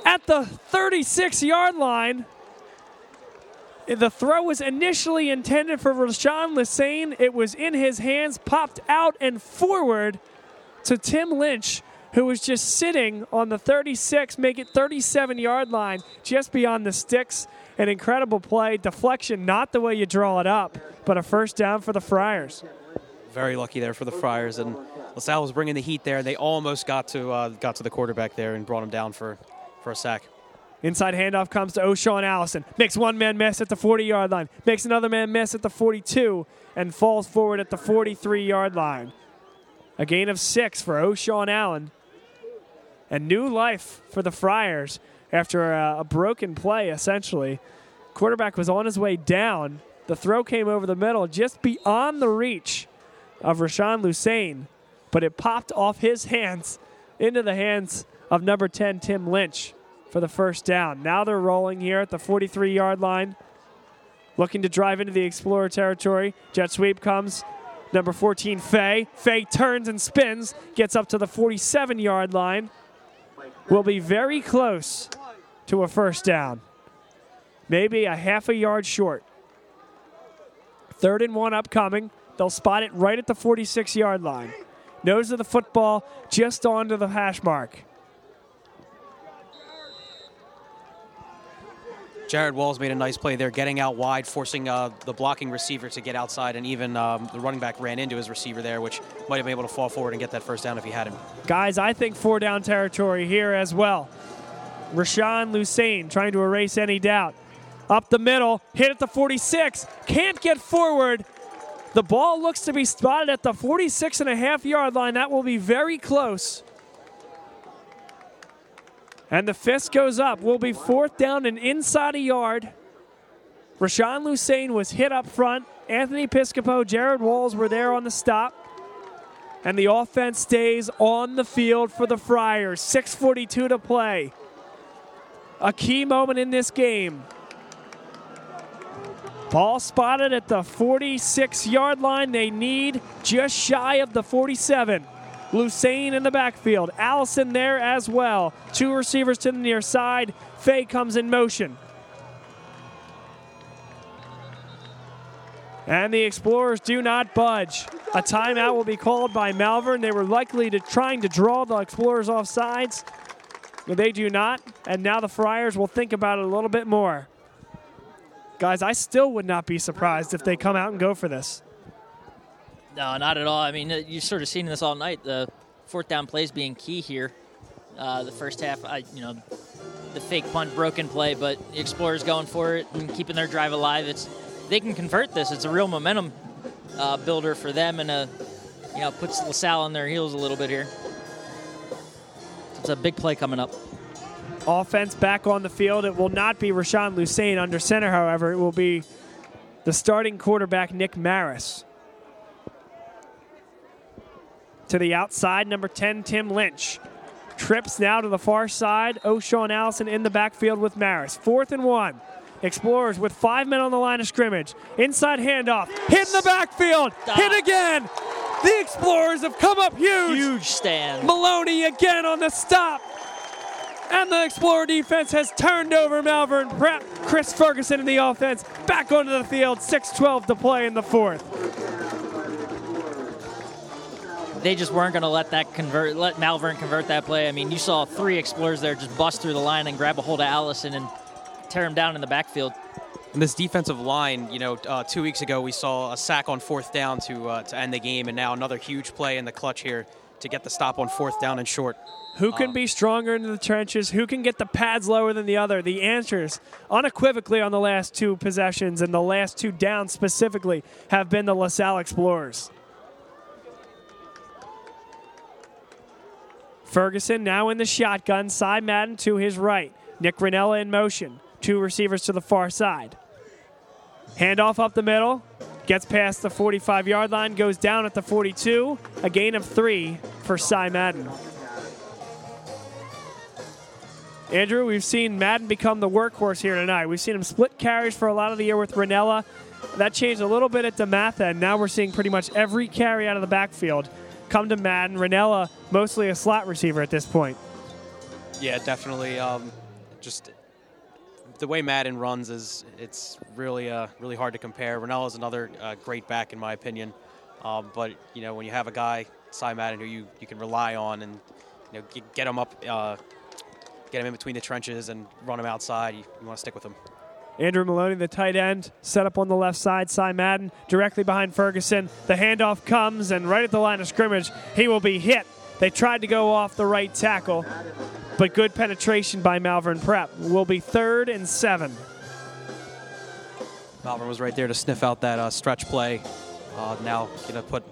at the 36 yard line. The throw was initially intended for Rashawn Lusain. It was in his hands, popped out and forward to Tim Lynch, who was just sitting on the 36, make it 37 yard line, just beyond the sticks. an incredible play. Deflection, not the way you draw it up, but a first down for the Friars. Very lucky there for the Friars, and LaSalle was bringing the heat there. And they almost got to uh, got to the quarterback there and brought him down for, for a sack. Inside handoff comes to O'Shawn Allison. Makes one man miss at the 40 yard line. Makes another man miss at the 42 and falls forward at the 43 yard line. A gain of six for O'Shawn Allen. And new life for the Friars after a, a broken play, essentially. Quarterback was on his way down. The throw came over the middle, just beyond the reach of Rashawn Lusain, but it popped off his (laughs) hands into the hands of number 10, Tim Lynch for the first down. Now they're rolling here at the 43 yard line, looking to drive into the Explorer territory. Jet sweep comes. Number 14, Faye. Faye turns and spins, gets up to the 47 yard line. Will be very close to a first down. Maybe a half a yard short. Third and one upcoming. They'll spot it right at the 46 yard line. Nose of the football just onto the hash mark. Jared Walls made a nice play there, getting out wide, forcing uh, the blocking receiver to get outside, and even um, the running back ran into his receiver there, which might have been able to fall forward and get that first down if he had him. Guys, I think four down territory here as well. Rashawn Lusain trying to erase any doubt. Up the middle, hit at the 46, can't get forward. The ball looks to be spotted at the 46 and a half yard line. That will be very close. And the fist goes up. We'll be fourth down and inside a yard. Rashawn Lusain was hit up front. Anthony Piscopo, Jared Walls were there on the stop. And the offense stays on the field for the Friars. 6.42 to play. A key moment in this game. Ball spotted at the 46 yard line. They need just shy of the 47. Lusain in the backfield. Allison there as well. Two receivers to the near side. Fay comes in motion. And the Explorers do not budge. A timeout will be called by Malvern. They were likely to trying to draw the Explorers off sides. But they do not. And now the Friars will think about it a little bit more. Guys, I still would not be surprised if they come out and go for this. No, not at all. I mean, uh, you've sort of seen this all night. The fourth down plays being key here. Uh, the first half, I, you know, the fake punt, broken play, but the Explorers going for it and keeping their drive alive. It's they can convert this. It's a real momentum uh, builder for them, and a you know puts LaSalle on their heels a little bit here. It's a big play coming up. Offense back on the field. It will not be Rashawn Lusain under center, however. It will be the starting quarterback, Nick Maris. To the outside, number 10, Tim Lynch. Trips now to the far side. O'Shawn Allison in the backfield with Maris. Fourth and one. Explorers with five men on the line of scrimmage. Inside handoff. Hit in the backfield. Hit again. The Explorers have come up huge. Huge stand. Maloney again on the stop. And the Explorer defense has turned over Malvern Prep. Chris Ferguson in the offense back onto the field. 6-12 to play in the fourth. They just weren't going to let that convert, let Malvern convert that play. I mean, you saw three Explorers there just bust through the line and grab a hold of Allison and tear him down in the backfield. And this defensive line, you know, uh, two weeks ago we saw a sack on fourth down to uh, to end the game, and now another huge play in the clutch here to get the stop on fourth down and short. Who can be stronger in the trenches? Who can get the pads lower than the other? The answers, unequivocally, on the last two possessions and the last two downs specifically, have been the LaSalle Explorers. Ferguson now in the shotgun. Cy Madden to his right. Nick Ranella in motion. Two receivers to the far side. Handoff up the middle. Gets past the 45 yard line. Goes down at the 42. A gain of three for Cy Madden. Andrew, we've seen Madden become the workhorse here tonight. We've seen him split carries for a lot of the year with Ranella. That changed a little bit at DeMatha, and now we're seeing pretty much every carry out of the backfield come to Madden. Ranella, mostly a slot receiver at this point. Yeah, definitely. Um, just the way Madden runs is it's really uh, really hard to compare. Ranella is another uh, great back in my opinion, um, but you know when you have a guy Cy Madden who you, you can rely on and you know get, him up, uh, get him in between the trenches and run him outside, you, you want to stick with him. Andrew Maloney, the tight end, set up on the left side. Cy Madden directly behind Ferguson. The handoff comes, and right at the line of scrimmage, he will be hit. They tried to go off the right tackle, but good penetration by Malvern Prep. Will be third and seven. Malvern was right there to sniff out that uh, stretch play. Uh, now going to put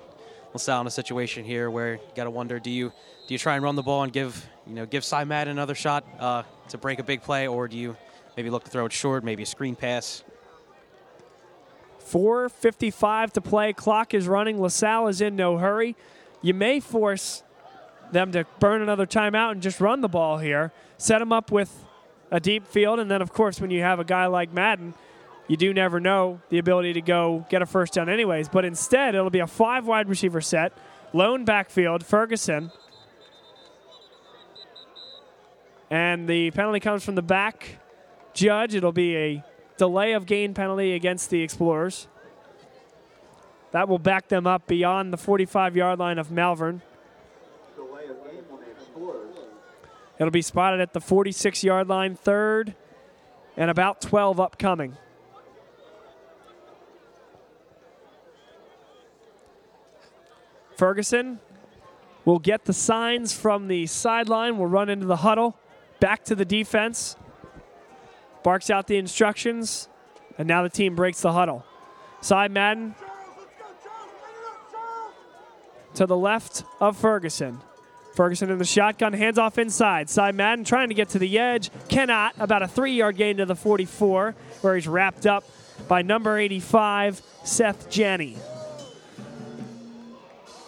LaSalle in a situation here where you got to wonder: Do you do you try and run the ball and give you know give Cy Madden another shot uh, to break a big play, or do you maybe look to throw it short, maybe a screen pass? 4.55 to play. Clock is running. LaSalle is in no hurry. You may force them to burn another timeout and just run the ball here. Set them up with a deep field. And then, of course, when you have a guy like Madden, you do never know the ability to go get a first down, anyways. But instead, it'll be a five wide receiver set, lone backfield, Ferguson. And the penalty comes from the back judge. It'll be a delay of gain penalty against the Explorers. That will back them up beyond the 45 yard line of Malvern. It'll be spotted at the 46 yard line, third, and about 12 upcoming. Ferguson will get the signs from the sideline, will run into the huddle, back to the defense, barks out the instructions, and now the team breaks the huddle. Cy Madden to the left of Ferguson. Ferguson in the shotgun, hands off inside. Cy Madden trying to get to the edge, cannot. About a three yard gain to the 44, where he's wrapped up by number 85, Seth Janney.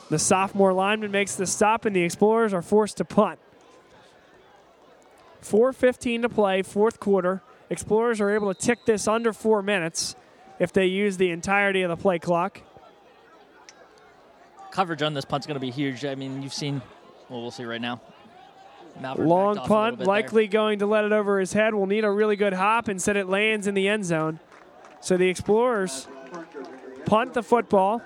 The sophomore lineman makes the stop, and the Explorers are forced to punt. 4.15 to play, fourth quarter. Explorers are able to tick this under four minutes if they use the entirety of the play clock. Coverage on this punt's going to be huge. I mean, you've seen. Well, we'll see right now. Malvern Long backed off a little punt, likely going to let it over his head. We'll need a really good hop. Instead, it lands in the end zone. So the Explorers punt the football.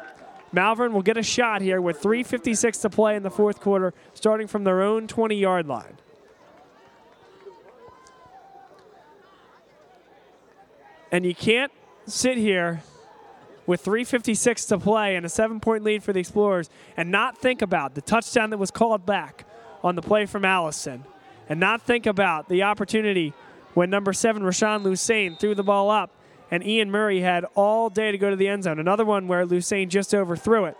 Malvern will get a shot here with 3.56 to play in the fourth quarter, starting from their own 20 yard line. And you can't sit here with 3.56 to play and a seven point lead for the Explorers and not think about the touchdown that was called back on the play from Allison and not think about the opportunity when number seven, Rashawn Lusain, threw the ball up and Ian Murray had all day to go to the end zone. Another one where Lusain just overthrew it.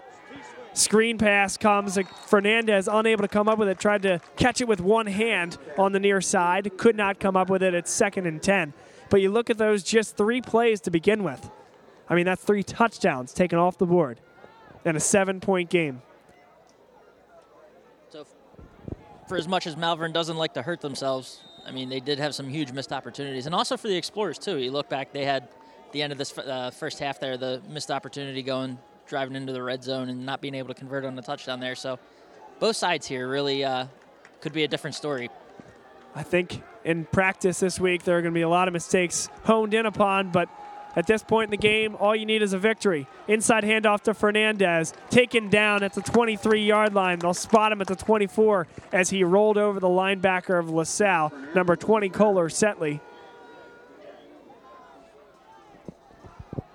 Screen pass comes. Fernandez unable to come up with it. Tried to catch it with one hand on the near side. Could not come up with it. It's second and 10. But you look at those just three plays to begin with. I mean, that's three touchdowns taken off the board in a seven point game. So, for as much as Malvern doesn't like to hurt themselves, I mean, they did have some huge missed opportunities, and also for the Explorers too. You look back; they had the end of this uh, first half there, the missed opportunity going driving into the red zone and not being able to convert on the touchdown there. So, both sides here really uh, could be a different story. I think in practice this week, there are going to be a lot of mistakes honed in upon, but at this point in the game, all you need is a victory. Inside handoff to Fernandez, taken down at the 23 yard line. They'll spot him at the 24 as he rolled over the linebacker of LaSalle, number 20, Kohler Setley.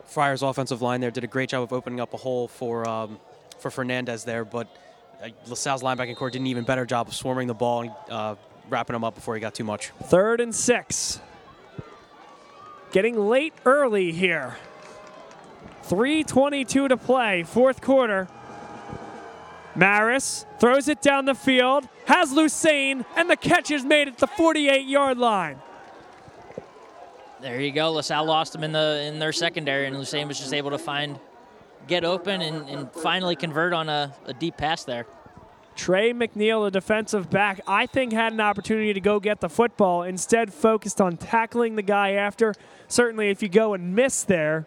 Friars' offensive line there did a great job of opening up a hole for um, for Fernandez there, but uh, LaSalle's linebacking corps did an even better job of swarming the ball and uh, wrapping him up before he got too much. Third and six. Getting late early here. 3.22 to play, fourth quarter. Maris throws it down the field, has Lusain, and the catch is made at the 48 yard line. There you go. LaSalle lost them in the in their secondary, and Lusain was just able to find, get open, and, and finally convert on a, a deep pass there. Trey McNeil, the defensive back, I think had an opportunity to go get the football. Instead, focused on tackling the guy after. Certainly, if you go and miss there,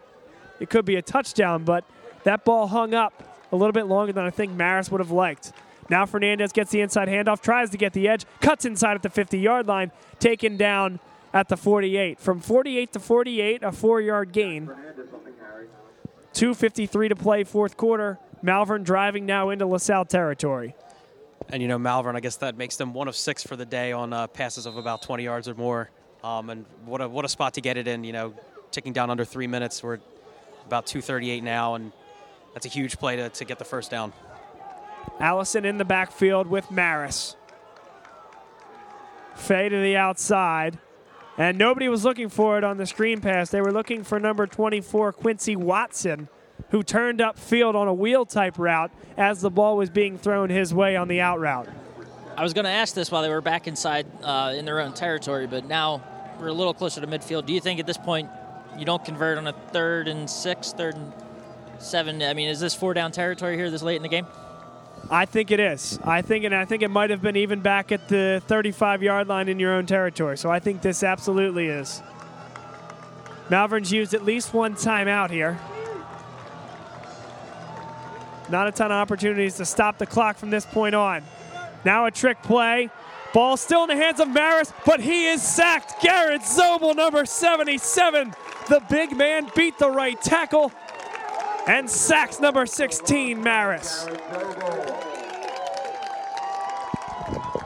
it could be a touchdown, but that ball hung up a little bit longer than I think Maris would have liked. Now Fernandez gets the inside handoff, tries to get the edge, cuts inside at the 50 yard line, taken down at the 48. From 48 to 48, a four yard gain. 2.53 to play, fourth quarter. Malvern driving now into LaSalle territory. And you know Malvern, I guess that makes them one of six for the day on uh, passes of about 20 yards or more. Um, and what a what a spot to get it in. You know, ticking down under three minutes. We're about 2:38 now, and that's a huge play to, to get the first down. Allison in the backfield with Maris. Fay to the outside. And nobody was looking for it on the screen pass. They were looking for number 24, Quincy Watson, who turned up field on a wheel type route as the ball was being thrown his way on the out route. I was going to ask this while they were back inside uh, in their own territory, but now we're a little closer to midfield. Do you think at this point you don't convert on a third and six, third and seven? I mean, is this four down territory here this late in the game? I think it is. I think, and I think it might have been even back at the 35 yard line in your own territory. So I think this absolutely is. Malvern's used at least one timeout here. Not a ton of opportunities to stop the clock from this point on. Now a trick play. Ball still in the hands of Maris, but he is sacked. Garrett Zobel, number 77. The big man beat the right tackle and sacks number 16, Maris.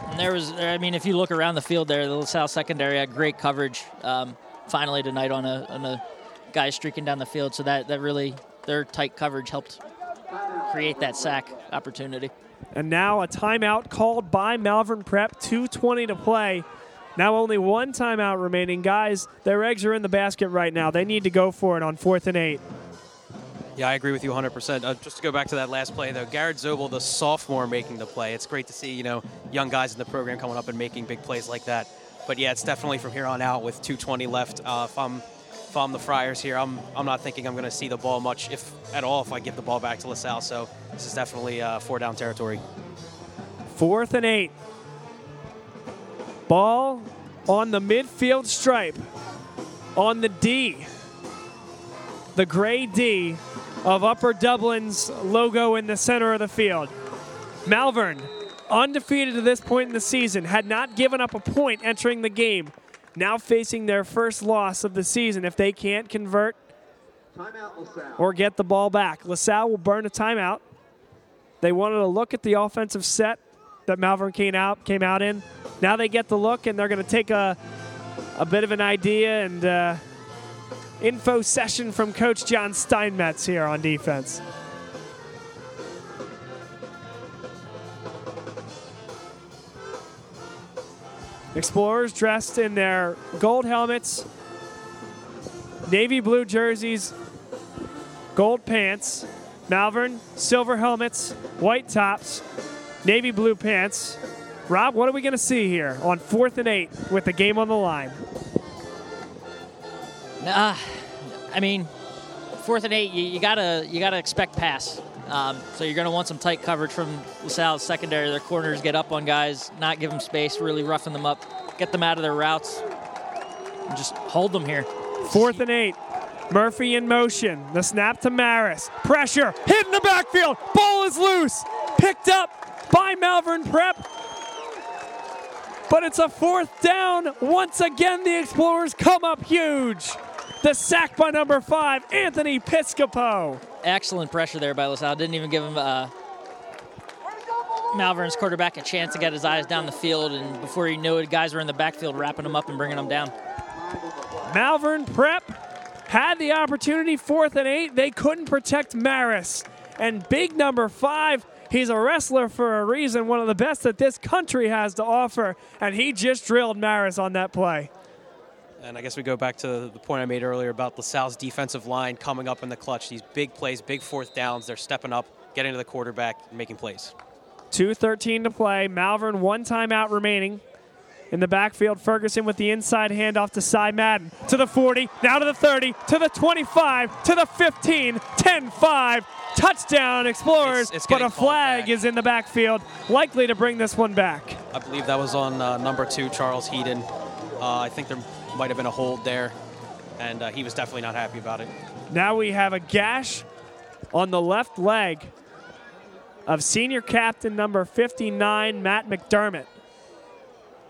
And there was, I mean, if you look around the field there, the LaSalle secondary had great coverage um, finally tonight on a, on a guy streaking down the field. So that, that really, their tight coverage helped create that sack opportunity. And now a timeout called by Malvern Prep, 2.20 to play. Now only one timeout remaining. Guys, their eggs are in the basket right now. They need to go for it on fourth and eight. Yeah, I agree with you 100%. Uh, just to go back to that last play, though, Garrett Zobel, the sophomore, making the play. It's great to see, you know, young guys in the program coming up and making big plays like that. But yeah, it's definitely from here on out with 2:20 left. Uh, if I'm if I'm the Friars here, I'm I'm not thinking I'm going to see the ball much, if at all, if I give the ball back to LaSalle. So this is definitely uh, four down territory. Fourth and eight. Ball on the midfield stripe. On the D. The gray D of Upper Dublin's logo in the center of the field. Malvern, undefeated to this point in the season, had not given up a point entering the game. Now facing their first loss of the season if they can't convert or get the ball back. LaSalle will burn a timeout. They wanted to look at the offensive set that Malvern came out came out in. Now they get the look, and they're going to take a a bit of an idea and uh, info session from Coach John Steinmetz here on defense. Explorers dressed in their gold helmets, navy blue jerseys, gold pants. Malvern, silver helmets, white tops, navy blue pants. Rob, what are we going to see here on fourth and eight with the game on the line? Uh, I mean, fourth and eight, you, you gotta you gotta expect pass. Um, so you're gonna want some tight coverage from LaSalle's secondary. Their corners get up on guys, not give them space, really roughing them up, get them out of their routes, and just hold them here. Fourth and eight. Murphy in motion. The snap to Maris. Pressure. Hit in the backfield. Ball is loose. Picked up by Malvern Prep. But it's a fourth down. Once again, the Explorers come up huge. The sack by number five, Anthony Piscopo. Excellent pressure there by LaSalle. Didn't even give him uh, Malvern's quarterback a chance to get his eyes down the field, and before he knew it, guys were in the backfield wrapping him up and bringing him down. Malvern Prep had the opportunity, fourth and eight. They couldn't protect Maris. And big number five, he's a wrestler for a reason, one of the best that this country has to offer. And he just drilled Maris on that play. And I guess we go back to the point I made earlier about LaSalle's defensive line coming up in the clutch. These big plays, big fourth downs. They're stepping up, getting to the quarterback, making plays. 2.13 to play. Malvern, one timeout remaining. In the backfield, Ferguson with the inside handoff to Cy Madden. To the 40, now to the 30, to the 25, to the 15, 10 5. Touchdown, Explorers. It's- it's but a flag back. is in the backfield, likely to bring this one back. I believe that was on uh, number two, Charles Heaton. Uh, I think there might have been a hold there, and uh, he was definitely not happy about it. Now we have a gash on the left leg of senior captain number 59, Matt McDermott.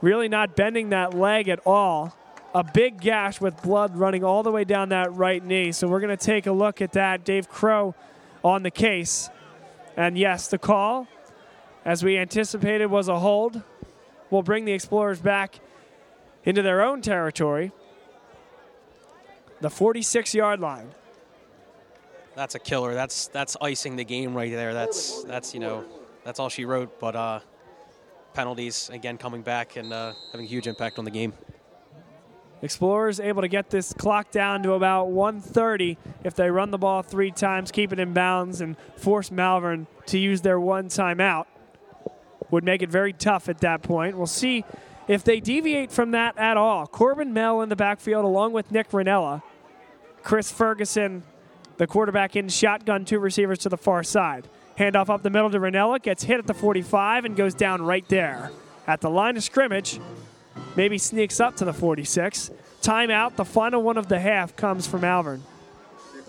Really not bending that leg at all. A big gash with blood running all the way down that right knee. So we're going to take a look at that. Dave Crow on the case. And yes, the call, as we anticipated, was a hold. We'll bring the Explorers back into their own territory. the 46 yard line. That's a killer. That's that's icing the game right there. That's that's you know that's all she wrote. But uh, penalties again coming back and uh, having a huge impact on the game. Explorers able to get this clock down to about 130 if they run the ball three times, keep it in bounds, and force Malvern to use their one timeout. Would make it very tough at that point. We'll see if they deviate from that at all. Corbin Mell in the backfield along with Nick Ranella. Chris Ferguson, the quarterback in shotgun, two receivers to the far side. Handoff up the middle to Ranella, gets hit at the 45 and goes down right there. At the line of scrimmage, maybe sneaks up to the 46. Timeout, the final one of the half comes from Malvern.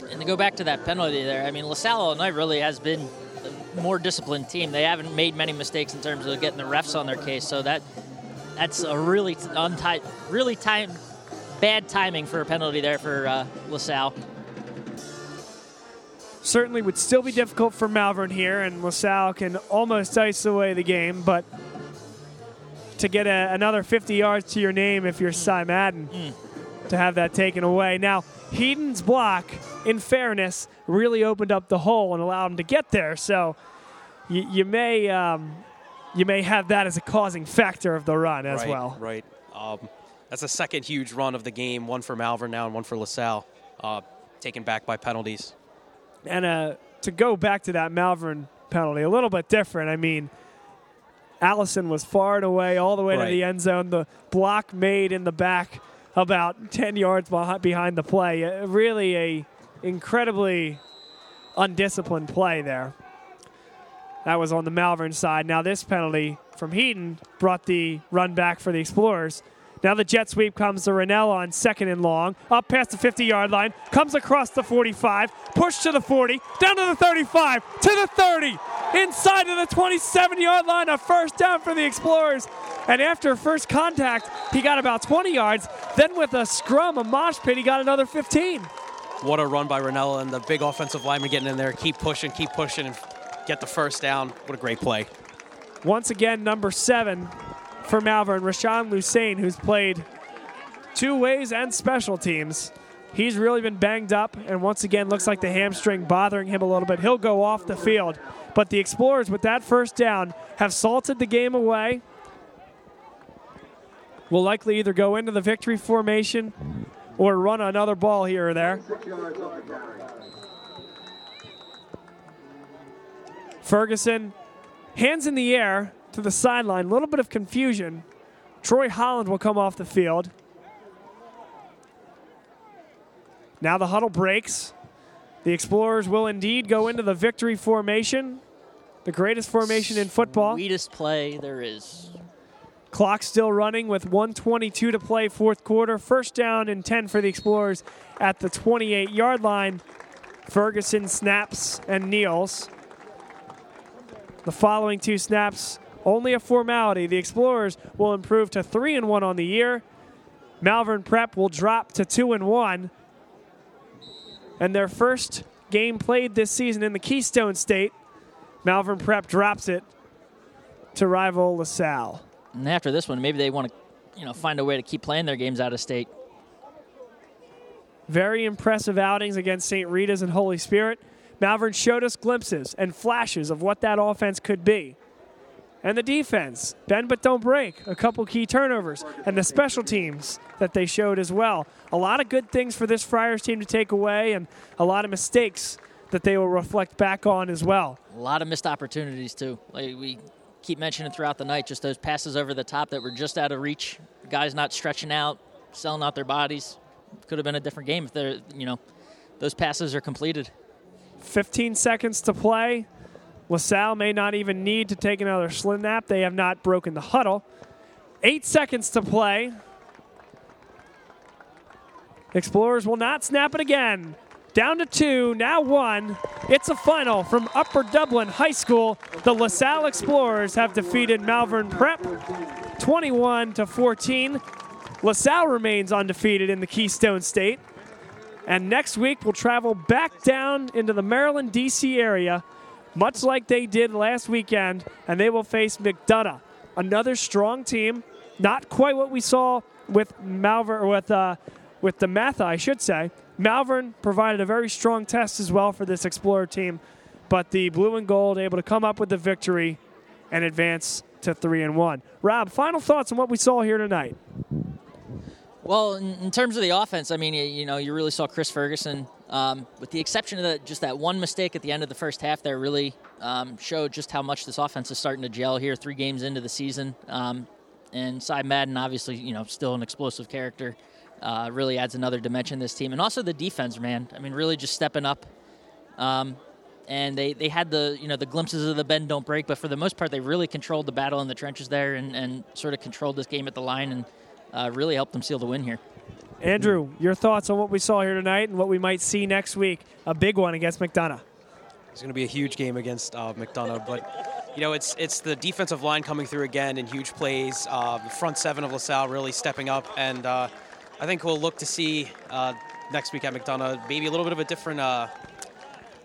And to go back to that penalty there, I mean, LaSalle Illinois really has been a more disciplined team. They haven't made many mistakes in terms of getting the refs on their case. So that that's a really untight, really time, bad timing for a penalty there for uh, LaSalle. Certainly would still be difficult for Malvern here, and LaSalle can almost ice away the game, but to get a, another 50 yards to your name if you're Cy Madden to have that taken away. Now, Heaton's block, in fairness, really opened up the hole and allowed him to get there. So you, you may um, you may have that as a causing factor of the run as right, well. Right. Um, that's the second huge run of the game. One for Malvern now and one for LaSalle, uh, taken back by penalties. And uh, to go back to that Malvern penalty, a little bit different. I mean, Allison was far and away all the way Right. to the end zone. The block made in the back about 10 yards behind the play. Uh, Really a incredibly undisciplined play there. That was on the Malvern side. Now this penalty from Heaton brought the run back for the Explorers. Now the jet sweep comes to Ranella on second and long, up past the 50 yard line, comes across the 45, push to the 40, down to the 35, to the 30, inside of the 27 yard line, a first down for the Explorers. And after first contact, he got about 20 yards. Then with a scrum, a mosh pit, he got another 15. What a run by Ranella and the big offensive lineman getting in there. Keep pushing, keep pushing, and get the first down. What a great play. Once again, number seven for Malvern, Rashawn Lusain, who's played two ways and special teams. He's really been banged up, and once again, looks like the hamstring bothering him a little bit. He'll go off the field. But the Explorers, with that first down, have salted the game away. Will likely either go into the victory formation or run another ball here or there. Ferguson, hands in the air to the sideline. A little bit of confusion. Troy Holland will come off the field. Now the huddle breaks. The Explorers will indeed go into the victory formation, the greatest formation in football. Sweetest play there is. Clock still running with 122 to play, fourth quarter. First down and 10 for the Explorers at the 28 yard line. Ferguson snaps and kneels. The following two snaps, only a formality. The Explorers will improve to 3 and 1 on the year. Malvern Prep will drop to 2 and 1. And their first game played this season in the Keystone State, Malvern Prep drops it to rival LaSalle. And after this one, maybe they want to, you know, find a way to keep playing their games out of state. Very impressive outings against St. Rita's and Holy Spirit. Malvern showed us glimpses and flashes of what that offense could be. And the defense, bend but don't break, a couple key turnovers, and the special teams that they showed as well. A lot of good things for this Friars team to take away, and a lot of mistakes that they will reflect back on as well. A lot of missed opportunities too. Like we keep mentioning throughout the night, just those passes over the top that were just out of reach. Guys not stretching out, selling out their bodies. Could have been a different game if they're, you know, those passes are completed. 15 seconds to play. LaSalle may not even need to take another slim nap. They have not broken the huddle. Eight seconds to play. Explorers will not snap it again. Down to two, now one. It's a final from Upper Dublin High School. The LaSalle Explorers have defeated Malvern Prep 21 to 14. LaSalle remains undefeated in the Keystone State. And next week, we'll travel back down into the Maryland, D.C. area, much like they did last weekend, and they will face McDonogh, another strong team. Not quite what we saw with Malvern with uh, with DeMatha, I should say. Malvern provided a very strong test as well for this Explorer team, but the blue and gold able to come up with the victory and advance to three and one. Rob, final thoughts on what we saw here tonight. Well, in, terms of the offense, I mean, you, know, you really saw Chris Ferguson, um, with the exception of the, just that one mistake at the end of the first half, there really um, showed just how much this offense is starting to gel here, three games into the season. Um, and Cy Madden, obviously, you know, still an explosive character, uh, really adds another dimension to this team. And also the defense, man. I mean, really just stepping up. Um, and they, they had the you know the glimpses of the bend don't break, but for the most part, they really controlled the battle in the trenches there and, and sort of controlled this game at the line and uh, really helped them seal the win here. Andrew, your thoughts on what we saw here tonight and what we might see next week? A big one against McDonogh. It's going to be a huge game against uh, McDonogh, but you know it's it's the defensive line coming through again in huge plays. Uh, the front seven of LaSalle really stepping up, and uh, I think we'll look to see uh, next week at McDonogh maybe a little bit of a different uh,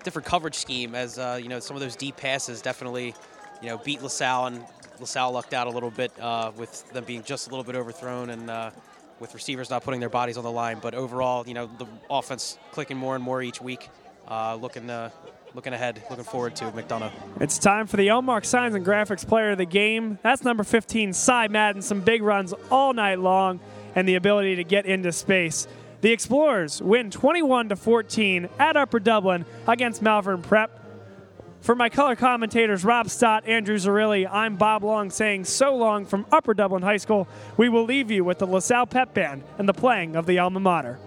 different coverage scheme as uh, you know some of those deep passes definitely you know beat LaSalle and LaSalle lucked out a little bit with them being just a little bit overthrown and with receivers not putting their bodies on the line. But overall, you know, the offense clicking more and more each week. Uh, looking uh, looking ahead, looking forward to McDonogh. It's time for the Elmark Signs and Graphics Player of the Game. That's number 15, Cy Madden. Some big runs all night long and the ability to get into space. The Explorers win 21 to 14 at Upper Dublin against Malvern Prep. For my color commentators, Rob Stott, Andrew Zerilli, I'm Bob Long saying so long from Upper Dublin High School. We will leave you with the LaSalle Pep Band and the playing of the alma mater.